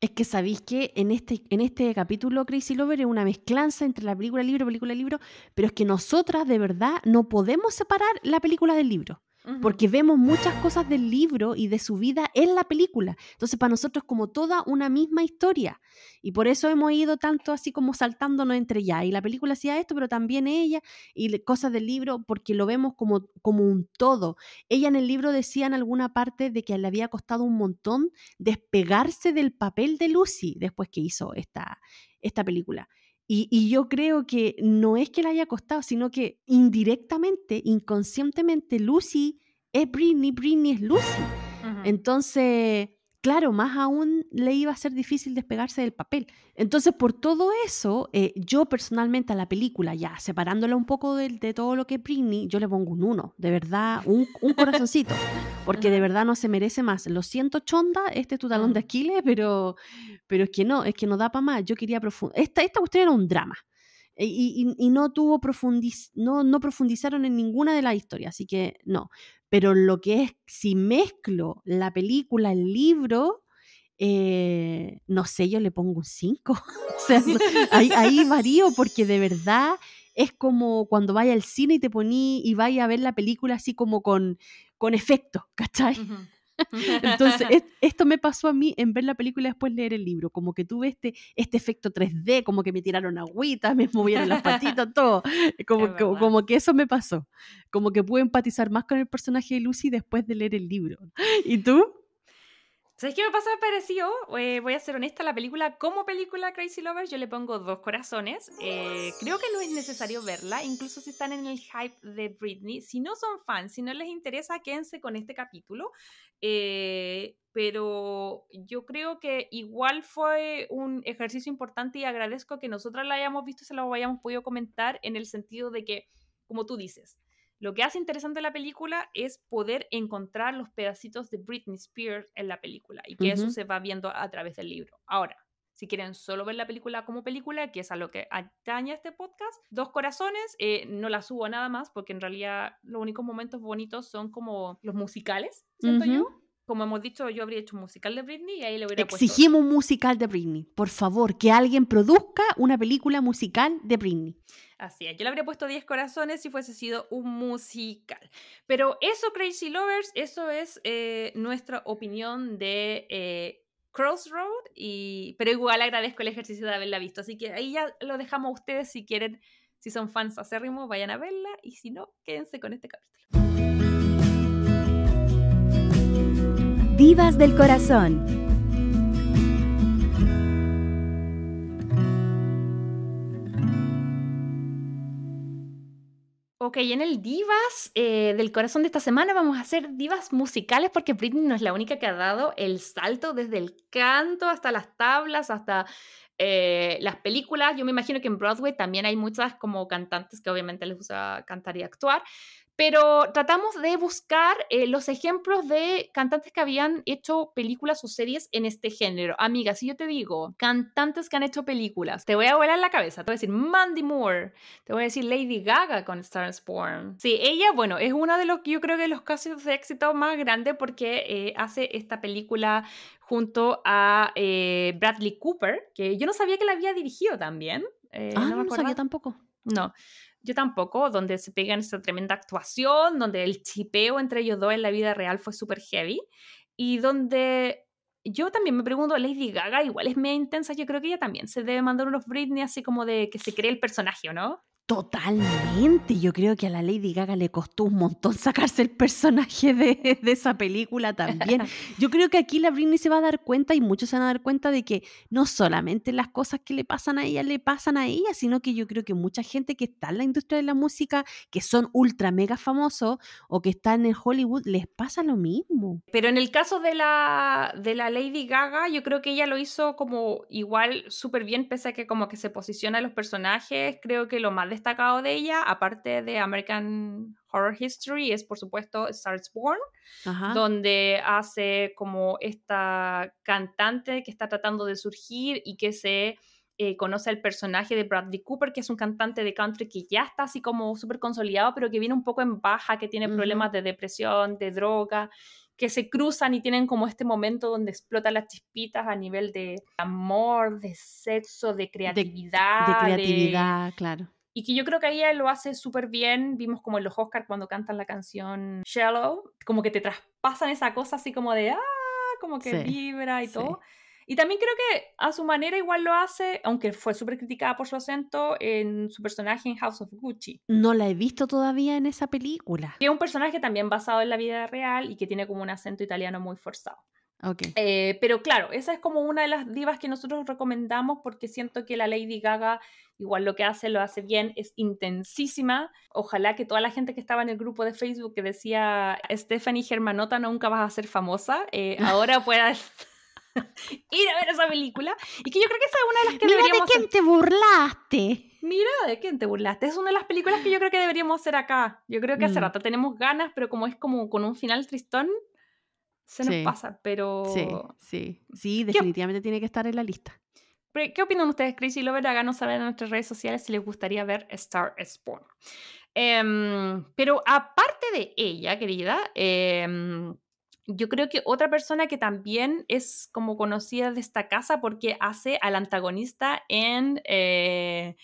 Es que sabéis que en este, en este capítulo Crazy Lover es una mezclanza entre la película, libro, película, libro, pero es que nosotras de verdad no podemos separar la película del libro. Porque vemos muchas cosas del libro y de su vida en la película. Entonces, para nosotros es como toda una misma historia. Y por eso hemos ido tanto así como saltándonos entre ya. Y la película hacía esto, pero también ella, y cosas del libro, porque lo vemos como, como un todo. Ella en el libro decía en alguna parte de que le había costado un montón despegarse del papel de Lucy después que hizo esta, esta película. Y, y yo creo que no es que le haya costado, sino que indirectamente, inconscientemente, Lucy es Britney, Britney es Lucy. Entonces, claro, más aún le iba a ser difícil despegarse del papel. Entonces, por todo eso, eh, yo personalmente a la película, ya separándola un poco de, de todo lo que es Britney, yo le pongo un uno, de verdad, un, un corazoncito, [LAUGHS] porque de verdad no se merece más. Lo siento, Chonda, este es tu talón de. Aquiles, pero, pero es que no, es que no da para más. Yo quería profundizar. Esta, esta cuestión era un drama. E- Y, y- y no tuvo profundiz no, no profundizaron en ninguna de las historias, así que no. Pero lo que es, si mezclo la película, el libro, eh, no sé, yo le pongo un 5. [LAUGHS] o sea, ahí, varío porque de verdad es como cuando vaya al cine y te poní y vaya a ver la película así como con, con efecto, ¿cachai? Entonces, [LAUGHS] es- esto me pasó a mí en ver la película y después leer el libro. Como que tuve este, este efecto 3D, como que me tiraron agüita, [LAUGHS] me movieron las patitas, [LAUGHS] todo. Como, como que eso me pasó. Como que pude empatizar más con el personaje de Lucy después de leer el libro. ¿Y tú? ¿Sabes qué me pasa parecido? Eh, voy a ser honesta, la película, como película Crazy Lovers, yo le pongo dos corazones. Eh, creo que no es necesario verla, incluso si están en el hype de Britney. Si no son fans, si no les interesa, quédense con este capítulo. Eh, pero yo creo que igual fue un ejercicio importante y agradezco que nosotras la hayamos visto y se lo hayamos podido comentar en el sentido de que, como tú dices, lo que hace interesante la película es poder encontrar los pedacitos de Britney Spears en la película y que eso se va viendo a través del libro. Ahora, si quieren solo ver la película como película, que es a lo que atañe este podcast, Dos Corazones, eh, no la subo nada más porque en realidad los únicos momentos bonitos son como los musicales, siento yo como hemos dicho, yo habría hecho un musical de Britney y ahí le hubiera Exigimos un musical de Britney. Por favor, que alguien produzca una película musical de Britney. Así es, yo le habría puesto 10 corazones si fuese sido un musical. Pero eso, Crazy Lovers, eso es eh, nuestra opinión de eh, Crossroad, y, pero igual agradezco el ejercicio de haberla visto. Así que ahí ya lo dejamos a ustedes si quieren, si son fans acérrimos, vayan a verla y si no, quédense con este capítulo. Divas del Corazón. Ok, en el Divas eh, del Corazón de esta semana vamos a hacer divas musicales porque Britney no es la única que ha dado el salto desde el canto hasta las tablas, hasta eh, las películas. Yo me imagino que en Broadway también hay muchas como cantantes que obviamente les gusta cantar y actuar, pero tratamos de buscar eh, los ejemplos de cantantes que habían hecho películas o series en este género. Amiga, si yo te digo cantantes que han hecho películas, te voy a volar la cabeza. Te voy a decir Mandy Moore, te voy a decir Lady Gaga con Star Born. Sí, ella, bueno, es uno de los yo creo que los casos de éxito más grandes porque eh, hace esta película junto a eh, Bradley Cooper, que yo no sabía que la había dirigido también. ah, no, no sabía tampoco. No, yo tampoco, donde se pegan esta tremenda actuación, donde el chipeo entre ellos dos en la vida real fue súper heavy, y donde yo también me pregunto, Lady Gaga igual es media intensa, yo creo que ella también se debe mandar unos Britney así como de que se cree el personaje, ¿o no? Totalmente, yo creo que a la Lady Gaga le costó un montón sacarse el personaje de, esa película también. [LAUGHS] Yo creo que aquí la Britney se va a dar cuenta y muchos se van a dar cuenta de que no solamente las cosas que le pasan a ella le pasan a ella, sino que yo creo que mucha gente que está en la industria de la música, que son ultra mega famosos o que están en Hollywood, les pasa lo mismo. Pero en el caso de la, de la Lady Gaga, yo creo que ella lo hizo como igual súper bien, pese a que como que se posiciona en los personajes, creo que lo más destacado de ella, aparte de American Horror History, es por supuesto Stars Born, donde hace como esta cantante que está tratando de surgir y que se eh, conoce al personaje de Bradley Cooper, que es un cantante de country que ya está así como súper consolidado, pero que viene un poco en baja, que tiene problemas de depresión, de droga, que se cruzan y tienen como este momento donde explotan las chispitas a nivel de amor, de sexo, de creatividad. De, creatividad, claro. Y que yo creo que ella lo hace súper bien. Vimos como en los Oscars cuando cantan la canción Shallow, como que te traspasan esa cosa así como de, ah, como que vibra y todo. Y también creo que a su manera igual lo hace, aunque fue súper criticada por su acento en su personaje en House of Gucci. No la he visto todavía en esa película. Que es un personaje también basado en la vida real y que tiene como un acento italiano muy forzado. Okay. Eh, pero claro, esa es como una de las divas que nosotros recomendamos porque siento que la Lady Gaga igual lo que hace lo hace bien, es intensísima. Ojalá que toda la gente que estaba en el grupo de Facebook que decía Stephanie Germanota nunca vas a ser famosa, eh, [LAUGHS] ahora pueda [LAUGHS] ir a ver esa película. Y que yo creo que esa es una de las que Mira deberíamos de quién te burlaste. Mira de quién te burlaste. Es una de las películas que yo creo que deberíamos hacer acá. Yo creo que hace mm. rato tenemos ganas, pero como es como con un final tristón, se nos pasa, pero... Sí, sí, sí, definitivamente tiene que estar en la lista. ¿Qué opinan ustedes, Crazy Lover? Háganos saber en nuestras redes sociales si les gustaría ver Star Spawn. Em, pero aparte de ella, querida, em, yo creo que otra persona que también es como conocida de esta casa porque hace al antagonista en eh,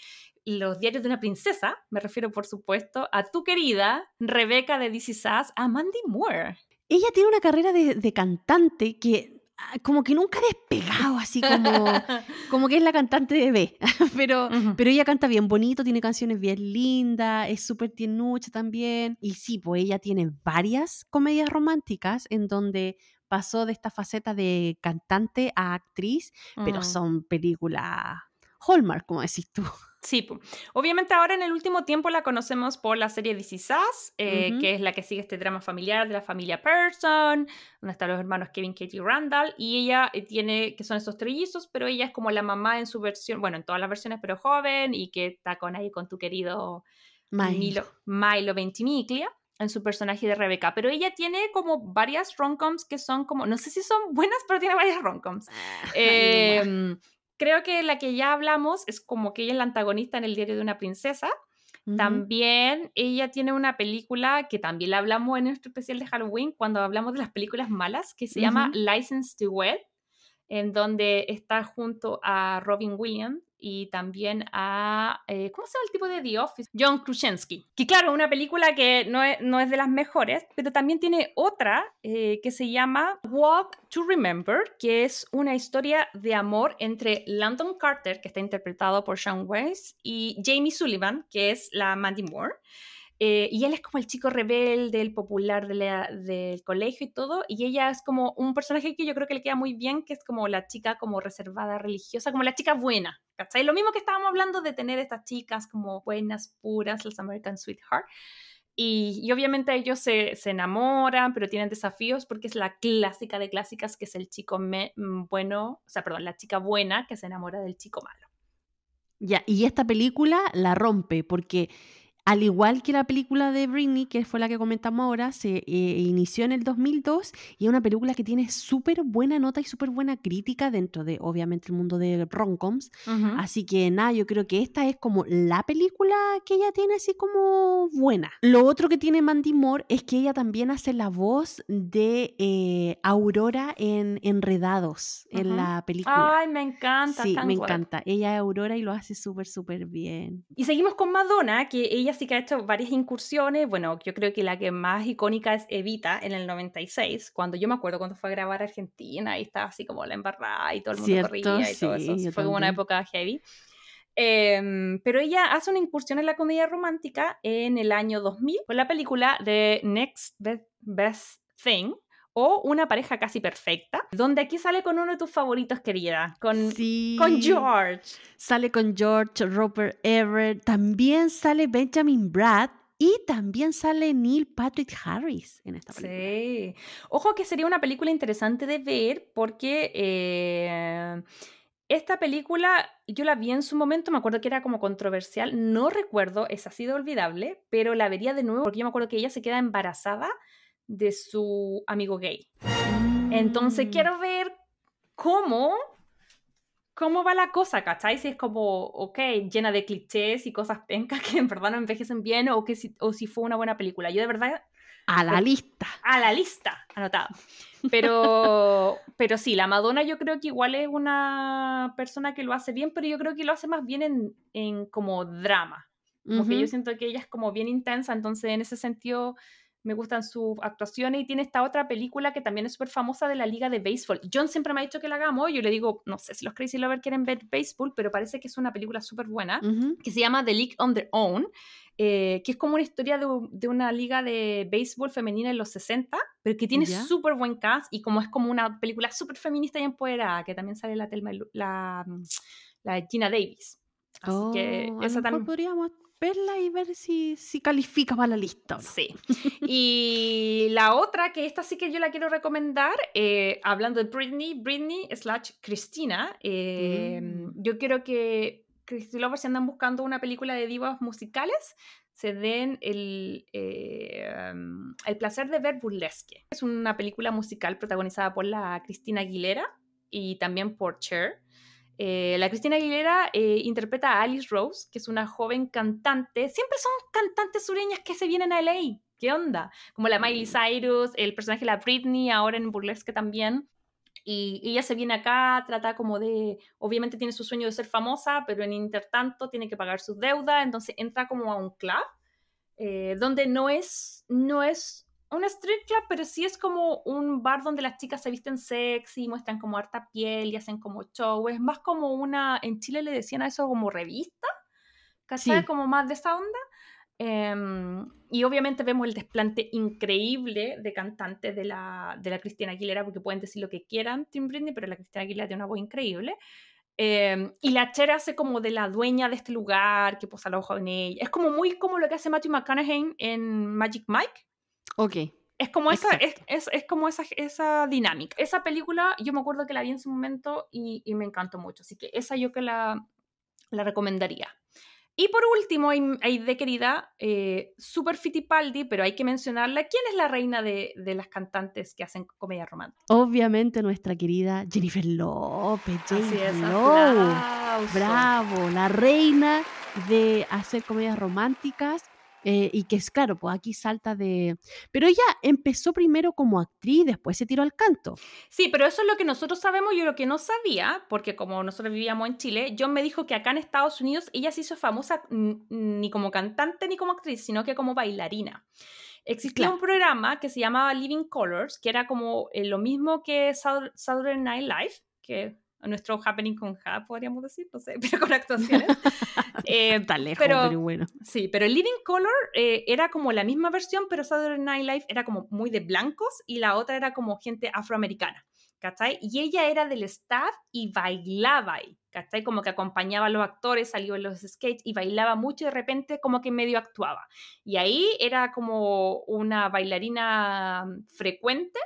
los diarios de una princesa, me refiero por supuesto a tu querida Rebeca de DC Sass, a Mandy Moore. Ella tiene una carrera de, cantante que ah, como que nunca ha despegado, así como, [LAUGHS] como que es la cantante de B. [LAUGHS] pero, pero ella canta bien bonito, tiene canciones bien lindas, es súper tiernucha también. Y sí, pues ella tiene varias comedias románticas en donde pasó de esta faceta de cantante a actriz, pero Mm. son películas Hallmark, como decís tú. Sí, po. obviamente ahora en el último tiempo la conocemos por la serie This Is Us, eh, que es la que sigue este drama familiar de la familia Person, donde están los hermanos Kevin, Katie y Randall, y ella eh, tiene, que son estos trillizos, pero ella es como la mamá en su versión, bueno, en todas las versiones, pero joven, y que está con ahí con tu querido Milo. Milo, Milo Ventimiglia en su personaje de Rebeca, pero ella tiene como varias romcoms que son como, no sé si son buenas, pero tiene varias romcoms. [LAUGHS] Ahí nomás. Creo que la que ya hablamos es como que ella es la antagonista en el diario de una princesa. También ella tiene una película que también la hablamos en nuestro especial de Halloween cuando hablamos de las películas malas, que se llama. License to Wed, en donde está junto a Robin Williams y también a, eh, ¿cómo se llama el tipo de The Office? John Krasinski. Que claro, una película que no es, no es de las mejores, pero también tiene otra eh, que se llama Walk to Remember, que es una historia de amor entre Landon Carter, que está interpretado por Sean Weiss, y Jamie Sullivan, que es la Mandy Moore. Eh, y él es como el chico rebelde, el popular de la- del colegio y todo, y ella es como un personaje que yo creo que le queda muy bien, que es como la chica como reservada, religiosa, como la chica buena, ¿cachai? Lo mismo que estábamos hablando de tener estas chicas como buenas, puras, las American Sweetheart. Y, obviamente ellos se, se enamoran, pero tienen desafíos porque es la clásica de clásicas, que es el chico mm, bueno, o sea, perdón, la chica buena que se enamora del chico malo. Ya, y esta película la rompe porque al igual que la película de Britney, que fue la que comentamos ahora, se eh, inició en el 2002 y es una película que tiene súper buena nota y súper buena crítica dentro de, obviamente, el mundo de romcoms. Ujú. Así que nada, yo creo que esta es como la película que ella tiene así como buena. Lo otro que tiene Mandy Moore es que ella también hace la voz de eh, Aurora en Enredados, en la película. Ay, me encanta. Sí, me guay. encanta. Ella es Aurora y lo hace súper, súper bien. Y seguimos con Madonna, que ella sí que ha hecho varias incursiones. Bueno, yo creo que la que más icónica es Evita en el 96, cuando yo me acuerdo cuando fue a grabar a Argentina y estaba así como la embarrada y todo el mundo Cierto, corría y todo sí, eso. yo Fue como una época heavy. Em, pero ella hace una incursión en la comedia romántica en el año 2000 con la película The Next Be- Best Thing o Una pareja casi perfecta, donde aquí sale con uno de tus favoritos, querida, con, Sí. con George. Sale con George, Robert Everett, también sale Benjamin Bratt y también sale Neil Patrick Harris en esta película. Sí. Ojo que sería una película interesante de ver porque eh, esta película yo la vi en su momento, me acuerdo que era como controversial, no recuerdo, es así de olvidable, pero la vería de nuevo porque yo me acuerdo que ella se queda embarazada de su amigo gay. Entonces Mm. quiero ver cómo, cómo va la cosa, ¿cachai? Si es como, ok, llena de clichés y cosas pencas que en verdad no envejecen bien o, que si, o si fue una buena película. Yo de verdad A la lista. a la lista, anotado. Pero, [LAUGHS] pero sí, la Madonna yo creo que igual es una persona que lo hace bien, pero yo creo que lo hace más bien en, en como drama. Como que yo siento que ella es como bien intensa, entonces en ese sentido me gustan sus actuaciones y tiene esta otra película que también es súper famosa de la liga de béisbol. John siempre me ha dicho que la hagamos, yo le digo, no sé si los Crazy Lovers quieren ver béisbol, pero parece que es una película súper buena que se llama The League on Their Own, eh, que es como una historia de, de una liga de béisbol femenina en los 60, pero que tiene súper buen cast y como es como una película súper feminista y empoderada, que también sale la, Lu- la, mm, la Gina Davis. Así que Oh, a esa lo mejor también... podríamos verla y ver si, si califica para la lista o no. Sí. Y la otra, que esta sí que yo la quiero recomendar, eh, hablando de Britney, Britney slash Cristina, eh, Mm. yo quiero que Christy Lovers si andan buscando una película de divas musicales, se den el, eh, um, el placer de ver Burlesque. Es una película musical protagonizada por la Cristina Aguilera y también por Cher. Eh, la Cristina Aguilera eh, interpreta a Alice Rose, que es una joven cantante. Siempre son cantantes sureñas que se vienen a LA. ¿Qué onda? Como la Miley Cyrus, el personaje de la Britney, ahora en Burlesque también. Y ella se viene acá, trata como de, obviamente tiene su sueño de ser famosa, pero en intertanto tiene que pagar sus deudas, entonces entra como a un club, eh, donde no es, no es un street club, pero sí es como un bar donde las chicas se visten sexy, muestran como harta piel y hacen como show, es más como una, en Chile le decían a eso como revista, ¿cachai? Sí. Como más de esa onda. Em, y obviamente vemos el desplante increíble de cantantes de la, de la Cristina Aguilera, porque pueden decir lo que quieran, Tim Britney, pero la Cristina Aguilera tiene una voz increíble. Em, y la Cher hace como de la dueña de este lugar, que posa la hoja en ella. Es como muy como lo que hace Matthew McConaughey en Magic Mike. Ok. Es como, esa, es, es, es, como esa, esa dinámica. Esa película, yo me acuerdo que la vi en su momento y, y me encantó mucho. Así que esa yo que la, la recomendaría. Y por último, hay, de querida, eh, super Fittipaldi, pero hay que mencionarla. ¿Quién es la reina de, de, las cantantes que hacen comedia romántica? Obviamente nuestra querida Jennifer Lopez. Jennifer Bravo, la reina de hacer comedias románticas. Eh, y que es claro, pues aquí salta de... Pero ella empezó primero como actriz, después se tiró al canto. Sí, pero eso es lo que nosotros sabemos, yo lo que no sabía, porque como nosotros vivíamos en Chile, John me dijo que acá en Estados Unidos ella se hizo famosa ni como cantante ni como actriz, sino que como bailarina. Existía un programa que se llamaba Living Colors, que era como eh, lo mismo que Saturday Night Live, que nuestro happening con Ja, podríamos decir, no sé, [LAUGHS] pero con actuaciones. [LAUGHS] eh, Está lejos, pero, bueno. Sí, pero el Living Color eh, era como la misma versión, pero Saturday Night Live era como muy de blancos y la otra era como gente afroamericana, ¿cachai? Y ella era del staff y bailaba ahí, ¿cachai? Como que acompañaba a los actores, salió en los skates y bailaba mucho y de repente como que medio actuaba. Y ahí era como una bailarina frecuente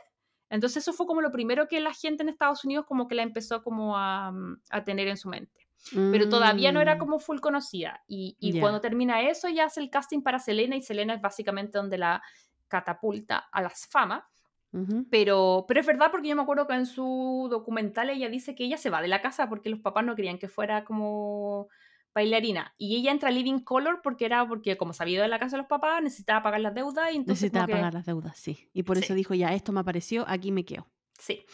entonces eso fue como lo primero que la gente en Estados Unidos como que la empezó como a, mm, a tener en su mente. Pero todavía no era mm. como full conocida. Y, y cuando termina eso ya hace el casting para Selena y Selena es básicamente donde la catapulta a las fama. pero, pero es verdad porque yo me acuerdo que en su documental ella dice que ella se va de la casa porque los papás no querían que fuera como bailarina. Y ella entra a Living Color porque era porque, como sabía de la casa de los papás, necesitaba pagar las deudas. Y entonces necesitaba pagar las deudas, sí. Y por eso dijo, ya, esto me apareció, aquí me quedo. Sí,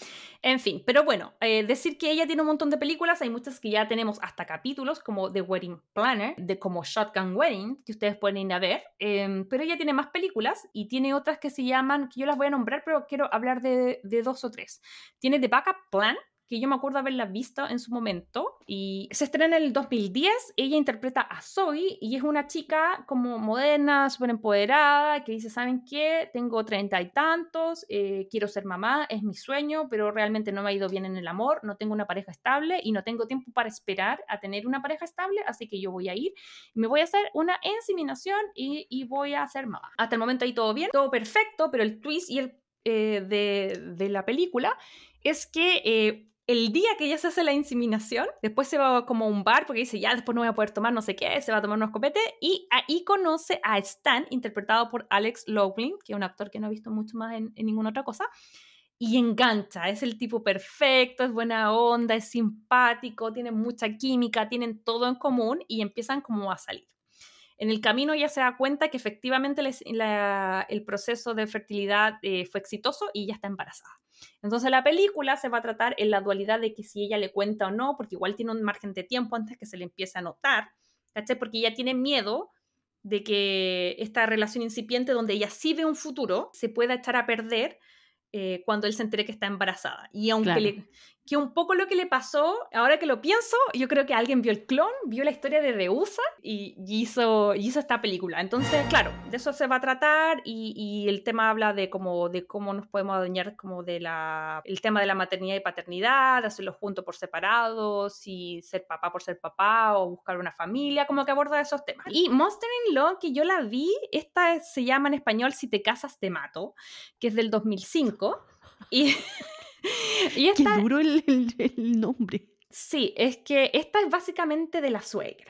en fin, pero bueno, eh, decir que ella tiene un montón de películas, hay muchas que ya tenemos hasta capítulos, como The Wedding Planner, de como Shotgun Wedding, que ustedes pueden ir a ver, em, pero ella tiene más películas y tiene otras que se llaman, que yo las voy a nombrar, pero quiero hablar de, de dos o tres. Tiene The Backup Plan, que yo me acuerdo haberla visto en su momento y se estrena en el 2010. Ella interpreta a Zoe y es una chica como moderna, súper empoderada, que dice, ¿saben qué? Tengo treinta y tantos, eh, quiero ser mamá, es mi sueño, pero realmente no me ha ido bien en el amor, no tengo una pareja estable y no tengo tiempo para esperar a tener una pareja estable, así que yo voy a ir, me voy a hacer una inseminación y, y voy a ser mamá. Hasta el momento ahí todo bien, todo perfecto, pero el twist y el, eh, de, de, la película es que... Eh, el día que ella se hace la inseminación, después se va como a un bar porque dice, ya después no voy a poder tomar no sé qué, se va a tomar unos copetes y ahí conoce a Stan, interpretado por Alex Loughlin, que es un actor que no he visto mucho más en, ninguna otra cosa, y engancha, es el tipo perfecto, es buena onda, es simpático, tiene mucha química, tienen todo en común y empiezan como a salir. En el camino ella se da cuenta que efectivamente el proceso de fertilidad eh, fue exitoso y ya está embarazada. Entonces la película se va a tratar en la dualidad de que si ella le cuenta o no, porque igual tiene un margen de tiempo antes que se le empiece a notar, ¿cachai? Porque ella tiene miedo de que esta relación incipiente donde ella sí ve un futuro se pueda echar a perder eh, cuando él se entere que está embarazada. Y aunque le, que un poco lo que le pasó, ahora que lo pienso, yo creo que alguien vio el clon, vio la historia de Deusa y, hizo, hizo esta película. Entonces, claro, de eso se va a tratar y, el tema habla de cómo, de cómo nos podemos adueñar como de la, el tema de la maternidad y paternidad, hacerlo juntos por separado, si ser papá por ser papá o buscar una familia, como que aborda esos temas. Y Monster in Law, que yo la vi, esta se llama en español Si te casas te mato, que es del 2005. Y [LAUGHS] [LAUGHS] y esta, Qué duro el, nombre. Sí, es que esta es básicamente de la suegra.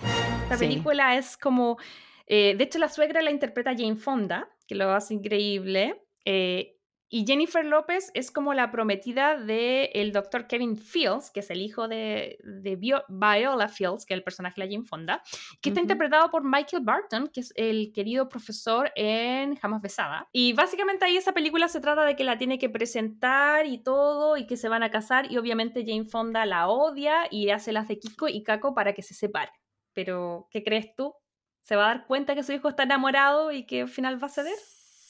La película es como... Eh, de hecho, la suegra la interpreta Jane Fonda, que lo hace increíble. Eh, y Jennifer López es como la prometida del el doctor Kevin Fields, que es el hijo de, de Viola Fields, que es el personaje de la Jane Fonda, que está interpretado por Michael Barton, que es el querido profesor en Jamás Besada. Y básicamente ahí esa película se trata de que la tiene que presentar y todo, y que se van a casar, y obviamente Jane Fonda la odia y hace las de Kiko y Kako para que se separe. Pero, ¿qué crees tú? ¿Se va a dar cuenta que su hijo está enamorado y que al final va a ceder?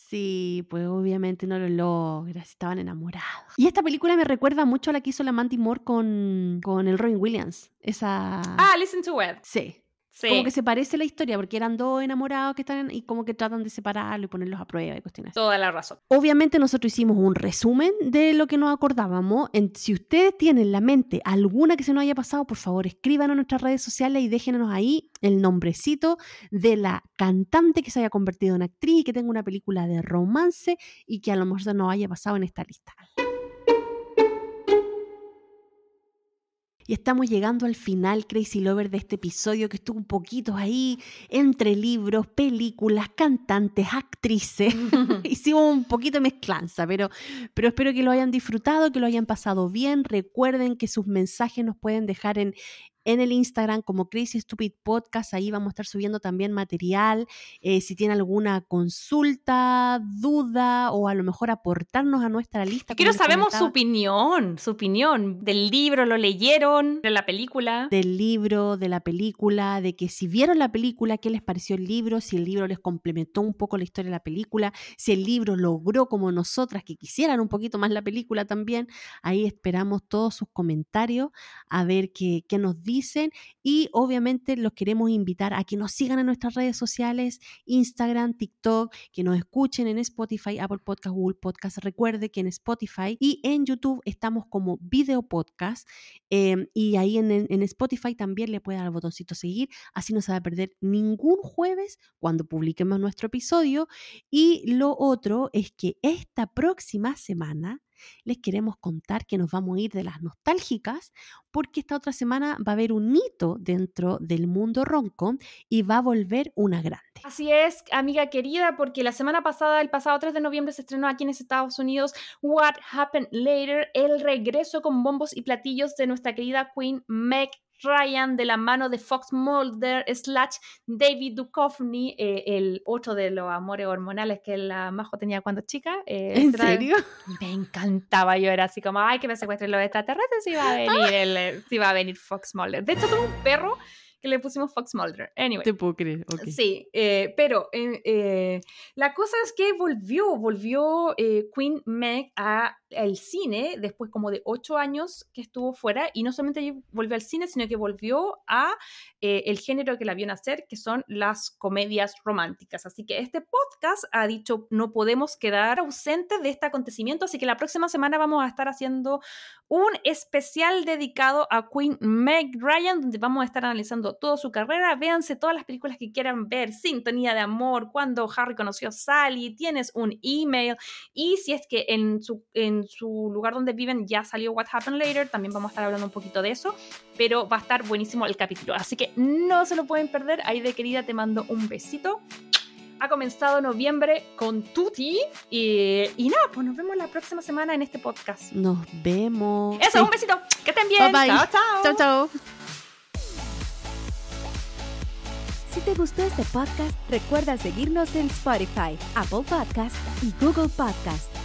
Sí, pues obviamente no lo logra, estaban enamorados. Y esta película me recuerda mucho a la que hizo la Mandy Moore con, con el Robin Williams. Esa... Ah, Listen to Web. Sí. Como que se parece la historia, porque eran dos enamorados que están y como que tratan de separarlo y ponerlos a prueba y cuestiones. Toda la razón. Obviamente nosotros hicimos un resumen de lo que nos acordábamos. si ustedes tienen en la mente alguna que se nos haya pasado, por favor escriban a nuestras redes sociales y déjenos ahí el nombrecito de la cantante que se haya convertido en actriz y que tenga una película de romance y que a lo mejor se nos haya pasado en esta lista. Y estamos llegando al final, Crazy Lover, de este episodio que estuvo un poquito ahí entre libros, películas, cantantes, actrices. [LAUGHS] [LAUGHS] Hicimos un poquito de mezclanza, pero, pero espero que lo hayan disfrutado, que lo hayan pasado bien. Recuerden que sus mensajes nos pueden dejar en, en el Instagram como Crazy Stupid Podcast. Ahí vamos a estar subiendo también material. Eh, si tiene alguna consulta, duda o a lo mejor aportarnos a nuestra lista. Quiero sabemos su opinión, su opinión del libro, lo leyeron, de la película. Del libro, de la película, de que si vieron la película, qué les pareció el libro, si el libro les complementó un poco la historia de la película, si el libro logró como nosotras que quisieran un poquito más la película también. Ahí esperamos todos sus comentarios a ver qué, qué nos dicen y obviamente los queremos invitar a que nos sigan en nuestras redes sociales, Instagram, TikTok, que nos escuchen en Spotify, Apple Podcast, Google Podcast. Recuerde que en Spotify y en YouTube estamos como video podcast em, y ahí en, en, Spotify también le puede dar el botoncito seguir, así no se va a perder ningún jueves cuando publiquemos nuestro episodio. Y lo otro es que esta próxima semana les queremos contar que nos vamos a ir de las nostálgicas porque esta otra semana va a haber un hito dentro del mundo ronco y va a volver una grande. Así es, amiga querida, porque la semana pasada, el pasado 3 de noviembre, se estrenó aquí en Estados Unidos What Happened Later, el regreso con bombos y platillos de nuestra querida Queen Meg Ryan de la mano de Fox Mulder slash David Duchovny, eh, el otro de los amores hormonales que la Majo tenía cuando chica. Eh, ¿En serio? Me encantaba, yo era así como, ay, que me secuestren los extraterrestres, si va a venir, el, eh, si va a venir Fox Mulder. De hecho, tuvo un perro que le pusimos Fox Mulder. Anyway. Te puedo creer. Sí, eh, pero eh, eh, la cosa es que volvió, volvió Queen Meg a el cine después como de ocho años que estuvo fuera y no solamente volvió al cine, sino que volvió a el género que la vio nacer, que son las comedias románticas. Así que este podcast ha dicho no podemos quedar ausentes de este acontecimiento, así que la próxima semana vamos a estar haciendo un especial dedicado a Queen Meg Ryan, donde vamos a estar analizando toda su carrera, véanse todas las películas que quieran ver, Sintonía de Amor, cuando Harry conoció a Sally, tienes un email y si es que en su, en su lugar donde viven ya salió What Happened Later, también vamos a estar hablando un poquito de eso, pero va a estar buenísimo el capítulo, así que no se lo pueden perder, ahí de querida te mando un besito ha comenzado noviembre con Tuti. Y, y, nada, pues nos vemos la próxima semana en este podcast. Nos vemos. Eso, un besito. Que estén bien. Bye, bye. Chao, chao. Chao, chao. Si te gustó este podcast, recuerda seguirnos en Spotify, Apple Podcast y Google Podcast.